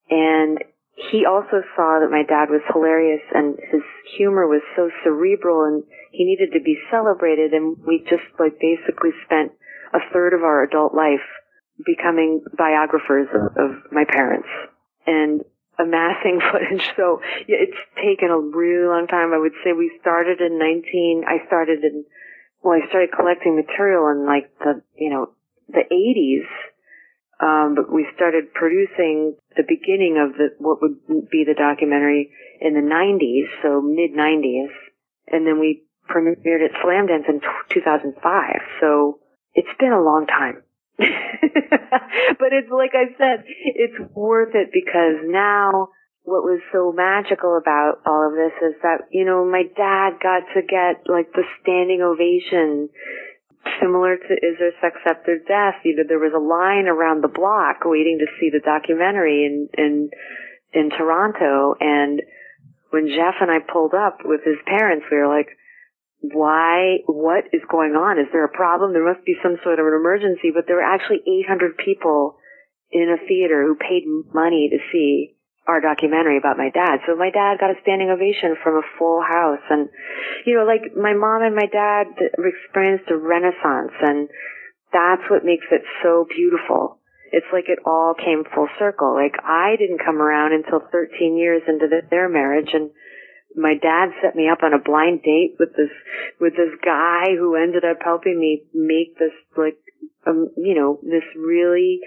[SPEAKER 27] and he also saw that my dad was hilarious and his humor was so cerebral and he needed to be celebrated and we just like basically spent a third of our adult life becoming biographers of, of my parents and amassing footage. So yeah, it's taken a really long time. I would say we started in 19, I started in, well, I started collecting material in like the, you know, the 80s. Um, but we started producing the beginning of the what would be the documentary in the 90s, so mid 90s, and then we premiered at Slamdance in t- 2005. So it's been a long time. but it's like I said, it's worth it because now what was so magical about all of this is that, you know, my dad got to get like the standing ovation similar to Is There Sex After Death? You know, there was a line around the block waiting to see the documentary in, in, in Toronto. And when Jeff and I pulled up with his parents, we were like, why, what is going on? Is there a problem? There must be some sort of an emergency. But there were actually 800 people in a theater who paid money to see our documentary about my dad. So my dad got a standing ovation from a full house. And, you know, like my mom and my dad experienced a renaissance and that's what makes it so beautiful. It's like it all came full circle. Like I didn't come around until 13 years into the, their marriage and my dad set me up on a blind date with this, with this guy who ended up helping me make this like, um, you know, this really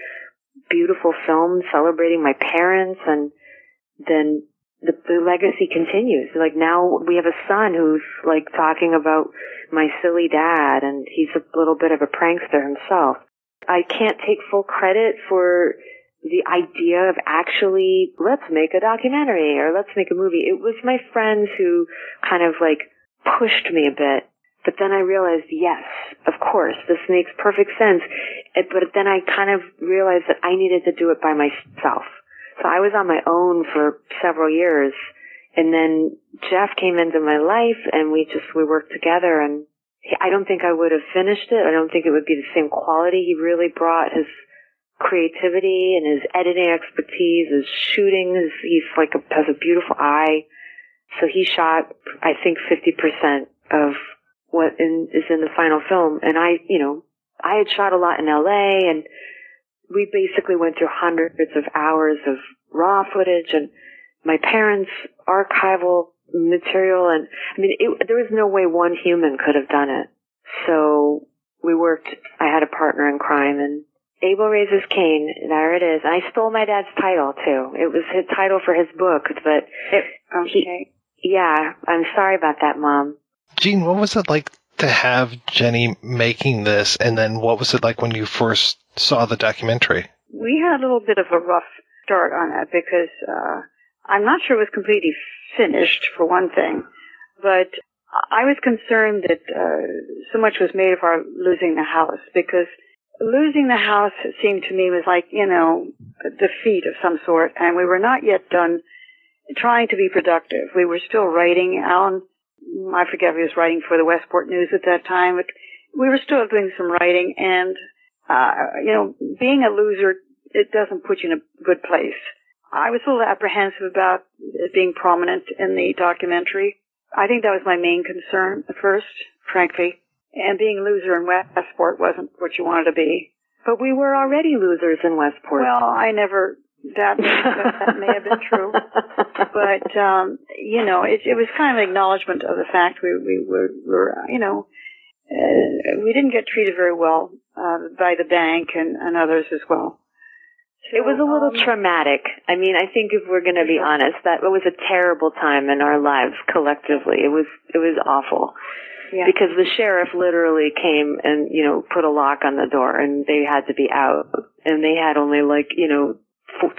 [SPEAKER 27] beautiful film celebrating my parents and then the, the legacy continues. Like now we have a son who's like talking about my silly dad and he's a little bit of a prankster himself. I can't take full credit for the idea of actually let's make a documentary or let's make a movie. It was my friends who kind of like pushed me a bit. But then I realized, yes, of course, this makes perfect sense. Eh, but then I kind of realized that I needed to do it by myself. So I was on my own for several years. And then Jeff came into my life and we just, we worked together and I don't think I would have finished it. I don't think it would be the same quality. He really brought his creativity and his editing expertise, his shooting. His, he's like a, has a beautiful eye. So he shot, I think, 50% of what in, is in the final film. And I, you know, I had shot a lot in LA and we basically went through hundreds of hours of raw footage and my parents' archival material. And I mean, it, there was no way one human could have done it. So we worked, I had a partner in crime and Abel raises Cain. There it is. I stole my dad's title too. It was his title for his book, but it,
[SPEAKER 28] okay.
[SPEAKER 27] He, yeah, I'm sorry about that, Mom.
[SPEAKER 15] Jeanne, what was it like to have Jenny making this, and then what was it like when you first saw the documentary?
[SPEAKER 28] We had a little bit of a rough start on that because uh, I'm not sure it was completely finished, for one thing, but I was concerned that uh, so much was made of our losing the house because losing the house it seemed to me was like you know a defeat of some sort, and we were not yet done trying to be productive. We were still writing. Alan I forget if he was writing for the Westport News at that time, but we were still doing some writing and, uh, you know, being a loser, it doesn't put you in a good place. I was a little apprehensive about being prominent in the documentary. I think that was my main concern at first, frankly. And being a loser in Westport wasn't what you wanted to be.
[SPEAKER 27] But we were already losers in Westport.
[SPEAKER 28] Well, I never that that may have been true, but um, you know, it, it was kind of an acknowledgement of the fact we we were, were you know, uh, we didn't get treated very well uh, by the bank and, and others as well.
[SPEAKER 27] So, it was a little um, traumatic. I mean, I think if we're going to be honest, that it was a terrible time in our lives collectively. It was it was awful.
[SPEAKER 28] Yeah.
[SPEAKER 27] Because the sheriff literally came and, you know, put a lock on the door and they had to be out. And they had only like, you know,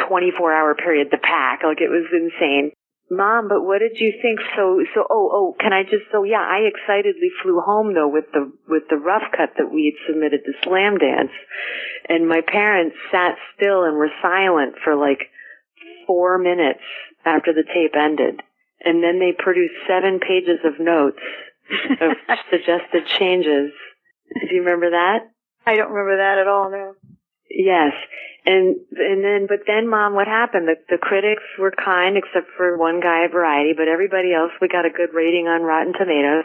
[SPEAKER 27] 24 hour period to pack. Like it was insane. Mom, but what did you think? So, so, oh, oh, can I just, so yeah, I excitedly flew home though with the, with the rough cut that we had submitted to Slamdance. And my parents sat still and were silent for like four minutes after the tape ended. And then they produced seven pages of notes of suggested changes. Do you remember that?
[SPEAKER 28] I don't remember that at all, no.
[SPEAKER 27] Yes. And and then but then mom what happened? The the critics were kind except for one guy at Variety, but everybody else we got a good rating on Rotten Tomatoes.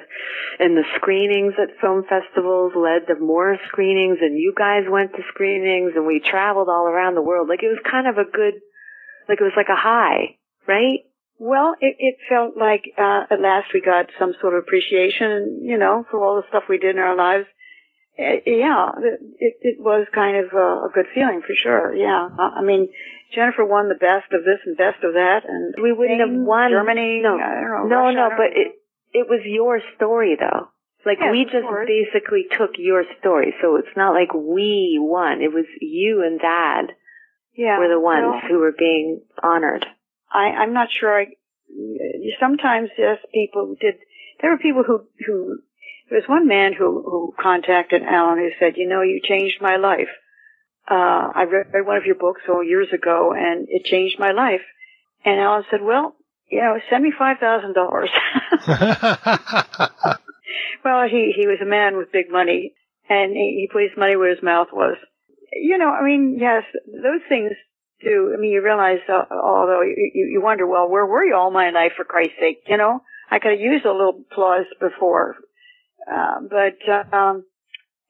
[SPEAKER 27] And the screenings at film festivals led to more screenings and you guys went to screenings and we traveled all around the world. Like it was kind of a good like it was like a high, right?
[SPEAKER 28] Well, it, it felt like uh, at last we got some sort of appreciation, you know, for all the stuff we did in our lives uh, yeah, it, it was kind of a, a good feeling for sure. Yeah, I mean, Jennifer won the best of this and best of that, and
[SPEAKER 27] we wouldn't have won.
[SPEAKER 28] Germany.
[SPEAKER 27] No,
[SPEAKER 28] know,
[SPEAKER 27] no,
[SPEAKER 28] Russia,
[SPEAKER 27] no, but it it was your story though. Like
[SPEAKER 28] yes,
[SPEAKER 27] we just basically took your story, so it's not like we won. It was you and Dad
[SPEAKER 28] yeah,
[SPEAKER 27] were the ones
[SPEAKER 28] well,
[SPEAKER 27] who were being honored.
[SPEAKER 28] I, I'm not sure. I, sometimes yes, people did. There were people who who there was one man who, who contacted Alan who said, you know, you changed my life. Uh, I read one of your books oh years ago and it changed my life. And Alan said, well, you know, send me $5,000. well, he, he was a man with big money and he, he put his money where his mouth was. You know, I mean, yes, those things do. I mean, you realize, uh, although you, you wonder, well, where were you all my life, for Christ's sake? You know, I could have used a little applause before. Uh, but, um,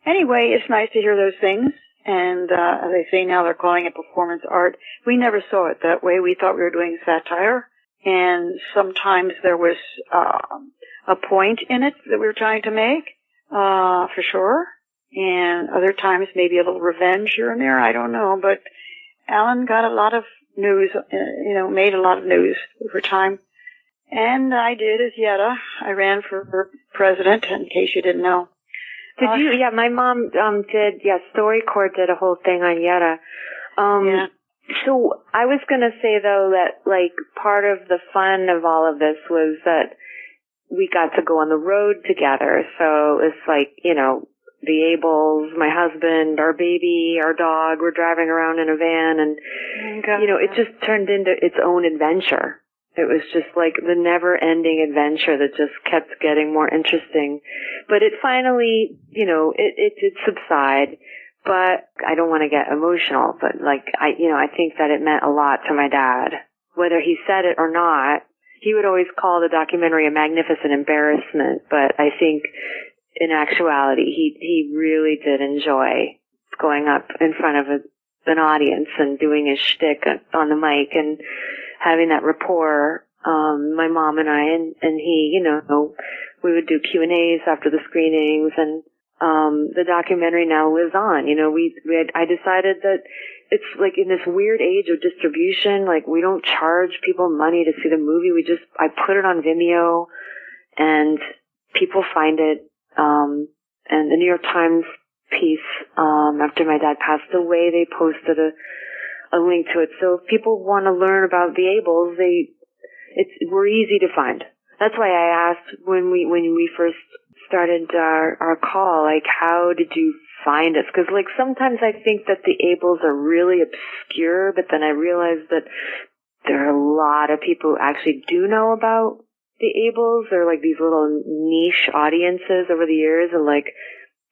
[SPEAKER 28] anyway, it's nice to hear those things. And, uh, as I say now, they're calling it performance art. We never saw it that way. We thought we were doing satire. And sometimes there was, uh, a point in it that we were trying to make, uh, for sure. And other times maybe a little revenge here and there. I don't know. But Alan got a lot of news, uh, you know, made a lot of news over time. And I did as Yetta. I ran for president, in case you didn't know.
[SPEAKER 27] Did
[SPEAKER 28] Uh,
[SPEAKER 27] you? Yeah, my mom um did. Yeah, StoryCorps did a whole thing on Yetta. Um,
[SPEAKER 28] Yeah.
[SPEAKER 27] So I was gonna say though that like part of the fun of all of this was that we got to go on the road together. So it's like you know the Abels, my husband, our baby, our dog. We're driving around in a van, and you know it just turned into its own adventure. It was just like the never ending adventure that just kept getting more interesting. But it finally, you know, it, it did subside. But I don't want to get emotional, but like I, you know, I think that it meant a lot to my dad. Whether he said it or not, he would always call the documentary a magnificent embarrassment, but I think in actuality, he, he really did enjoy going up in front of a, an audience and doing his shtick on the mic and having that rapport. Um, my mom and I and, and he, you know, we would do Q and A's after the screenings and, um, the documentary now lives on. You know, we, we had, I decided that it's like in this weird age of distribution, like we don't charge people money to see the movie. We just, I put it on Vimeo and people find it. Um, and the New York Times piece, um, after my dad passed away, they posted a, a link to it. So if people want to learn about the Abels, they, it's, we're easy to find. That's why I asked when we, when we first started our, our call, like, how did you find us? Cause like sometimes I think that the Abels are really obscure, but then I realize that there are a lot of people who actually do know about the Abels. They're like these little niche audiences over the years and like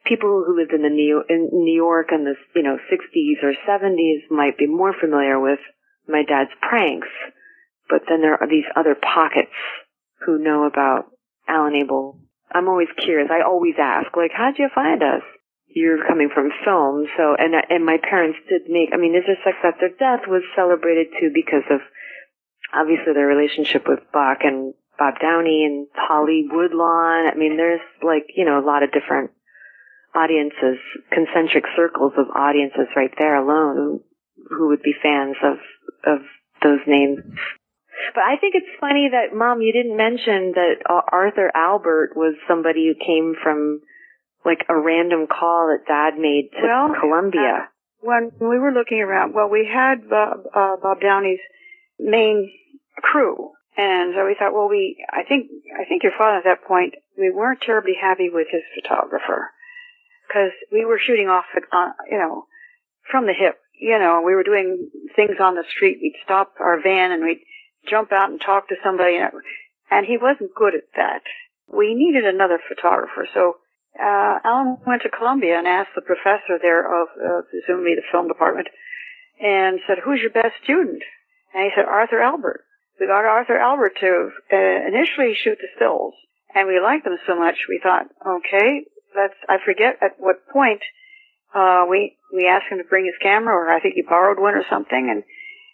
[SPEAKER 27] people who lived in the New, in New York in the, you know, 60s or 70s might be more familiar with my dad's pranks. But then there are these other pockets who know about Alan Abel. I'm always curious. I always ask, like, how'd you find us? You're coming from film, so and and my parents did make. I mean, Is There Sex After Death was celebrated too because of obviously their relationship with Buck and Bob Downey and Holly Woodlawn. I mean, there's like you know a lot of different audiences, concentric circles of audiences right there alone who, who would be fans of of those names. But I think it's funny that, Mom, you didn't mention that uh, Arthur Albert was somebody who came from like a random call that Dad made to
[SPEAKER 28] Well,
[SPEAKER 27] Columbia.
[SPEAKER 28] when we were looking around, well, we had Bob, uh, Bob Downey's main crew, and so we thought, well, we, I think, I think your father at that point, we weren't terribly happy with his photographer because we were shooting off, uh, you know, from the hip. You know, we were doing things on the street. We'd stop our van and we'd jump out and talk to somebody, and he wasn't good at that. We needed another photographer, so uh, Alan went to Columbia and asked the professor there of uh, presumably the film department, and said, "Who's your best student?" And he said, "Arthur Albert." We got Arthur Albert to uh, initially shoot the stills, and we liked them so much we thought, okay, let's. I forget at what point uh, we we asked him to bring his camera, or I think he borrowed one or something, and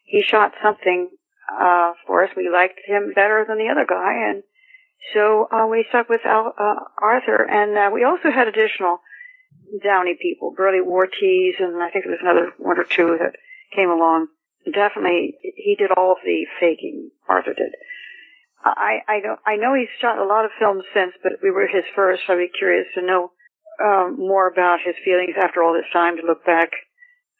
[SPEAKER 28] he shot something uh, for us. We liked him better than the other guy, and so uh, we stuck with Al, uh, Arthur, and uh, we also had additional Downey people, Burley Ortiz, and I think there was another one or two that came along. Definitely, he did all of the faking. Arthur did. I I know I know he's shot a lot of films since, but we were his first. I'd be curious to know um, more about his feelings after all this time to look back.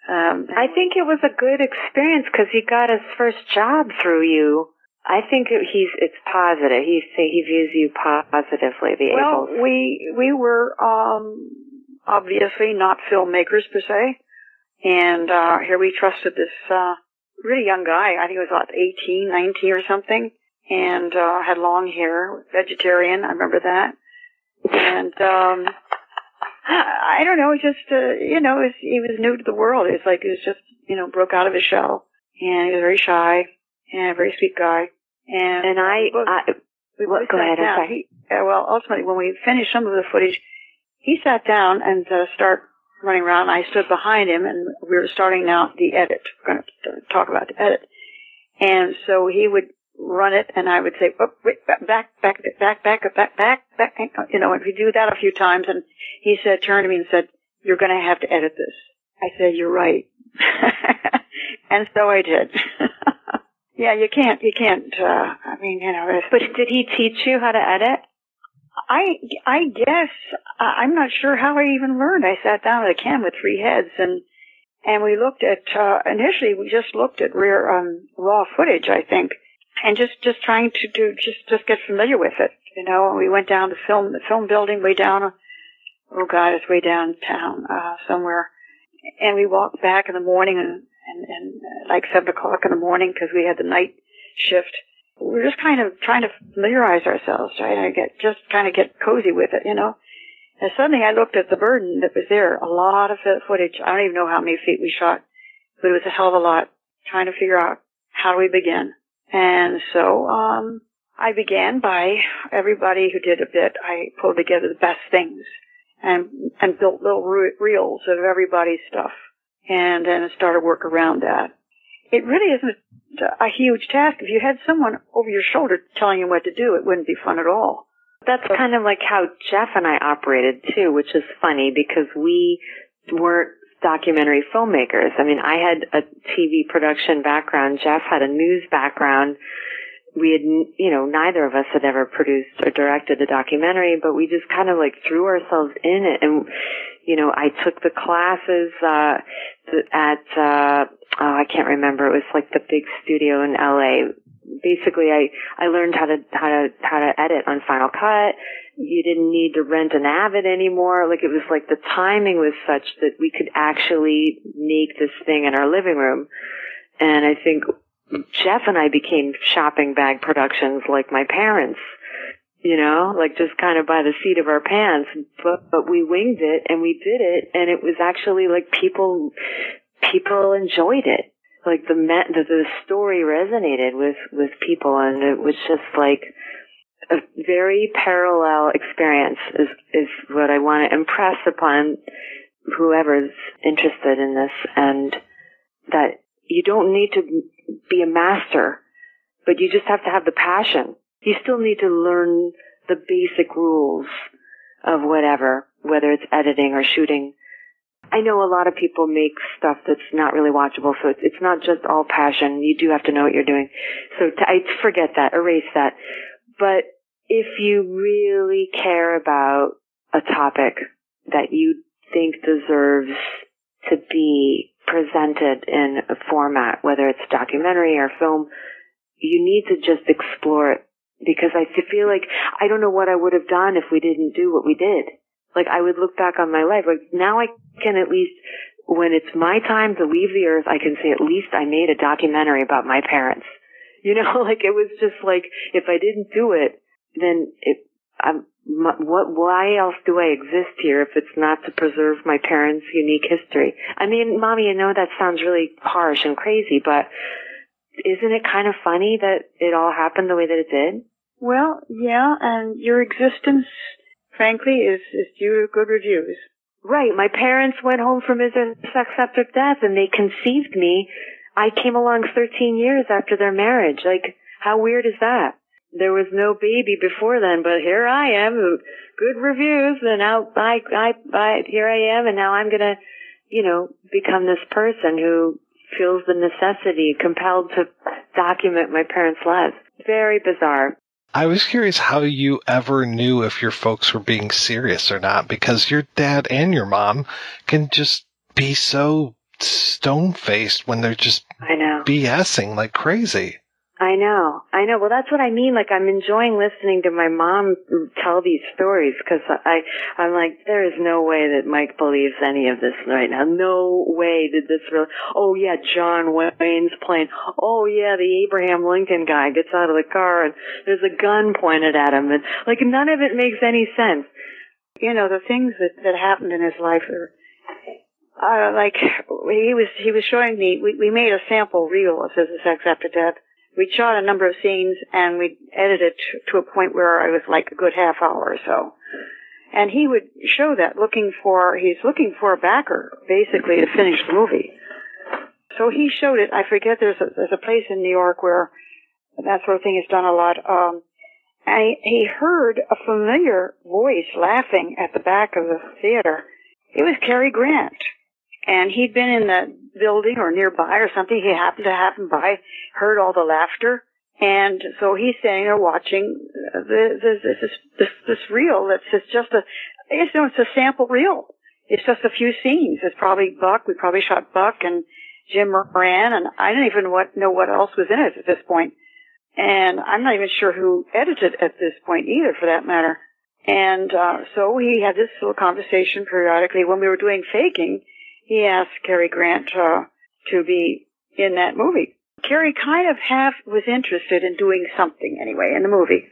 [SPEAKER 28] Um,
[SPEAKER 27] I think it was a good experience because he got his first job through you. I think it, he's it's positive. He say he views you positively. The
[SPEAKER 28] well,
[SPEAKER 27] Abels.
[SPEAKER 28] we we were um, obviously not filmmakers per se, and uh, here we trusted this uh, really young guy. I think he was about 18, 19 or something, and uh, had long hair, vegetarian. I remember that. And um, I don't know, just uh, you know, was, he was new to the world. It's like he was just you know broke out of his shell, and he was very shy and a very sweet guy. And
[SPEAKER 27] And I, I
[SPEAKER 28] we,
[SPEAKER 27] well, go ahead,
[SPEAKER 28] down. He, uh, well, ultimately, when we finished some of the footage, he sat down and uh, started running around. I stood behind him, and we were starting out the edit. We're going to talk about the edit. And so he would run it, and I would say, oh, wait, back, back, back, back, back, back, back. You know, if you do that a few times, and he said, turned to me and said, "You're going to have to edit this." I said, "You're right," and so I did. yeah, you can't, you can't. Uh, I mean, you know.
[SPEAKER 27] But did he teach you how to edit?
[SPEAKER 28] I, I guess I'm not sure how I even learned. I sat down at a KEM with three heads and and we looked at uh, initially we just looked at rear um, raw footage, I think, and just just trying to do just just get familiar with it. You know, and we went down the film the film building way down. Oh God, it's way downtown uh, somewhere, and we walked back in the morning and and, and like seven o'clock in the morning because we had the night shift were just kind of trying to familiarize ourselves, trying to get just kind of get cozy with it, you know. And suddenly I looked at the burden that was there. A lot of footage. I don't even know how many feet we shot, but it was a hell of a lot. Trying to figure out how do we begin. And so um, I began by everybody who did a bit. I pulled together the best things and and built little re- reels of everybody's stuff, and then started work around that. It really isn't a huge task. If you had someone over your shoulder telling you what to do, it wouldn't be fun at all.
[SPEAKER 27] That's kind of like how Jeff and I operated too, which is funny because we weren't documentary filmmakers. I mean, I had a TV production background. Jeff had a news background. We had, you know, neither of us had ever produced or directed a documentary, but we just kind of like threw ourselves in it. And, you know, I took the classes, uh, at, uh, oh, I can't remember. It was like the big studio in LA. Basically, I, I learned how to, how to, how to edit on Final Cut. You didn't need to rent an Avid anymore. Like it was like the timing was such that we could actually make this thing in our living room. And I think Jeff and I became shopping bag productions like my parents, you know, like just kind of by the seat of our pants. But, but we winged it and we did it and it was actually like people, people enjoyed it. Like the, me- the, the story resonated with, with people and it was just like, a very parallel experience is is what I want to impress upon whoever's interested in this and that you don't need to be a master but you just have to have the passion you still need to learn the basic rules of whatever whether it's editing or shooting I know a lot of people make stuff that's not really watchable, so it's, it's not just all passion. You do have to know what you're doing. So t- I forget that, erase that. But if you really care about a topic that you think deserves to be presented in a format, whether it's documentary or film, you need to just explore it because I feel like I don't know what I would have done if we didn't do what we did. Like I would look back on my life, like now I can at least, when it's my time to leave the earth, I can say at least I made a documentary about my parents. You know, like it was just like, if I didn't do it, then it, I'm, what, why else do I exist here if it's not to preserve my parents' unique history? I mean, mommy, I know that sounds really harsh and crazy, but isn't it kind of funny that it all happened the way that it did?
[SPEAKER 28] Well, yeah, and your existence, frankly, is is due to good reviews.
[SPEAKER 27] Right. My parents went home from his sex after death and they conceived me. I came along 13 years after their marriage. Like, how weird is that? There was no baby before then, but here I am, good reviews, and now I, I, I, here I am, and now I'm gonna, you know, become this person who feels the necessity, compelled to document my parents' lives. Very bizarre.
[SPEAKER 15] I was curious how you ever knew if your folks were being serious or not, because your dad and your mom can just be so stone faced when they're just
[SPEAKER 27] I know.
[SPEAKER 15] BSing like crazy.
[SPEAKER 27] I know, I know. Well, that's what I mean. Like, I'm enjoying listening to my mom tell these stories because I, I'm like, there is no way that Mike believes any of this right now. No way did this really. Oh yeah, John Wayne's plane. Oh yeah, the Abraham Lincoln guy gets out of the car and there's a gun pointed at him, and like none of it makes any sense.
[SPEAKER 28] You know, the things that that happened in his life are. Uh, like he was, he was showing me. We, we made a sample reel of his sex after death, we shot a number of scenes and we edited to, to a point where I was like a good half hour or so. And he would show that looking for, he's looking for a backer basically to finish the movie. So he showed it. I forget there's a, there's a place in New York where that sort of thing is done a lot. Um, and he, he heard a familiar voice laughing at the back of the theater. It was Cary Grant. And he'd been in the building or nearby or something. He happened to happen by, heard all the laughter. And so he's standing there watching the, the, this, this, this reel that's it's just a, I guess, you know, it's a sample reel. It's just a few scenes. It's probably Buck. We probably shot Buck and Jim Moran, and I don't even what, know what else was in it at this point. And I'm not even sure who edited at this point either, for that matter. And uh, so we had this little conversation periodically when we were doing faking he asked Cary Grant uh, to be in that movie. Cary kind of half was interested in doing something anyway in the movie,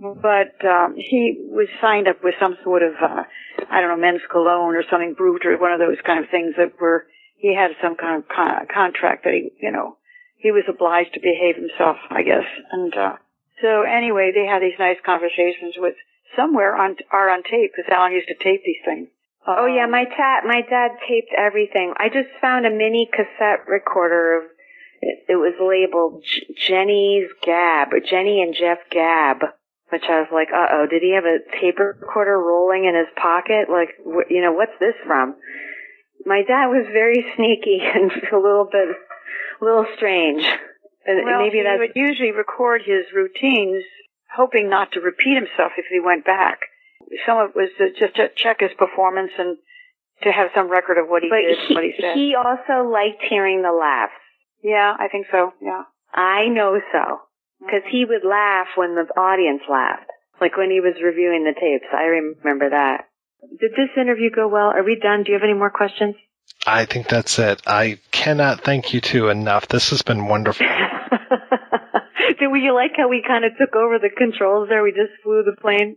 [SPEAKER 28] but um, he was signed up with some sort of uh, I don't know men's cologne or something Brut or one of those kind of things that were he had some kind of con- contract that he you know he was obliged to behave himself I guess. And uh, so anyway they had these nice conversations with somewhere on are on tape because Alan used to tape these things
[SPEAKER 27] Oh yeah, my dad my dad taped everything. I just found a mini cassette recorder of it, it was labeled J- Jenny's Gab or Jenny and Jeff Gab, which I was like, uh oh, did he have a tape recorder rolling in his pocket? Like, wh- you know, what's this from? My dad was very sneaky and a little bit, a little strange. And
[SPEAKER 28] well,
[SPEAKER 27] maybe
[SPEAKER 28] he
[SPEAKER 27] that's
[SPEAKER 28] would usually record his routines, hoping not to repeat himself if he went back. Some of it was just to check his performance and to have some record of what he
[SPEAKER 27] but
[SPEAKER 28] did,
[SPEAKER 27] he,
[SPEAKER 28] what he said.
[SPEAKER 27] he also liked hearing the laughs.
[SPEAKER 28] yeah, I think so. Yeah.
[SPEAKER 27] I know so. Because he would laugh when the audience laughed. Like when he was reviewing the tapes. I remember that. Did this interview go well? Are we done? Do you have any more questions?
[SPEAKER 15] I think that's it. I cannot thank you two enough. This has been wonderful.
[SPEAKER 27] Did you like how we kind of took over the controls there? We just flew the plane.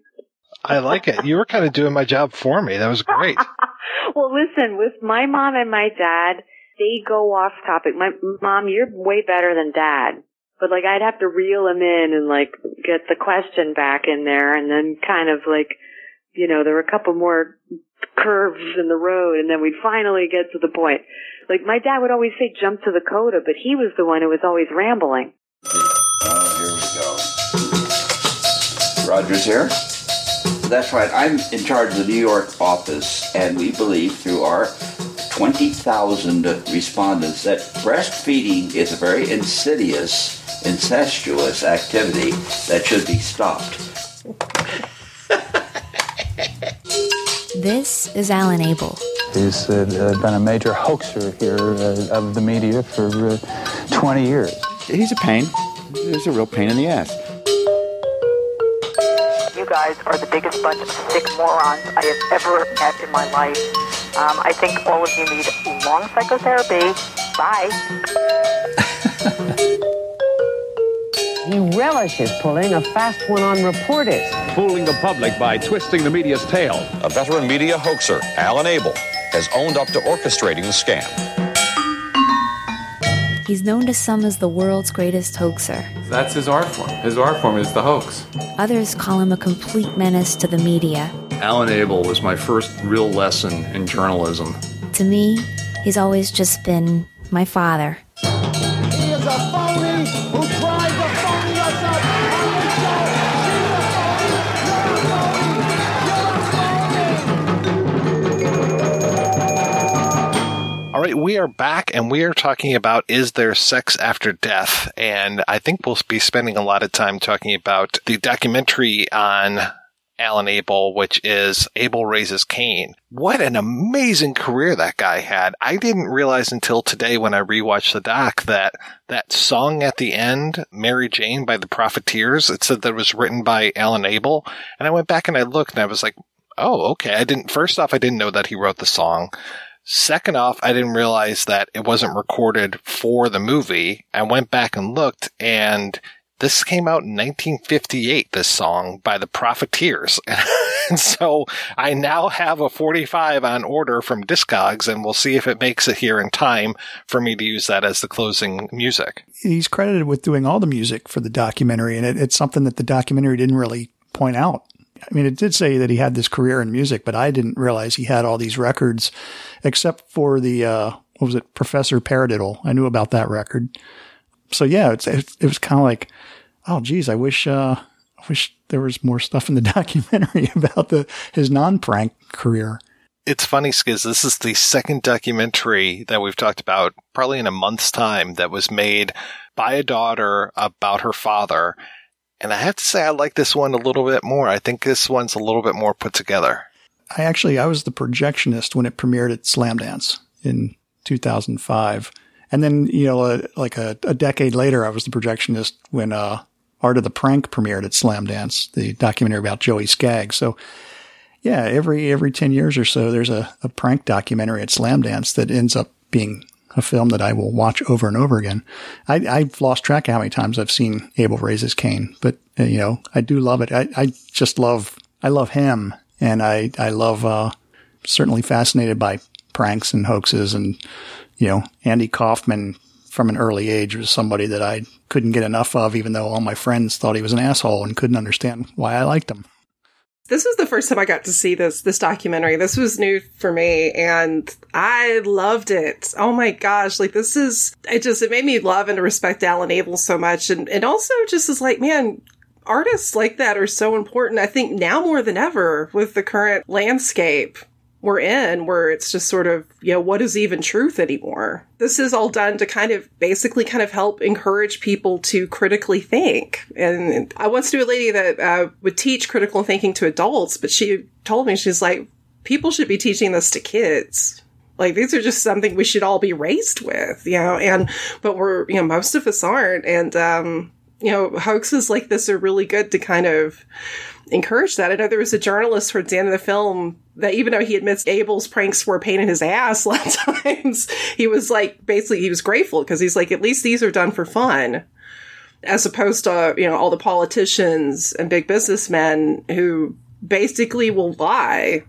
[SPEAKER 15] I like it. You were kind of doing my job for me. That was great.
[SPEAKER 27] well, listen, with my mom and my dad, they go off topic. My mom, you're way better than dad. But like, I'd have to reel him in and like get the question back in there and then kind of like, you know, there were a couple more curves in the road and then we'd finally get to the point. Like my dad would always say jump to the coda, but he was the one who was always rambling. Oh, here we go.
[SPEAKER 29] Rogers here. That's right. I'm in charge of the New York office, and we believe through our 20,000 respondents that breastfeeding is a very insidious, incestuous activity that should be stopped.
[SPEAKER 30] This is Alan Abel.
[SPEAKER 31] He's uh, been a major hoaxer here uh, of the media for uh, 20 years.
[SPEAKER 13] He's a pain. He's a real pain in the ass.
[SPEAKER 32] You guys are the biggest bunch of sick morons I have ever met in my life. Um, I think all of you need long psychotherapy. Bye.
[SPEAKER 33] He relishes pulling a fast one on reporters.
[SPEAKER 34] Fooling the public by twisting the media's tail.
[SPEAKER 35] A veteran media hoaxer, Alan Abel, has owned up to orchestrating the scam.
[SPEAKER 30] He's known to some as the world's greatest hoaxer.
[SPEAKER 36] That's his art form. His art form is the hoax.
[SPEAKER 30] Others call him a complete menace to the media.
[SPEAKER 34] Alan Abel was my first real lesson in journalism.
[SPEAKER 30] To me, he's always just been my father.
[SPEAKER 15] All right, we are back and we are talking about is there sex after death? And I think we'll be spending a lot of time talking about the documentary on Alan Abel, which is Abel Raises Cain. What an amazing career that guy had. I didn't realize until today when I rewatched the doc that that song at the end, Mary Jane by the Profiteers, it said that it was written by Alan Abel. And I went back and I looked and I was like, oh, okay. I didn't, first off, I didn't know that he wrote the song. Second off, I didn't realize that it wasn't recorded for the movie. I went back and looked and this came out in 1958, this song by the Profiteers. and so I now have a 45 on order from Discogs and we'll see if it makes it here in time for me to use that as the closing music.
[SPEAKER 16] He's credited with doing all the music for the documentary and it, it's something that the documentary didn't really point out. I mean, it did say that he had this career in music, but I didn't realize he had all these records except for the, uh, what was it? Professor Paradiddle. I knew about that record so yeah, it's, it, it was kind of like, oh, geez, I wish, uh, I wish there was more stuff in the documentary about the his non prank career.
[SPEAKER 15] It's funny, Skizz. This is the second documentary that we've talked about, probably in a month's time, that was made by a daughter about her father. And I have to say, I like this one a little bit more. I think this one's a little bit more put together.
[SPEAKER 16] I actually, I was the projectionist when it premiered at Slamdance in 2005. And then, you know, uh, like a, a, decade later, I was the projectionist when, uh, Art of the Prank premiered at Slamdance, the documentary about Joey Skaggs. So yeah, every, every 10 years or so, there's a, a prank documentary at Slamdance that ends up being a film that I will watch over and over again. I, have lost track of how many times I've seen Abel Raises Cain, but uh, you know, I do love it. I, I just love, I love him and I, I love, uh, certainly fascinated by pranks and hoaxes and, you know, Andy Kaufman from an early age was somebody that I couldn't get enough of, even though all my friends thought he was an asshole and couldn't understand why I liked him.
[SPEAKER 17] This was the first time I got to see this this documentary. This was new for me and I loved it. Oh my gosh, like this is it just it made me love and respect Alan Abel so much and and also just is like, man, artists like that are so important. I think now more than ever with the current landscape we're in where it's just sort of, you know, what is even truth anymore? This is all done to kind of basically kind of help encourage people to critically think. And I once knew a lady that uh, would teach critical thinking to adults, but she told me, she's like, people should be teaching this to kids. Like these are just something we should all be raised with, you know, and, but we're, you know, most of us aren't. And, um, you know, hoaxes like this are really good to kind of, encourage that. I know there was a journalist towards the end of the film that even though he admits Abel's pranks were a pain in his ass a lot of times, he was like, basically, he was grateful because he's like, at least these are done for fun. As opposed to, you know, all the politicians and big businessmen who basically will lie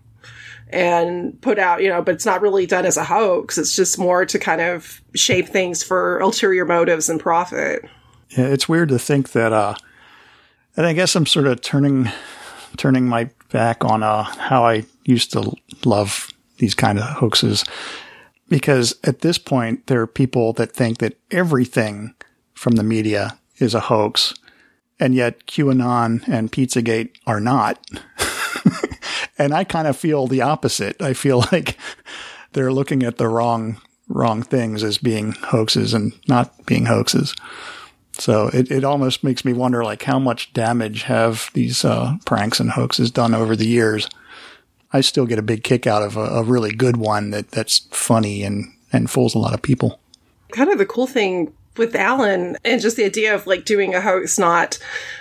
[SPEAKER 17] and put out, you know, but it's not really done as a hoax. It's just more to kind of shape things for ulterior motives and profit.
[SPEAKER 16] It's weird to think that, uh, and I guess I'm sort of turning turning my back on uh, how I used to love these kind of hoaxes because at this point there are people that think that everything from the media is a hoax and yet QAnon and Pizzagate are not. and I kind of feel the opposite. I feel like they're looking at the wrong wrong things as being hoaxes and not being hoaxes. So it, it almost makes me wonder, like, how much damage have these uh, pranks and hoaxes done over the years? I still get a big kick out of a, a really good one that, that's funny and, and fools a lot of people.
[SPEAKER 17] Kind of the cool thing with Alan and just the idea of like doing a hoax not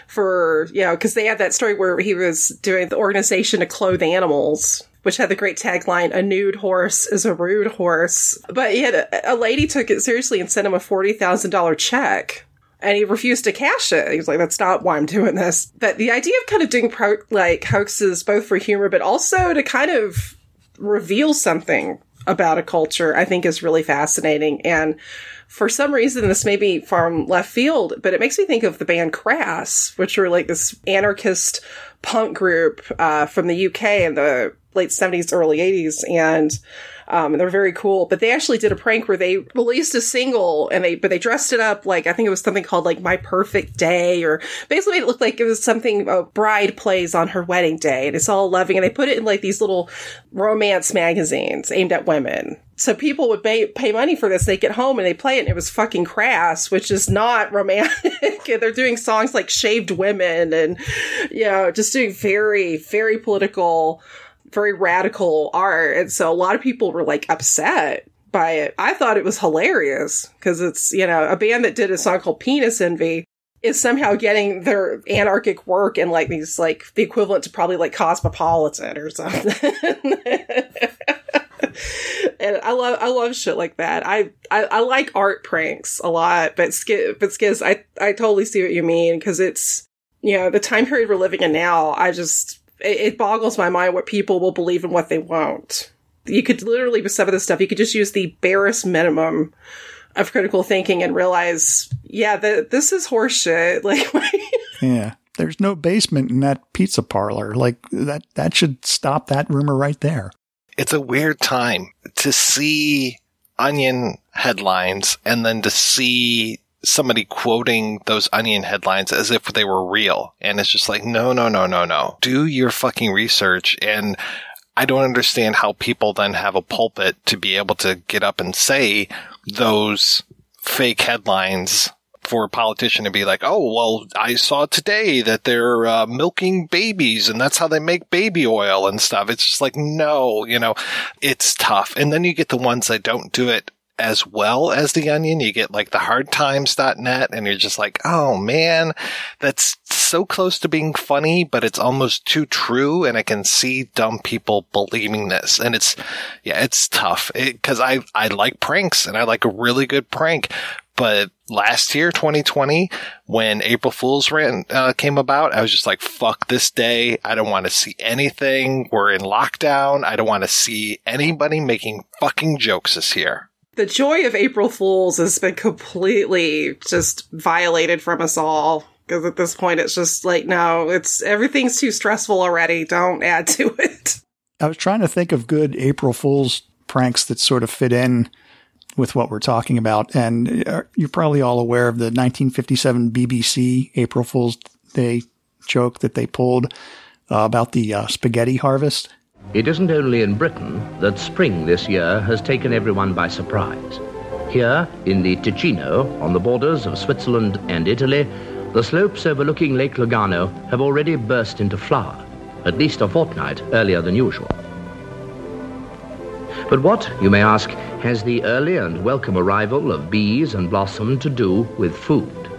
[SPEAKER 17] for, you know, because they had that story where he was doing the organization to clothe animals which had the great tagline, a nude horse is a rude horse. But yet a, a lady took it seriously and sent him a $40,000 check and he refused to cash it. He was like, that's not why I'm doing this. But the idea of kind of doing pro- like hoaxes both for humor, but also to kind of reveal something about a culture, I think is really fascinating. And for some reason, this may be from left field, but it makes me think of the band Crass, which were like this anarchist punk group uh, from the UK in the late 70s, early 80s. And Um, and they're very cool. But they actually did a prank where they released a single and they, but they dressed it up like, I think it was something called like My Perfect Day or basically made it look like it was something a bride plays on her wedding day. And it's all loving. And they put it in like these little romance magazines aimed at women. So people would pay, pay money for this. They get home and they play it and it was fucking crass, which is not romantic. They're doing songs like Shaved Women and, you know, just doing very, very political, very radical art. And so a lot of people were like upset by it. I thought it was hilarious because it's, you know, a band that did a song called Penis Envy is somehow getting their anarchic work in like these, like the equivalent to probably like Cosmopolitan or something. and I love I love shit like that. I I, I like art pranks a lot, but Sk- but Skizz, I I totally see what you mean because it's you know the time period we're living in now. I just it, it boggles my mind what people will believe and what they won't. You could literally with some of this stuff, you could just use the barest minimum of critical thinking and realize, yeah, that this is horseshit. Like,
[SPEAKER 16] yeah. There's no basement in that pizza parlor. Like that, that should stop that rumor right there
[SPEAKER 15] it's a weird time to see onion headlines and then to see somebody quoting those onion headlines as if they were real. And it's just like, no, no, no, no, no. Do your fucking research. And I don't understand how people then have a pulpit to be able to get up and say those fake headlines for a politician to be like, oh, well, I saw today that they're uh, milking babies and that's how they make baby oil and stuff. It's just like, no, you know, it's tough. And then you get the ones that don't do it as well as the onion. You get like the hardtimes.net and you're just like, oh man, that's so close to being funny, but it's almost too true. And I can see dumb people believing this. And it's, yeah, it's tough it, cause I, I like pranks and I like a really good prank, but last year, 2020, when April Fool's ran, uh, came about, I was just like, fuck this day. I don't want to see anything. We're in lockdown. I don't want to see anybody making fucking jokes this year.
[SPEAKER 17] The joy of April Fool's has been completely just violated from us all. Because at this point, it's just like, no, it's everything's too stressful already. Don't add to it.
[SPEAKER 16] I was trying to think of good April Fool's pranks that sort of fit in with what we're talking about. And uh, you're probably all aware of the 1957 BBC April Fool's Day joke that they pulled uh, about the uh, spaghetti harvest.
[SPEAKER 37] It isn't only in Britain that spring this year has taken everyone by surprise. Here, in the Ticino, on the borders of Switzerland and Italy, the slopes overlooking Lake Lugano have already burst into flower, at least a fortnight earlier than usual. But what, you may ask, has the early and welcome arrival of bees and blossom to do with food?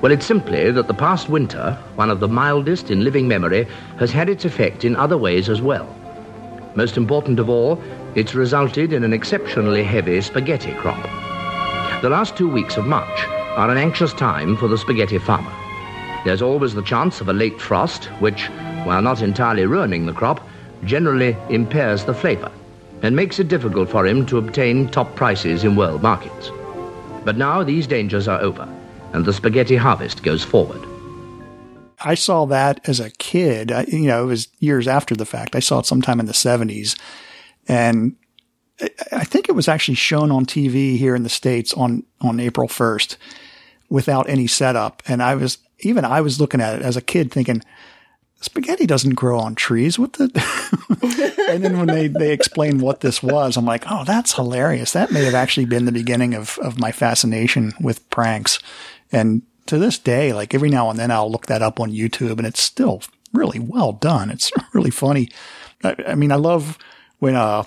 [SPEAKER 37] Well, it's simply that the past winter, one of the mildest in living memory, has had its effect in other ways as well. Most important of all, it's resulted in an exceptionally heavy spaghetti crop. The last two weeks of March are an anxious time for the spaghetti farmer. There's always the chance of a late frost, which, while not entirely ruining the crop, generally impairs the flavor and makes it difficult for him to obtain top prices in world markets. But now these dangers are over, and the spaghetti harvest goes forward.
[SPEAKER 16] I saw that as a kid. I, you know, it was years after the fact. I saw it sometime in the 70s. And I think it was actually shown on TV here in the States on, on April 1st without any setup. And I was, even I was looking at it as a kid thinking, spaghetti doesn't grow on trees. What the? and then when they, they explained what this was, I'm like, oh, that's hilarious. That may have actually been the beginning of, of my fascination with pranks. And to this day, like every now and then I'll look that up on YouTube and it's still really well done. It's really funny. I, I mean, I love when, uh,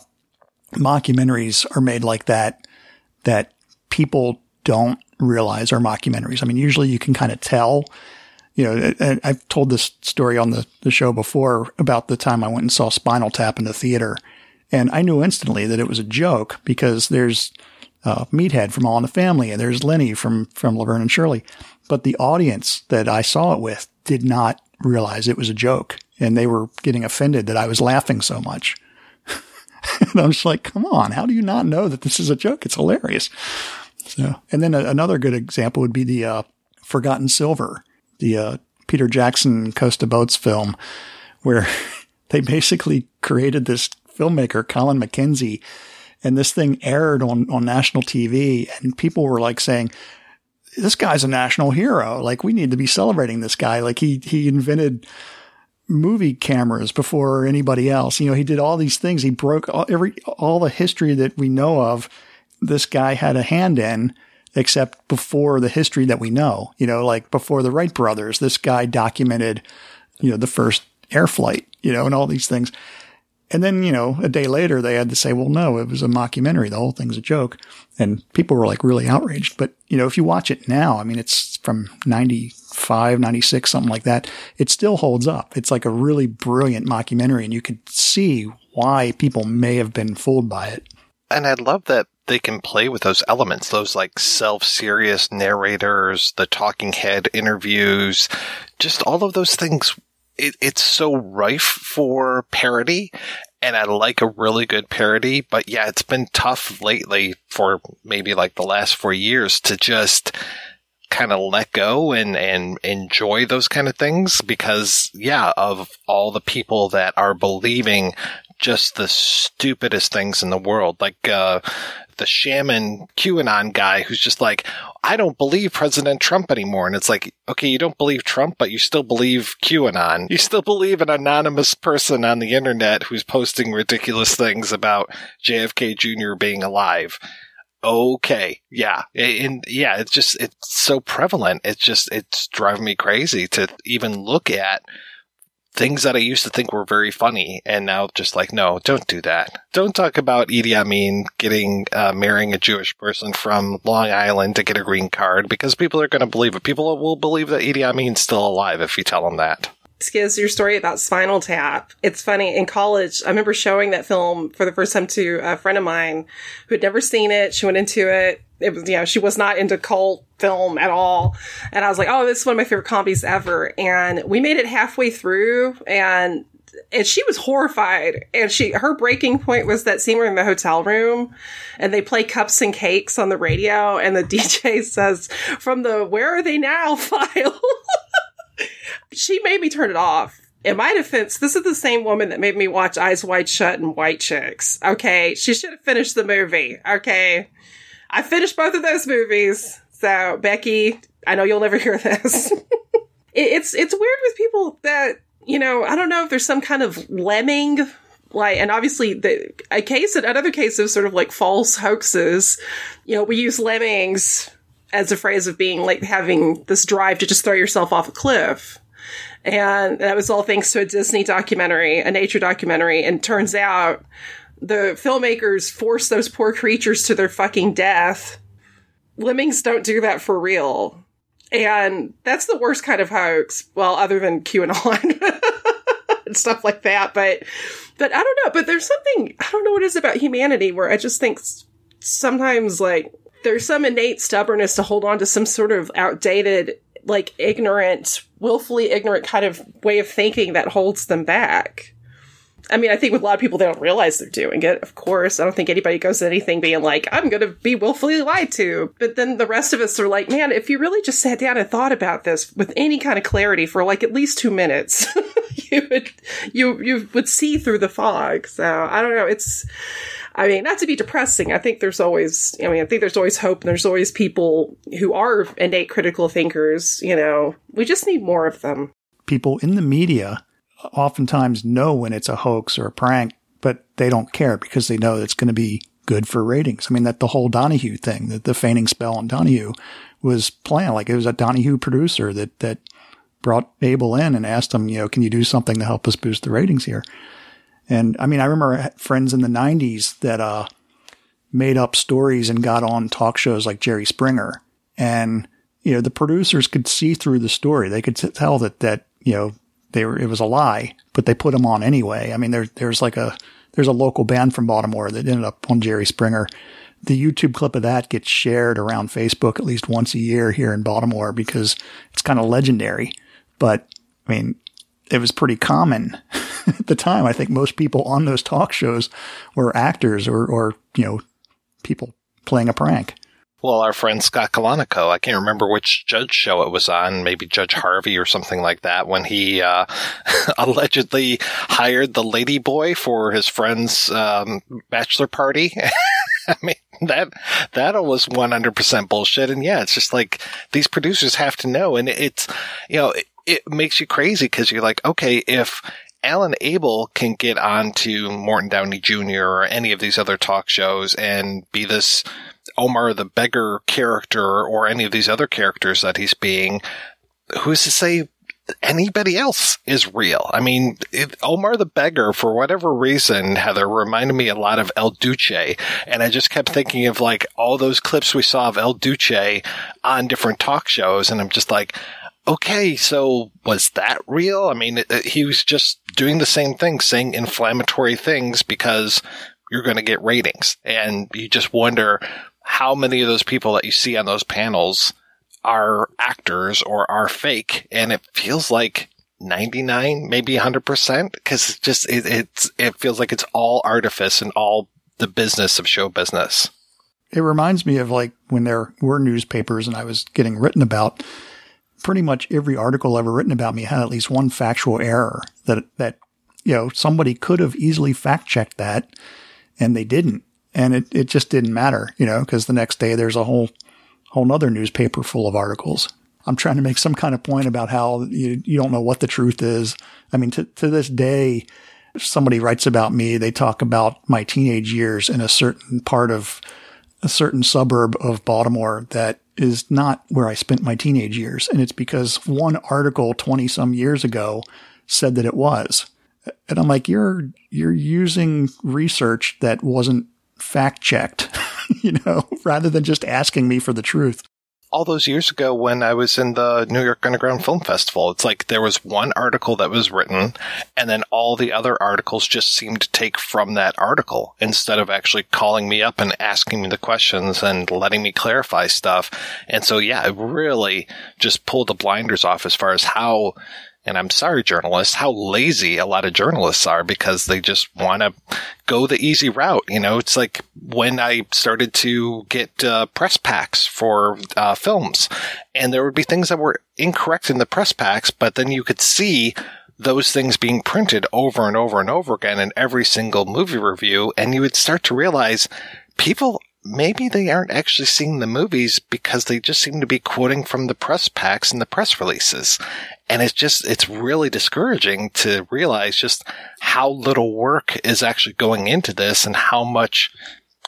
[SPEAKER 16] mockumentaries are made like that, that people don't realize are mockumentaries. I mean, usually you can kind of tell you know, I've told this story on the, the show before about the time I went and saw Spinal Tap in the theater. And I knew instantly that it was a joke because there's uh, Meathead from All in the Family and there's Lenny from, from Laverne and Shirley. But the audience that I saw it with did not realize it was a joke and they were getting offended that I was laughing so much. and I'm just like, come on, how do you not know that this is a joke? It's hilarious. So, and then a, another good example would be the, uh, Forgotten Silver the uh, Peter Jackson Costa Botes film, where they basically created this filmmaker, Colin McKenzie, And this thing aired on, on national TV and people were like saying, this guy's a national hero. Like we need to be celebrating this guy. Like he, he invented movie cameras before anybody else. You know, he did all these things. He broke all, every, all the history that we know of. This guy had a hand in, except before the history that we know, you know, like before the Wright brothers, this guy documented, you know, the first air flight, you know, and all these things. And then, you know, a day later, they had to say, well, no, it was a mockumentary. The whole thing's a joke. And people were like really outraged. But, you know, if you watch it now, I mean, it's from 95, 96, something like that. It still holds up. It's like a really brilliant mockumentary and you could see why people may have been fooled by it.
[SPEAKER 15] And I love that they can play with those elements, those like self-serious narrators, the talking head interviews, just all of those things. It, it's so rife for parody and I like a really good parody, but yeah, it's been tough lately for maybe like the last four years to just kind of let go and, and enjoy those kind of things because yeah, of all the people that are believing just the stupidest things in the world. Like, uh, the shaman QAnon guy who's just like, I don't believe President Trump anymore. And it's like, okay, you don't believe Trump, but you still believe QAnon. You still believe an anonymous person on the internet who's posting ridiculous things about JFK Jr. being alive. Okay. Yeah. And yeah, it's just, it's so prevalent. It's just, it's driving me crazy to even look at things that I used to think were very funny, and now just like, no, don't do that. Don't talk about Idi Amin getting uh, marrying a Jewish person from Long Island to get a green card because people are going to believe it. People will believe that Idi Amin's still alive if you tell them that.
[SPEAKER 17] Skizz, your story about Spinal Tap. It's funny. In college, I remember showing that film for the first time to a friend of mine who had never seen it. She went into it. It was, you know, she was not into cult film at all. And I was like, oh, this is one of my favorite comedies ever. And we made it halfway through and and she was horrified. And she her breaking point was that scene we're in the hotel room and they play cups and cakes on the radio and the DJ says from the where are they now file. She made me turn it off. In my defense, this is the same woman that made me watch Eyes Wide Shut and White Chicks. Okay. She should have finished the movie. Okay. I finished both of those movies. So, Becky, I know you'll never hear this. it's, it's weird with people that, you know, I don't know if there's some kind of lemming like and obviously the a case and another case of sort of like false hoaxes you know we use lemmings as a phrase of being like having this drive to just throw yourself off a cliff and that was all thanks to a Disney documentary, a nature documentary. And turns out the filmmakers forced those poor creatures to their fucking death. Lemmings don't do that for real. And that's the worst kind of hoax. Well, other than QAnon and stuff like that. But, but I don't know. But there's something, I don't know what it is about humanity where I just think sometimes like there's some innate stubbornness to hold on to some sort of outdated like ignorant, willfully ignorant kind of way of thinking that holds them back. I mean, I think with a lot of people, they don't realize they're doing it. Of course, I don't think anybody goes to anything being like, I'm going to be willfully lied to. But then the rest of us are like, man, if you really just sat down and thought about this with any kind of clarity for like at least two minutes, you would, you, you would see through the fog. So I don't know. It's, I mean, not to be depressing. I think there's always, I mean, I think there's always hope and there's always people who are innate critical thinkers. You know, we just need more of them.
[SPEAKER 16] People in the media oftentimes know when it's a hoax or a prank, but they don't care because they know it's going to be good for ratings. I mean, that the whole Donahue thing, that the feigning spell on Donahue was planned. Like it was a Donahue producer that, that brought Abel in and asked him, you know, can you do something to help us boost the ratings here? And I mean, I remember friends in the 90s that uh, made up stories and got on talk shows like Jerry Springer. And, you know, the producers could see through the story. They could tell that, that, you know, they were, it was a lie, but they put them on anyway. I mean, there, there's like a, there's a local band from Baltimore that ended up on Jerry Springer. The YouTube clip of that gets shared around Facebook at least once a year here in Baltimore because it's kind of legendary. But I mean, it was pretty common at the time. I think most people on those talk shows were actors or, or, you know, people playing a prank.
[SPEAKER 15] Well, our friend Scott Kalanico, I can't remember which judge show it was on, maybe Judge Harvey or something like that, when he uh, allegedly hired the lady boy for his friend's um, bachelor party. I mean, that that was 100% bullshit. And yeah, it's just like these producers have to know. And it's, you know, it, makes you crazy because you're like, okay, if Alan Abel can get on to Morton Downey Jr. or any of these other talk shows and be this Omar the beggar character or any of these other characters that he's being, who's to say anybody else is real? I mean, it, Omar the beggar, for whatever reason, Heather reminded me a lot of El Duce. And I just kept thinking of like all those clips we saw of El Duce on different talk shows. And I'm just like, okay, so was that real? I mean, it, it, he was just doing the same thing, saying inflammatory things because you're going to get ratings. And you just wonder how many of those people that you see on those panels are actors or are fake. And it feels like 99, maybe 100% because it's just, it, it's, it feels like it's all artifice and all the business of show business.
[SPEAKER 16] It reminds me of like when there were newspapers and I was getting written about. Pretty much every article ever written about me had at least one factual error that, that, you know, somebody could have easily fact checked that and they didn't and it, it just didn't matter, you know, because the next day there's a whole whole nother newspaper full of articles. I'm trying to make some kind of point about how you, you don't know what the truth is. I mean, to, to this day, if somebody writes about me, they talk about my teenage years in a certain part of a certain suburb of Baltimore that is not where I spent my teenage years. And it's because one article 20 some years ago said that it was. And I'm like, you're, you're using research that wasn't fact checked, you know, rather than just asking me for the truth.
[SPEAKER 15] All those years ago when I was in the New York Underground Film Festival, it's like there was one article that was written and then all the other articles just seemed to take from that article instead of actually calling me up and asking me the questions and letting me clarify stuff. And so, yeah, it really just pulled the blinders off as far as how and I'm sorry, journalists, how lazy a lot of journalists are because they just want to go the easy route. You know, it's like when I started to get uh, press packs for uh, films, and there would be things that were incorrect in the press packs, but then you could see those things being printed over and over and over again in every single movie review, and you would start to realize people maybe they aren't actually seeing the movies because they just seem to be quoting from the press packs and the press releases. And it's just, it's really discouraging to realize just how little work is actually going into this and how much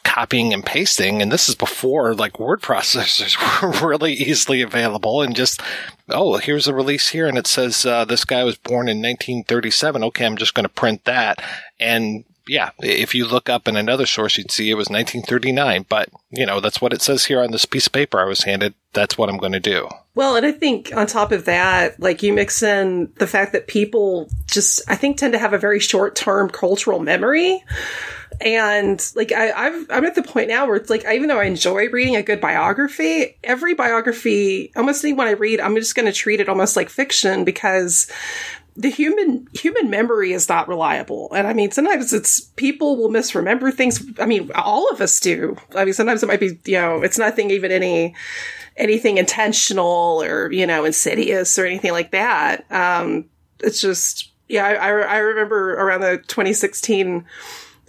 [SPEAKER 15] copying and pasting. And this is before like word processors were really easily available and just, oh, here's a release here. And it says, uh, this guy was born in 1937. Okay. I'm just going to print that. And yeah, if you look up in another source, you'd see it was 1939. But, you know, that's what it says here on this piece of paper I was handed. That's what I'm going to do.
[SPEAKER 17] Well, and I think on top of that, like you mix in the fact that people just, I think, tend to have a very short term cultural memory. And like I, I've, I'm at the point now where it's like, even though I enjoy reading a good biography, every biography, almost anyone I read, I'm just going to treat it almost like fiction because the human human memory is not reliable. And i mean sometimes it's people will misremember things. I mean all of us do. I mean sometimes it might be you know it's nothing even any anything intentional or you know insidious or anything like that. Um it's just yeah i i remember around the 2016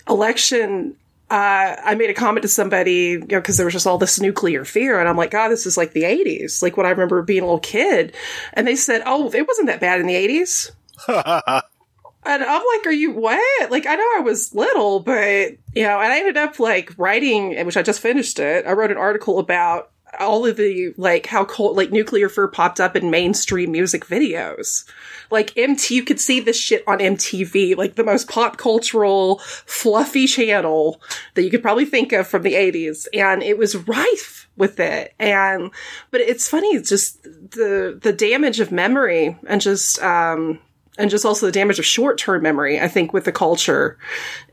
[SPEAKER 17] election uh, I made a comment to somebody, you know, because there was just all this nuclear fear, and I'm like, God, this is like the 80s, like when I remember being a little kid. And they said, Oh, it wasn't that bad in the 80s. And I'm like, are you what? Like, I know I was little, but, you know, and I ended up like writing, which I just finished it. I wrote an article about all of the, like, how cold, like, nuclear fur popped up in mainstream music videos. Like, MT, you could see this shit on MTV, like the most pop cultural, fluffy channel that you could probably think of from the 80s. And it was rife with it. And, but it's funny, just the, the damage of memory and just, um, and just also the damage of short-term memory, I think, with the culture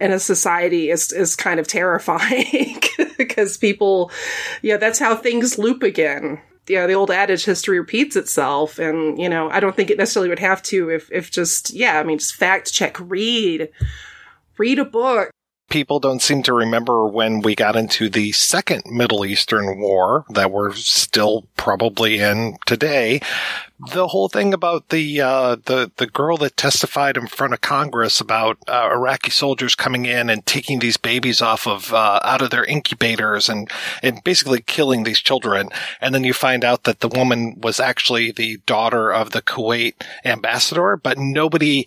[SPEAKER 17] and a society is is kind of terrifying because people, yeah, that's how things loop again. Yeah, the old adage, history repeats itself, and you know, I don't think it necessarily would have to if if just yeah, I mean, just fact check, read, read a book,
[SPEAKER 15] people don't seem to remember when we got into the second Middle Eastern war that we're still probably in today. The whole thing about the uh, the the girl that testified in front of Congress about uh, Iraqi soldiers coming in and taking these babies off of uh, out of their incubators and and basically killing these children, and then you find out that the woman was actually the daughter of the Kuwait ambassador, but nobody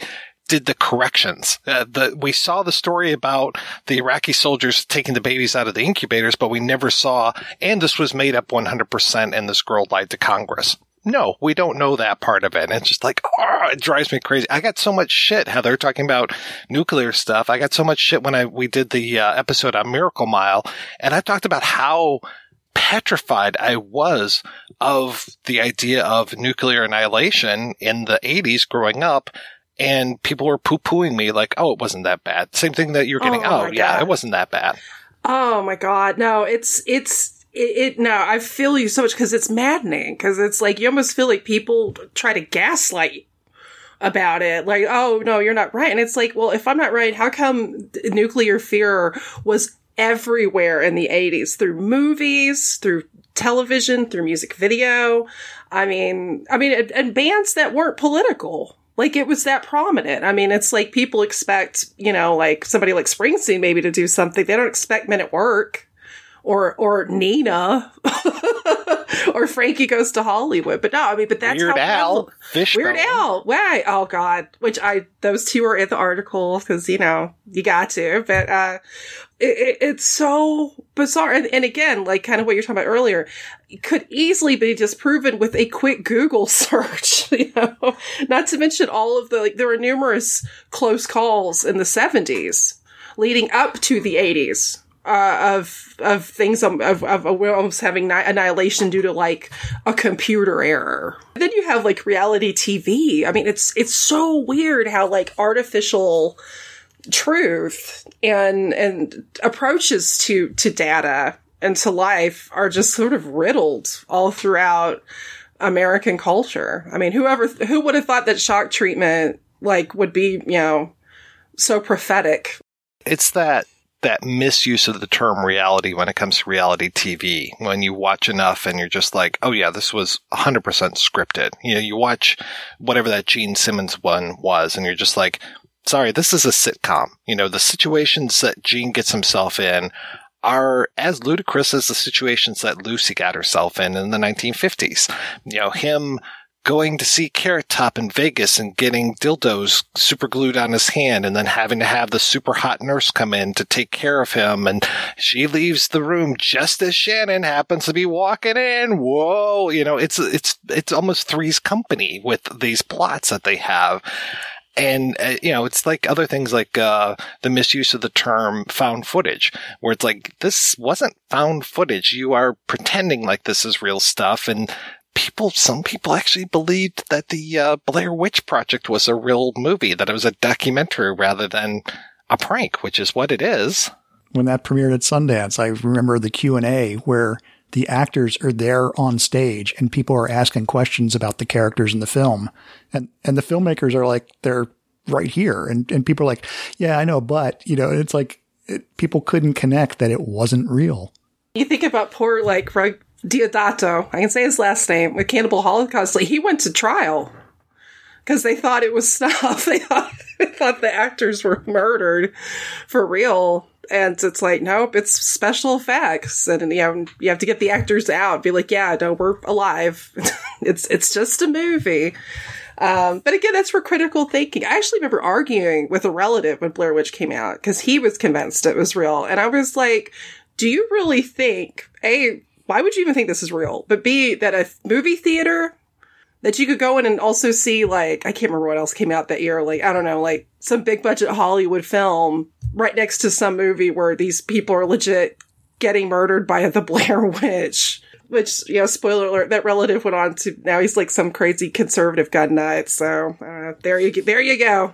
[SPEAKER 15] did the corrections. Uh, the, we saw the story about the Iraqi soldiers taking the babies out of the incubators, but we never saw, and this was made up 100% and this girl lied to Congress. No, we don't know that part of it. And it's just like, oh, it drives me crazy. I got so much shit how they're talking about nuclear stuff. I got so much shit when I, we did the uh, episode on Miracle Mile and I talked about how petrified I was of the idea of nuclear annihilation in the 80s growing up and people were poo pooing me like, oh, it wasn't that bad. Same thing that you're getting.
[SPEAKER 17] Oh,
[SPEAKER 15] Oh, yeah,
[SPEAKER 17] God.
[SPEAKER 15] it wasn't that bad.
[SPEAKER 17] Oh my god, no, it's it's it, it no, I feel you so much because it's maddening because it's like you almost feel like people try to gaslight you about it, like, oh no, you're not right, and it's like, well, if I'm not right, how come nuclear fear was everywhere in the 80s through movies, through television, through music video? I mean, I mean, and, and bands that weren't political. Like it was that prominent. I mean, it's like people expect, you know, like somebody like Springsteen maybe to do something. They don't expect Men at Work or or Nena or Frankie Goes to Hollywood. But no, I mean, but that's
[SPEAKER 15] Weird
[SPEAKER 17] how
[SPEAKER 15] Al, Fishbone.
[SPEAKER 17] Weird Al, why? Oh God, which I those two are in the article because you know you got to. But uh, it, it, it's so bizarre, and, and again, like kind of what you're talking about earlier, could easily be disproven with a quick Google search. You know, not to mention all of the like there were numerous close calls in the 70s leading up to the 80s uh, of of things um, of of, of almost having ni- annihilation due to like a computer error. Then you have like reality TV. I mean, it's it's so weird how like artificial truth and and approaches to to data and to life are just sort of riddled all throughout American culture. I mean, whoever who would have thought that shock treatment like would be, you know, so prophetic
[SPEAKER 15] It's that that misuse of the term reality when it comes to reality TV. When you watch enough and you're just like, oh yeah, this was 100% scripted. You know, you watch whatever that Gene Simmons one was and you're just like, sorry, this is a sitcom. You know, the situations that Gene gets himself in are as ludicrous as the situations that Lucy got herself in in the 1950s. You know, him going to see Carrot Top in Vegas and getting dildos super glued on his hand and then having to have the super hot nurse come in to take care of him. And she leaves the room just as Shannon happens to be walking in. Whoa. You know, it's, it's, it's almost three's company with these plots that they have. And, uh, you know, it's like other things like, uh, the misuse of the term found footage, where it's like, this wasn't found footage. You are pretending like this is real stuff. And people, some people actually believed that the, uh, Blair Witch Project was a real movie, that it was a documentary rather than a prank, which is what it is.
[SPEAKER 16] when that premiered at Sundance, I remember the Q and A where the actors are there on stage and people are asking questions about the characters in the film, and and the filmmakers are like they're right here, and and people are like, yeah, I know, but you know, it's like it, people couldn't connect that it wasn't real.
[SPEAKER 17] You think about poor like Rug Deodato. I can say his last name with Cannibal Holocaust. Like he went to trial because they thought it was stuff. They thought they thought the actors were murdered for real. And it's like, nope, it's special effects, and you know you have to get the actors out. Be like, yeah, no, we're alive. it's it's just a movie. Um, but again, that's for critical thinking. I actually remember arguing with a relative when Blair Witch came out because he was convinced it was real. And I was like, do you really think, A, why would you even think this is real? But B, that a movie theater that you could go in and also see, like, I can't remember what else came out that year. Like, I don't know, like some big budget Hollywood film right next to some movie where these people are legit getting murdered by the Blair Witch. Which, you know, spoiler alert, that relative went on to now he's like some crazy conservative gun nut. So uh, there you there you go.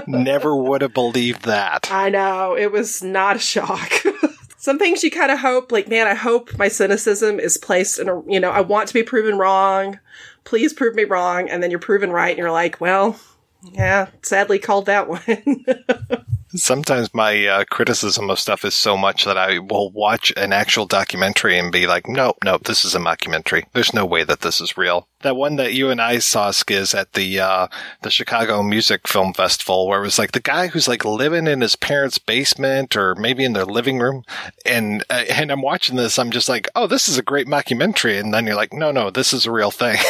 [SPEAKER 15] Never would have believed that.
[SPEAKER 17] I know it was not a shock. Some things you kind of hope, like, man, I hope my cynicism is placed in a, you know, I want to be proven wrong. Please prove me wrong. And then you're proven right. And you're like, well, yeah, sadly called that one.
[SPEAKER 15] Sometimes my uh, criticism of stuff is so much that I will watch an actual documentary and be like, nope, nope, this is a mockumentary. There's no way that this is real. That one that you and I saw, Skizz, at the uh, the Chicago Music Film Festival, where it was like the guy who's like living in his parents' basement or maybe in their living room, and uh, and I'm watching this, I'm just like, oh, this is a great mockumentary, and then you're like, no, no, this is a real thing.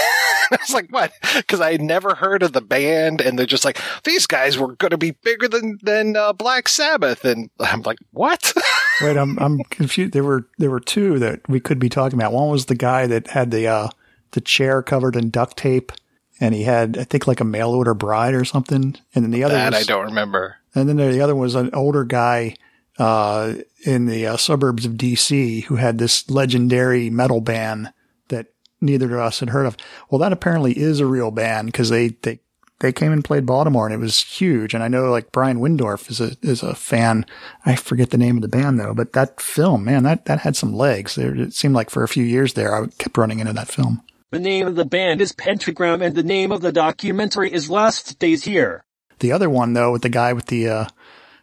[SPEAKER 15] I was like, what? Because I had never heard of the band, and they're just like, these guys were going to be bigger than than uh, Black Sabbath, and I'm like, what?
[SPEAKER 16] Wait, I'm I'm confused. There were there were two that we could be talking about. One was the guy that had the uh the chair covered in duct tape, and he had I think like a mail order bride or something. And then the other
[SPEAKER 15] that
[SPEAKER 16] was,
[SPEAKER 15] I don't remember.
[SPEAKER 16] And then the other was an older guy uh, in the uh, suburbs of DC who had this legendary metal band that neither of us had heard of. Well, that apparently is a real band because they, they, they came and played Baltimore and it was huge. And I know like Brian Windorf is a, is a fan. I forget the name of the band though, but that film, man, that, that had some legs. It seemed like for a few years there, I kept running into that film.
[SPEAKER 23] The name of the band is Pentagram and the name of the documentary is Last Days Here.
[SPEAKER 16] The other one though, with the guy with the, uh,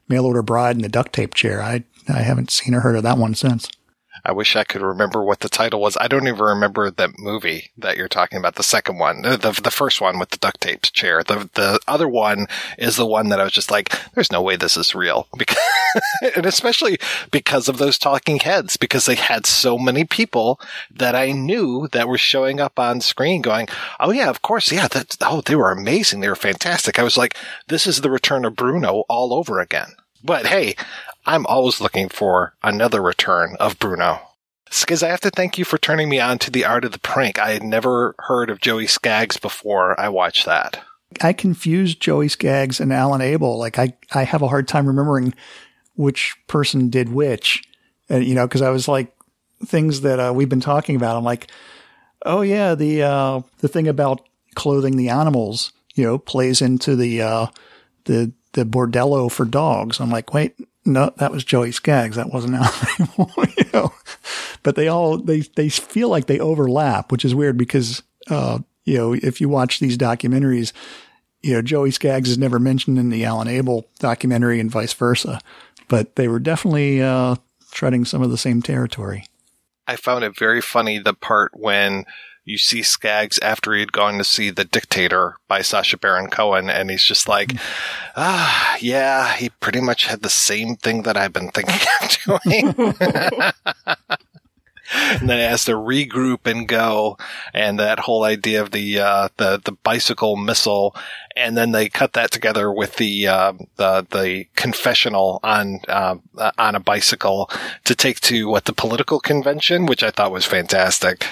[SPEAKER 16] mail order bride and the duct tape chair, I, I haven't seen or heard of that one since.
[SPEAKER 15] I wish I could remember what the title was. I don't even remember that movie that you're talking about. The second one, uh, the the first one with the duct taped chair. The the other one is the one that I was just like, "There's no way this is real," because and especially because of those talking heads, because they had so many people that I knew that were showing up on screen, going, "Oh yeah, of course, yeah, that oh they were amazing, they were fantastic." I was like, "This is the return of Bruno all over again." But hey, I'm always looking for another return of Bruno. Skizz, I have to thank you for turning me on to the art of the prank. I had never heard of Joey Skaggs before I watched that.
[SPEAKER 16] I confused Joey Skaggs and Alan Abel. Like I, I have a hard time remembering which person did which. And, you know, cause I was like things that uh, we've been talking about. I'm like, oh yeah, the, uh, the thing about clothing the animals, you know, plays into the, uh, the, the bordello for dogs. I'm like, wait, no, that was Joey Skaggs. That wasn't Alan Abel, you know, but they all, they, they feel like they overlap, which is weird because, uh, you know, if you watch these documentaries, you know, Joey Skaggs is never mentioned in the Alan Abel documentary and vice versa, but they were definitely, uh, treading some of the same territory.
[SPEAKER 15] I found it very funny the part when you see Skaggs after he'd gone to see The Dictator by Sacha Baron Cohen, and he's just like, ah, yeah, he pretty much had the same thing that I've been thinking of doing. and then it has to regroup and go, and that whole idea of the uh, the the bicycle missile, and then they cut that together with the uh, the the confessional on uh, on a bicycle to take to what the political convention, which I thought was fantastic.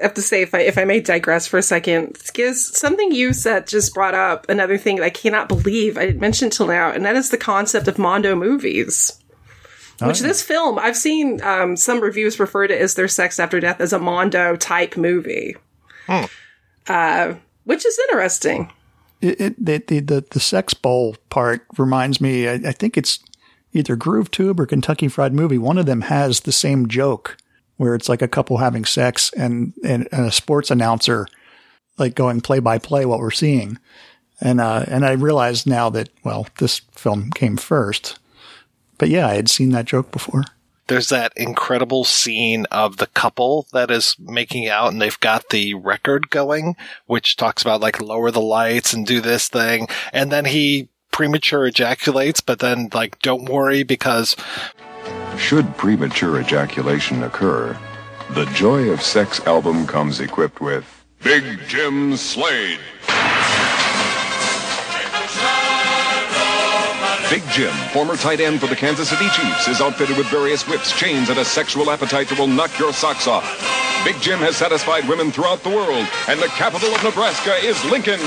[SPEAKER 17] I have to say, if I if I may digress for a second, Skizz, something you said just brought up another thing that I cannot believe I didn't mention till now, and that is the concept of Mondo movies.
[SPEAKER 16] Oh,
[SPEAKER 17] which
[SPEAKER 16] yeah.
[SPEAKER 17] this film, I've seen um, some reviews refer to as There Sex After Death as a Mondo type movie, uh, which is interesting.
[SPEAKER 16] It, it the, the the the sex bowl part reminds me. I, I think it's either Groove Tube or Kentucky Fried Movie. One of them has the same joke where it's like a couple having sex and and, and a sports announcer like going play by play what we're seeing. And uh, and I realized now that well, this film came first. But yeah, I had seen that joke before.
[SPEAKER 15] There's that incredible scene of the couple that is making out and they've got the record going, which talks about like lower the lights and do this thing. And then he premature ejaculates, but then like, don't worry because
[SPEAKER 38] Should premature ejaculation occur, the Joy of Sex album comes equipped with Big Jim Slade. Big Jim, former tight end for the Kansas City Chiefs, is outfitted with various whips, chains, and a sexual appetite that will knock your socks off. Big Jim has satisfied women throughout the world, and the capital of Nebraska is Lincoln.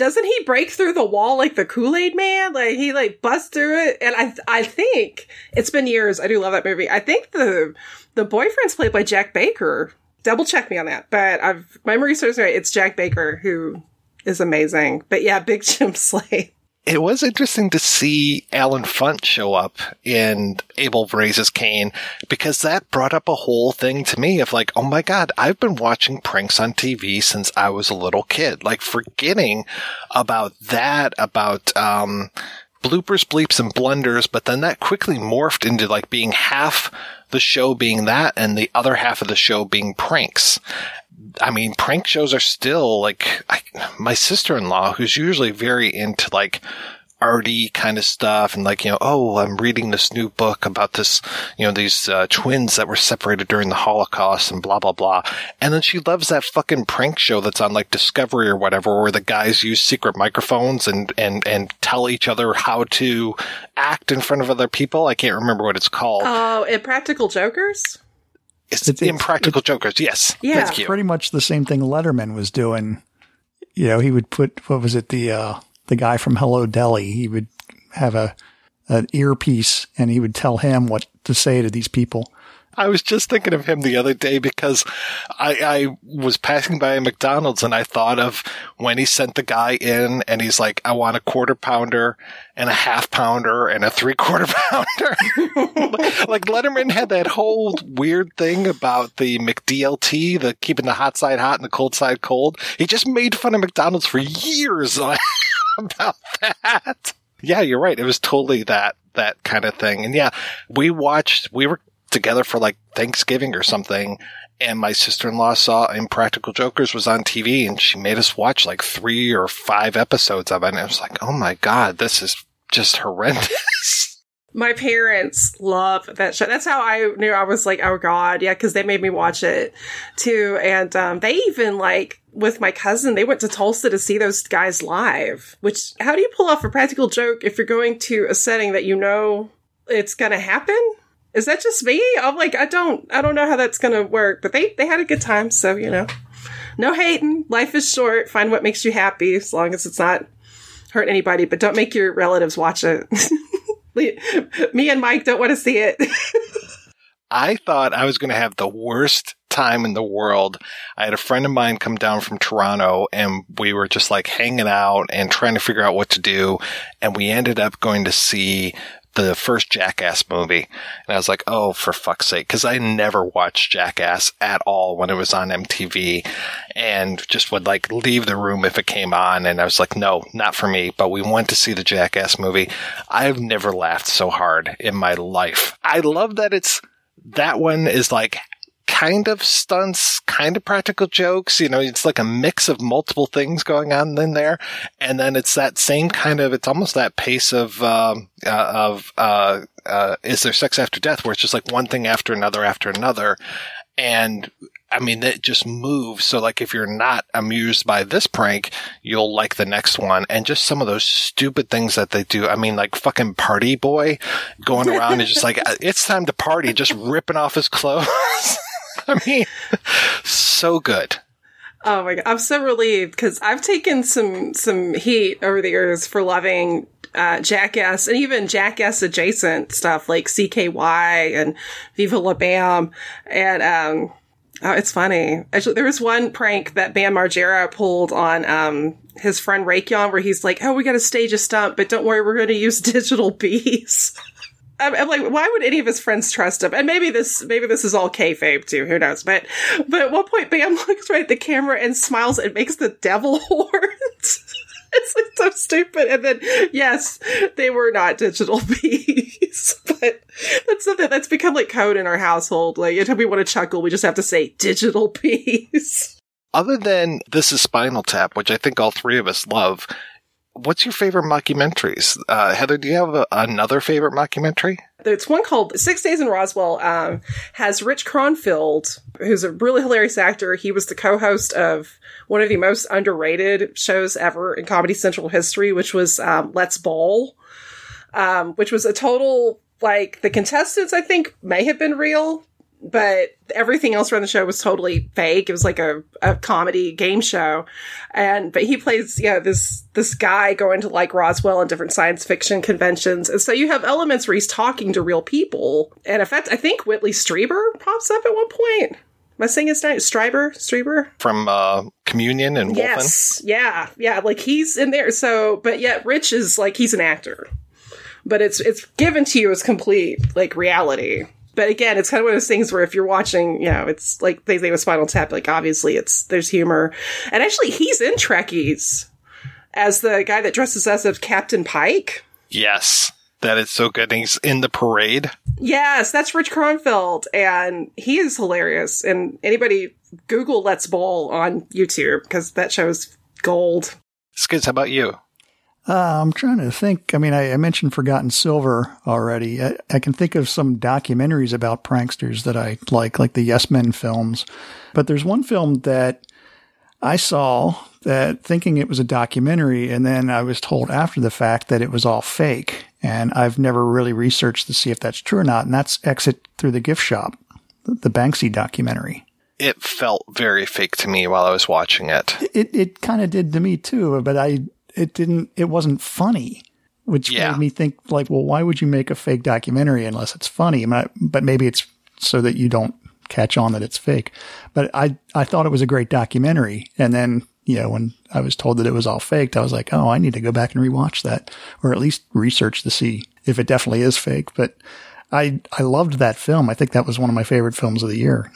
[SPEAKER 17] Doesn't he break through the wall like the Kool Aid Man? Like he like busts through it, and I I think it's been years. I do love that movie. I think the the boyfriend's played by Jack Baker. Double check me on that, but I've my memory serves me right. It's Jack Baker who is amazing. But yeah, Big Jim Slade.
[SPEAKER 15] It was interesting to see Allen Funt show up in Abel Raises Cain because that brought up a whole thing to me of like, oh my God, I've been watching pranks on TV since I was a little kid. Like forgetting about that, about, um, bloopers, bleeps, and blunders, but then that quickly morphed into like being half the show being that and the other half of the show being pranks. I mean, prank shows are still like I, my sister in law, who's usually very into like arty kind of stuff and like, you know, oh, I'm reading this new book about this, you know, these uh, twins that were separated during the Holocaust and blah, blah, blah. And then she loves that fucking prank show that's on like Discovery or whatever, where the guys use secret microphones and, and, and tell each other how to act in front of other people. I can't remember what it's called.
[SPEAKER 17] Oh, Impractical Jokers?
[SPEAKER 15] It's, it's Impractical Jokers. Yes.
[SPEAKER 17] Yeah.
[SPEAKER 15] You.
[SPEAKER 16] Pretty much the same thing Letterman was doing. You know, he would put, what was it, the, uh, the guy from Hello Deli. He would have a, an earpiece and he would tell him what to say to these people.
[SPEAKER 15] I was just thinking of him the other day because I, I was passing by a McDonald's and I thought of when he sent the guy in and he's like, I want a quarter pounder and a half pounder and a three quarter pounder. like Letterman had that whole weird thing about the McDLT, the keeping the hot side hot and the cold side cold. He just made fun of McDonald's for years about that. Yeah, you're right. It was totally that that kind of thing. And yeah, we watched. We were together for like Thanksgiving or something, and my sister in law saw Impractical Jokers was on TV, and she made us watch like three or five episodes of it. And it was like, oh my god, this is just horrendous.
[SPEAKER 17] My parents love that show. That's how I knew I was like, oh god, yeah, because they made me watch it too. And um, they even like with my cousin, they went to Tulsa to see those guys live. Which how do you pull off a practical joke if you're going to a setting that you know it's gonna happen? Is that just me? I'm like, I don't, I don't know how that's gonna work. But they they had a good time, so you know, no hating. Life is short. Find what makes you happy, as long as it's not hurt anybody. But don't make your relatives watch it. Me and Mike don't want to see it.
[SPEAKER 15] I thought I was going to have the worst time in the world. I had a friend of mine come down from Toronto and we were just like hanging out and trying to figure out what to do. And we ended up going to see the first Jackass movie. And I was like, oh, for fuck's sake. Cause I never watched Jackass at all when it was on MTV and just would like leave the room if it came on. And I was like, no, not for me. But we went to see the Jackass movie. I've never laughed so hard in my life. I love that it's, that one is like kind of stunts, kind of practical jokes. You know, it's like a mix of multiple things going on in there. And then it's that same kind of, it's almost that pace of, um, uh, of, uh, uh, is there sex after death where it's just like one thing after another after another. And I mean, it just moves. So like if you're not amused by this prank, you'll like the next one. And just some of those stupid things that they do. I mean, like fucking party boy going around and just like, it's time to party, just ripping off his clothes. I mean, so good.
[SPEAKER 17] Oh my god, I'm so relieved because I've taken some some heat over the years for loving uh, Jackass and even Jackass adjacent stuff like CKY and Viva La Bam and um, oh, it's funny. Actually, there was one prank that Bam Margera pulled on um, his friend Rake Yohn where he's like, "Oh, we got to stage a stunt, but don't worry, we're going to use digital bees." I'm, I'm, like, why would any of his friends trust him? And maybe this, maybe this is all kayfabe too. Who knows? But, but at one point, Bam looks right at the camera and smiles and makes the devil horns. it's like so stupid. And then, yes, they were not digital bees, but that's something that's become like code in our household. Like, anytime we want to chuckle, we just have to say digital bees.
[SPEAKER 15] Other than this is Spinal Tap, which I think all three of us love, what's your favorite mockumentaries? Uh, Heather, do you have a, another favorite mockumentary?
[SPEAKER 17] It's one called Six Days in Roswell. Um, has Rich Kronfeld, who's a really hilarious actor. He was the co-host of one of the most underrated shows ever in Comedy Central history, which was um, Let's Bowl, um, which was a total like the contestants. I think may have been real, but everything else around the show was totally fake. It was like a, a comedy game show. And, but he plays, yeah, this, this guy going to like Roswell and different science fiction conventions. And so you have elements where he's talking to real people. And in fact, I think Whitley Strieber pops up at one point. Am I saying his name? Stryber? Stryber?
[SPEAKER 15] From uh, Communion and Wolfen.
[SPEAKER 17] Yes. Yeah. Yeah. Like he's in there. So, but yet Rich is like, he's an actor. But it's, it's given to you as complete, like, reality. But again, it's kind of one of those things where if you're watching, you know, it's like they say with Spinal Tap, like, obviously it's, there's humor. And actually, he's in Trekkies as the guy that dresses as of Captain Pike.
[SPEAKER 15] Yes. That is so good. And he's in the parade.
[SPEAKER 17] Yes, that's Rich Kronfeld, and he is hilarious. And anybody Google Let's Bowl on YouTube because that show's gold.
[SPEAKER 15] Skizz, how about you?
[SPEAKER 16] Uh, I'm trying to think. I mean, I, I mentioned Forgotten Silver already. I, I, can think of some documentaries about pranksters that I like, like the Yes Men films. But there's one film that I saw that thinking it was a documentary, and then I was told after the fact that it was all fake. And I've never really researched to see if that's true or not. And that's Exit Through the Gift Shop, the Banksy documentary.
[SPEAKER 15] It felt very fake to me while I was watching it.
[SPEAKER 16] It it kind of did to me too, but I it didn't it wasn't funny, which
[SPEAKER 15] Yeah.
[SPEAKER 16] made me think like, well, why would you make a fake documentary unless it's funny? I mean, I- but maybe it's so that you don't catch on that it's fake. But I I thought it was a great documentary, and then you know when I was told that it was all faked, I was like, oh, I need to go back and rewatch that, or at least research to see if it definitely is fake. But I I loved that film. I think that was one of my favorite films of the year.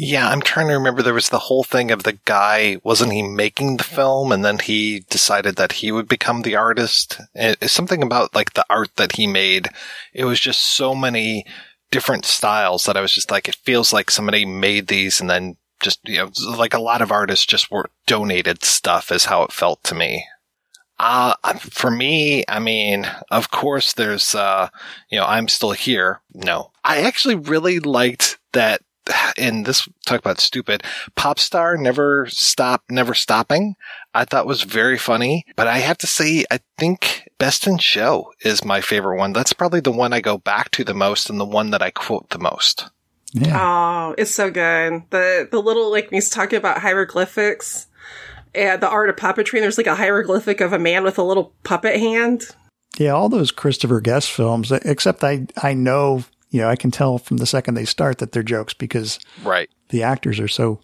[SPEAKER 15] Yeah, I'm trying to remember. There was the whole thing of the guy, wasn't he making the film and then he decided that he would become the artist? It's something about like the art that he made. It was just so many different styles that I was just like, it feels like somebody made these and then just, you know, like a lot of artists just were donated stuff is how it felt to me. Uh, for me, I mean, of course there's, uh, you know, I'm still here. No, I actually really liked that. And this talk about stupid pop star never stop, never stopping. I thought was very funny, but I have to say, I think Best in Show is my favorite one. That's probably the one I go back to the most and the one that I quote the most.
[SPEAKER 17] Oh, it's so good. The the little like when he's talking about hieroglyphics and the art of puppetry. and There's like a hieroglyphic of a man with a little puppet hand.
[SPEAKER 16] Yeah, all those Christopher Guest films, except I, I know, you know, I can tell from the second they start that they're jokes because
[SPEAKER 15] Right.
[SPEAKER 16] the actors are so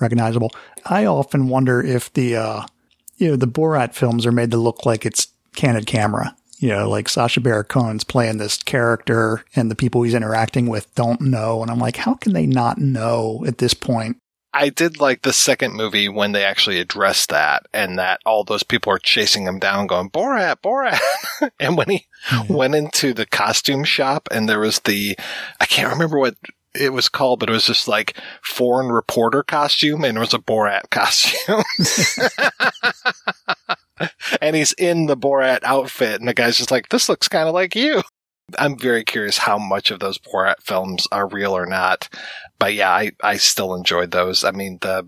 [SPEAKER 16] recognizable. I often wonder if the, uh, you know, the Borat films are made to look like it's candid camera. You know, like Sacha Baron Cohen's playing this character and the people he's interacting with don't know. And I'm like, how can they not know at this point?
[SPEAKER 15] I did like the second movie when they actually addressed that and that all those people are chasing him down going, Borat, Borat. and when he hmm. went into the costume shop and there was the, I can't remember what it was called, but it was just like foreign reporter costume and it was a Borat costume. and he's in the Borat outfit and the guy's just like, this looks kind of like you. I'm very curious how much of those Borat films are real or not. But yeah, I, I still enjoyed those. I mean, the,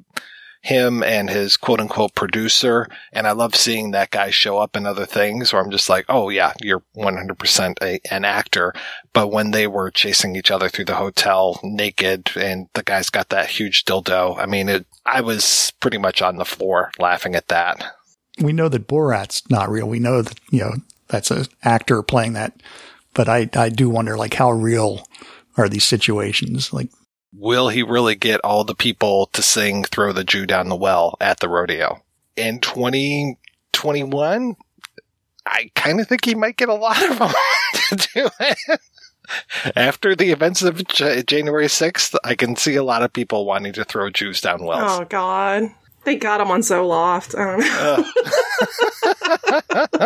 [SPEAKER 15] him and his quote unquote producer. And I love seeing that guy show up in other things where I'm just like, oh yeah, you're 100% a, an actor. But when they were chasing each other through the hotel naked and the guy's got that huge dildo, I mean, it, I was pretty much on the floor laughing at that.
[SPEAKER 16] We know that Borat's not real. We know that, you know, that's an actor playing that. But I, I do wonder, like, how real are these situations? Like,
[SPEAKER 15] will he really get all the people to sing throw the jew down the well at the rodeo in 2021 i kind of think he might get a lot of them to do it after the events of J- january 6th i can see a lot of people wanting to throw jews down wells
[SPEAKER 17] Oh God, they got him on Zoloft. I don't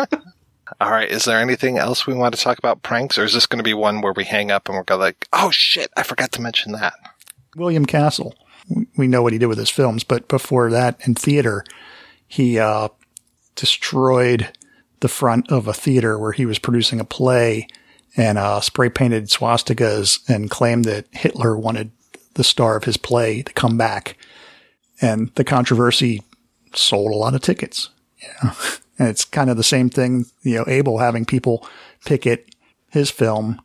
[SPEAKER 17] know.
[SPEAKER 15] all right is there anything else we want to talk about pranks or is this going to be one where we hang up and we're going like oh shit i forgot to mention that
[SPEAKER 16] William Castle. We- know what he did with his films, but before that, in theater, he uh, destroyed the front of a theater where he was producing a play and uh, spray painted swastikas and claimed that Hitler wanted the star of his play to come back. And the controversy sold a lot of tickets. Know? And it's kind of the same thing, you know, Abel having people picket his film,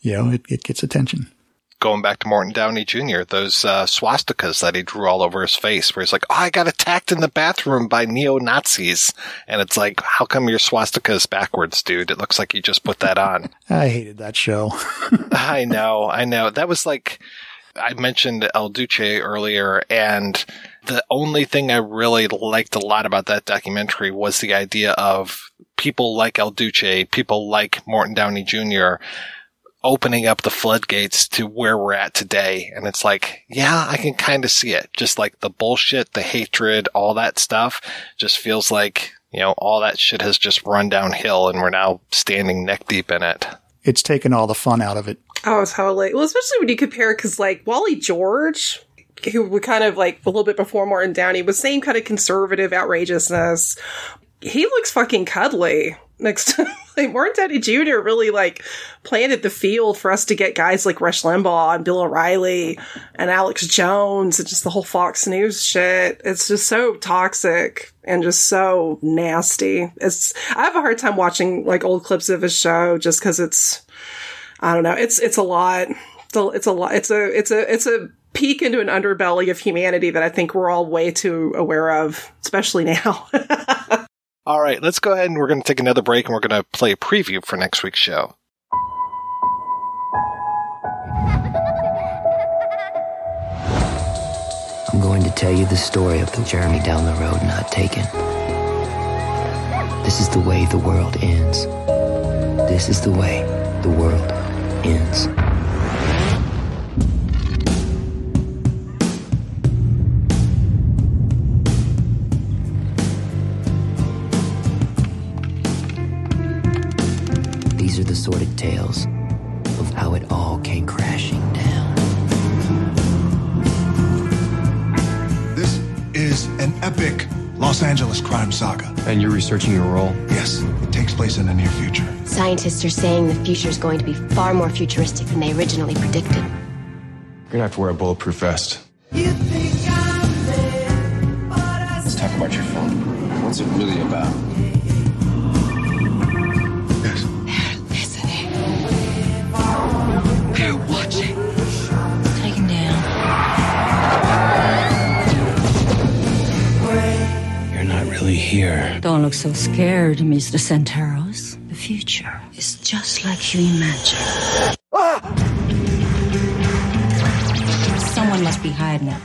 [SPEAKER 16] you know, it, it gets attention.
[SPEAKER 15] going back to Morton Downey Jr., those uh, swastikas that he drew all over his face, where he's like, "Oh, I got attacked in the bathroom by neo Nazis," and it's like, "How come your swastika is backwards, dude? It looks like you just put that on."
[SPEAKER 16] I hated that show.
[SPEAKER 15] I know, I know. That was like I mentioned El Duce earlier, and the only thing I really liked a lot about that documentary was the idea of people like El Duce, people like Morton Downey Jr., opening up the floodgates to where we're at today. And it's like, yeah, I can kind of see it. Just like the bullshit, the hatred, all that stuff just feels like, you know, all that shit has just run downhill and we're now standing neck deep in it.
[SPEAKER 16] It's taken all the fun out of it.
[SPEAKER 17] Oh, totally. Well, especially when you compare, because like Wally George, who kind of like a little bit before Morton Downey was same kind of conservative outrageousness. He looks fucking cuddly next to like Morton Downey Jr. really like planted the field for us to get guys like Rush Limbaugh and Bill O'Reilly and Alex Jones and just the whole Fox News shit. It's just so toxic and just so nasty. It's I have a hard time watching like old clips of his show just because it's I don't know. It's it's a lot. It's a, it's a lot. It's a it's a it's a peek into an underbelly of humanity that I think we're all way too aware of, especially now.
[SPEAKER 15] All right, let's go ahead and we're going to take another break and we're going to play a preview for next week's show.
[SPEAKER 39] I'm going to tell you the story of the journey down the road not taken. This is the way the world ends. This is the way the world ends. These are the sordid tales of how it all came crashing down.
[SPEAKER 40] This is an epic Los Angeles crime saga.
[SPEAKER 34] And you're researching your role?
[SPEAKER 40] Yes, it takes place in the near future.
[SPEAKER 41] Scientists are saying the future is going to be far more futuristic than they originally predicted.
[SPEAKER 34] You're gonna have to wear a bulletproof vest.
[SPEAKER 40] Let's talk about your film. What's it really about?
[SPEAKER 41] They're watching. Take him down.
[SPEAKER 39] You're not really here.
[SPEAKER 42] Don't look so scared, Mr. Santaros. The future is just like you imagine. Someone must be hiding it.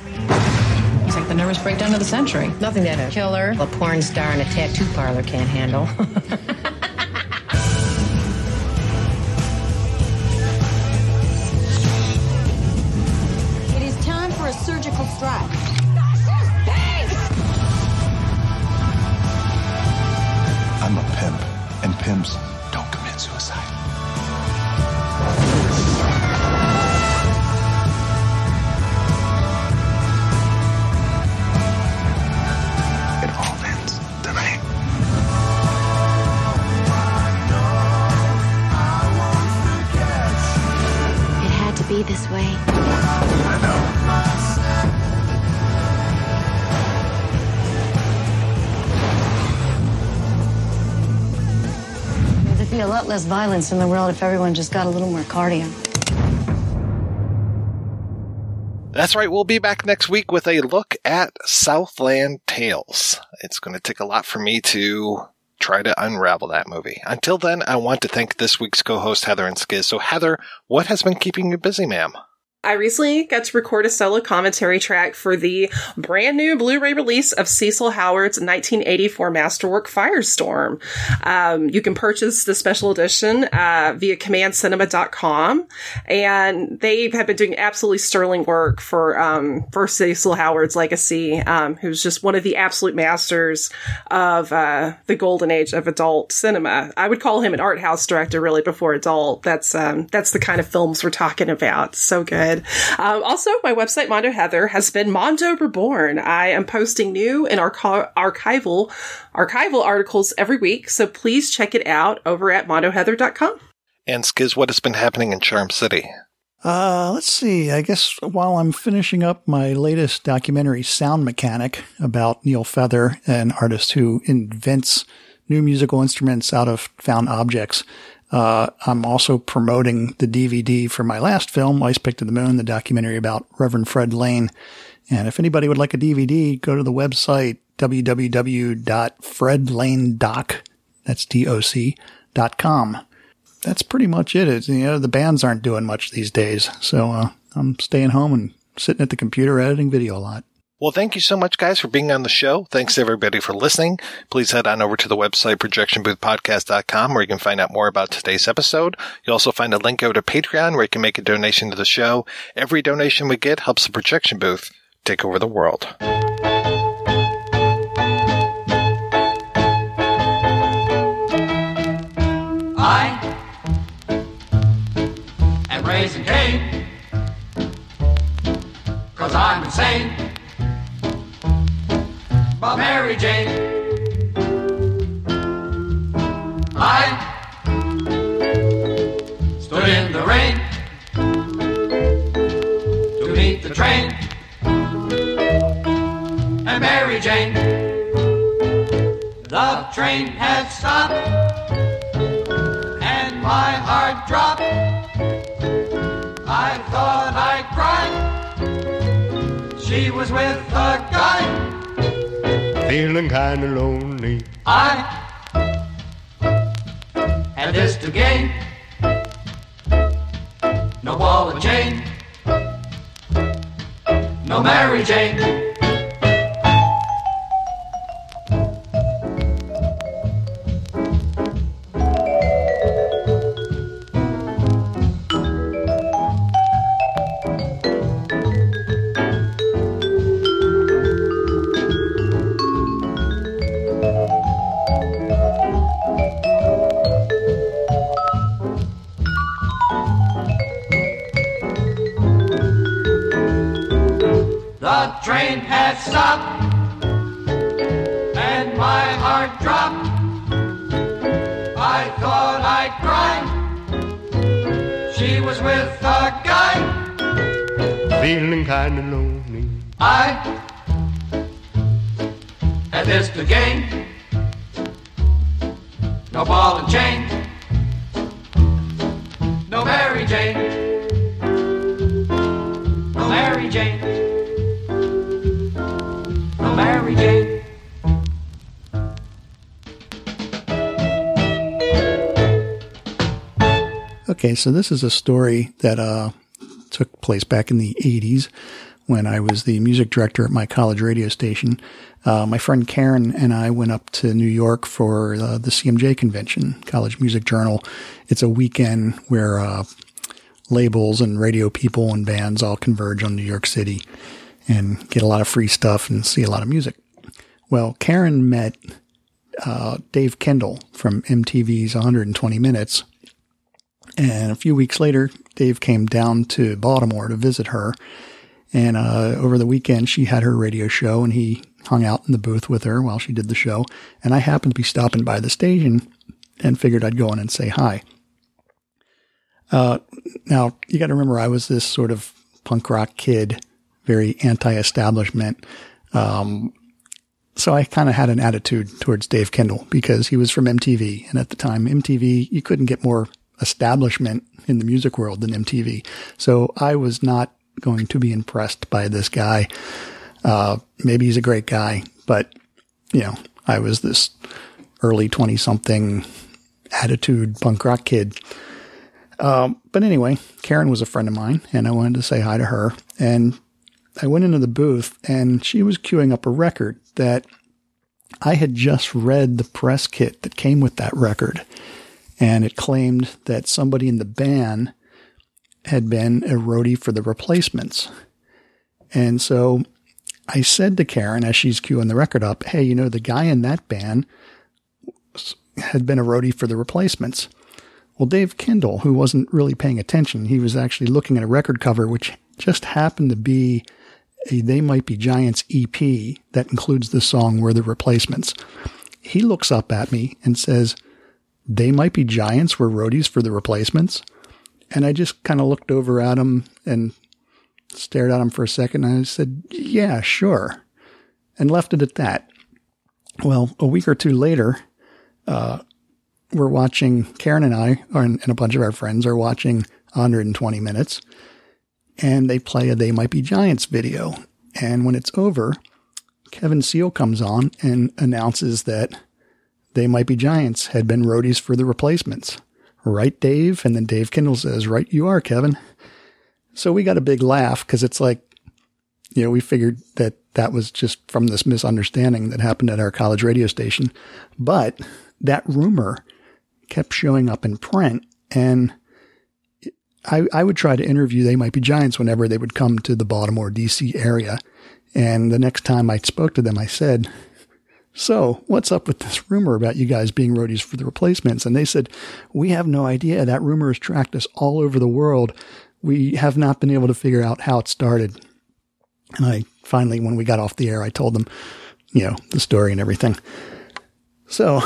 [SPEAKER 43] It's like the nervous breakdown of the century. Nothing that a killer, a porn star, and a tattoo parlor can't handle.
[SPEAKER 42] less violence in the world if everyone just got a little more cardio.
[SPEAKER 15] That's right. We'll be back next week with a look at Southland Tales. It's going to take a lot for me to try to unravel that movie. Until then, I want to thank this week's co-host Heather and Skizz. So Heather, what has been keeping you busy, ma'am?
[SPEAKER 17] I recently got to record a solo commentary track for the brand new Blu-ray release of Cecil Howard's 1984 masterwork Firestorm. Um, you can purchase the special edition uh, via commandcinema.com, and they have been doing absolutely sterling work for um, for Cecil Howard's legacy, um, who's just one of the absolute masters of uh, the golden age of adult cinema. I would call him an art house director, really, before adult. That's um, that's the kind of films we're talking about. So good. Um, also, my website, Mondo Heather, has been Mondo Reborn. I am posting new and archi- archival archival articles every week, so please check it out over at mondoheather.com.
[SPEAKER 15] And Skizz, what has been happening in Charm City?
[SPEAKER 16] Uh, let's see. I guess while I'm finishing up my latest documentary, Sound Mechanic, about Neil Feather, an artist who invents new musical instruments out of found objects, uh, I'm also promoting the DVD for my last film, Ice Pick to the Moon, the documentary about Reverend Fred Lane. And if anybody would like a DVD, go to the website www.fredlanedoc, that's D-O-C, dot com. That's pretty much it. It's, you know, the bands aren't doing much these days. So, uh, I'm staying home and sitting at the computer editing video a lot.
[SPEAKER 15] Well, thank you so much, guys, for being on the show. Thanks everybody for listening. Please head on over to the website, projectionboothpodcast.com, where you can find out more about today's episode. You'll also find a link over to Patreon, where you can make a donation to the show. Every donation we get helps the projection booth take over the world.
[SPEAKER 44] I am raising Cain, cause I'm insane. But Mary Jane, I stood in the rain to meet the train. And Mary Jane, the train had stopped and my heart dropped. I thought I'd cry. She was with a guy.
[SPEAKER 45] Feeling kinda lonely.
[SPEAKER 44] I had this to gain. No ball and chain. No Mary Jane. Train had stopped and my heart dropped. I thought I'd cry. She was with a guy.
[SPEAKER 45] Feeling kinda lonely.
[SPEAKER 44] I had this to gain. No ball and chain. No Mary Jane. No Mary Jane. Mary Jane.
[SPEAKER 16] Okay, so this is a story that uh, took place back in the 80s when I was the music director at my college radio station. Uh, my friend Karen and I went up to New York for uh, the CMJ convention, College Music Journal. It's a weekend where uh, labels and radio people and bands all converge on New York City and get a lot of free stuff and see a lot of music. Well, Karen met uh, Dave Kendall from MTV's 120 Minutes. And a few weeks later, Dave came down to Baltimore to visit her. And uh, over the weekend, she had her radio show, and he hung out in the booth with her while she did the show. And I happened to be stopping by the station and figured I'd go in and say hi. Uh, now, you got to remember, I was this sort of punk rock kid, very anti establishment. Um, so I kind of had an attitude towards Dave Kendall because he was from MTV. And at the time, MTV, you couldn't get more establishment in the music world than MTV. So I was not going to be impressed by this guy. Uh, maybe he's a great guy, but you know, I was this early 20 something attitude punk rock kid. Um, but anyway, Karen was a friend of mine and I wanted to say hi to her. And I went into the booth and she was queuing up a record that I had just read the press kit that came with that record. And it claimed that somebody in the band had been a roadie for the replacements. And so I said to Karen as she's queuing the record up, Hey, you know, the guy in that band had been a roadie for the replacements. Well, Dave Kendall, who wasn't really paying attention, he was actually looking at a record cover, which just happened to be a They Might Be Giants EP that includes the song We're the Replacements. He looks up at me and says, They Might Be Giants were roadies for the replacements. And I just kind of looked over at him and stared at him for a second. And I said, Yeah, sure. And left it at that. Well, a week or two later, uh, we're watching, Karen and I, and a bunch of our friends are watching 120 minutes and they play a They Might Be Giants video. And when it's over, Kevin Seal comes on and announces that They Might Be Giants had been roadies for the replacements. Right, Dave? And then Dave Kendall says, Right, you are, Kevin. So we got a big laugh because it's like, you know, we figured that that was just from this misunderstanding that happened at our college radio station. But that rumor kept showing up in print and I, I would try to interview They Might Be Giants whenever they would come to the Baltimore, DC area. And the next time I spoke to them, I said, so what's up with this rumor about you guys being roadies for the replacements? And they said, we have no idea. That rumor has tracked us all over the world. We have not been able to figure out how it started. And I finally, when we got off the air, I told them, you know, the story and everything. So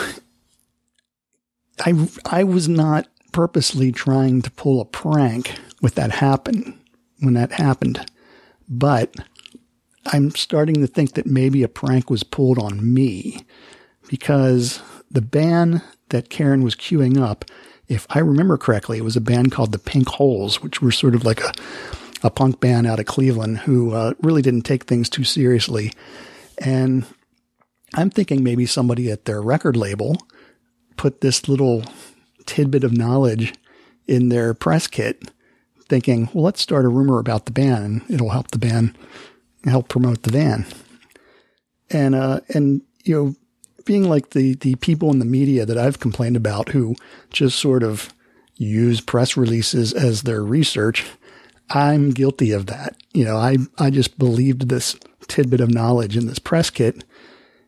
[SPEAKER 16] I, I was not purposely trying to pull a prank with that happen when that happened, but I'm starting to think that maybe a prank was pulled on me because the band that Karen was queuing up, if I remember correctly, it was a band called the Pink Holes, which were sort of like a, a punk band out of Cleveland who uh, really didn't take things too seriously. And I'm thinking maybe somebody at their record label put this little tidbit of knowledge in their press kit, thinking, well, let's start a rumor about the band and it'll help the band help promote the van. And, uh, and, you know, being like the, the people in the media that I've complained about who just sort of use press releases as their research, I'm guilty of that. You know, I, I just believed this tidbit of knowledge in this press kit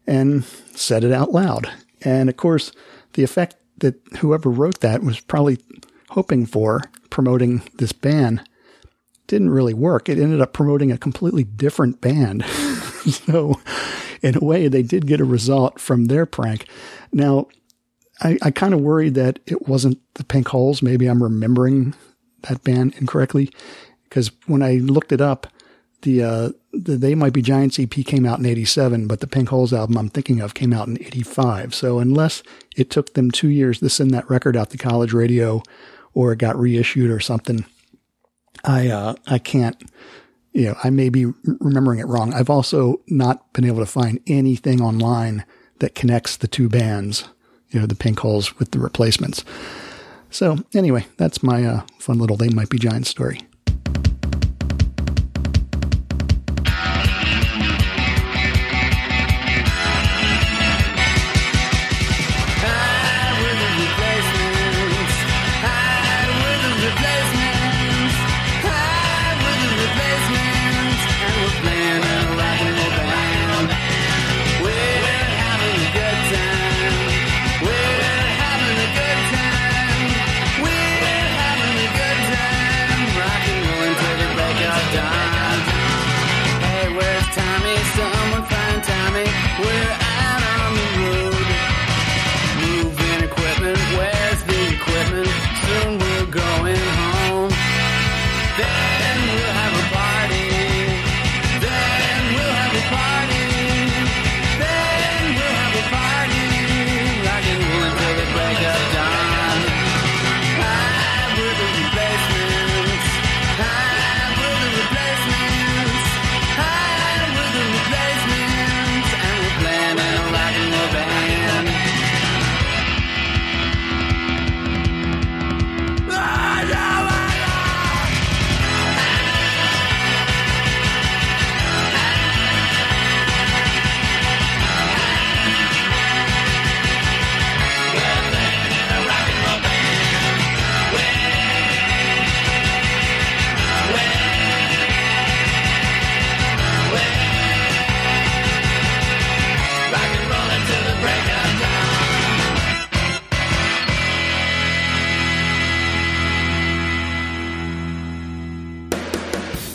[SPEAKER 16] and said it out loud. And of course, the effect that whoever wrote that was probably hoping for promoting this band didn't really work. It ended up promoting a completely different band. so, in a way, they did get a result from their prank. Now, I, I kind of worried that it wasn't the Pink Holes. Maybe I'm remembering that band incorrectly because when I looked it up, the, uh, the They Might Be Giants EP came out in 87, but the Pink Holes album I'm thinking of came out in 85. So unless it took them two years to send that record out to college radio or it got reissued or something, I, uh, I can't, you know, I may be remembering it wrong. I've also not been able to find anything online that connects the two bands, you know, the Pink Holes with the replacements. So anyway, that's my uh, fun little They Might Be Giants story.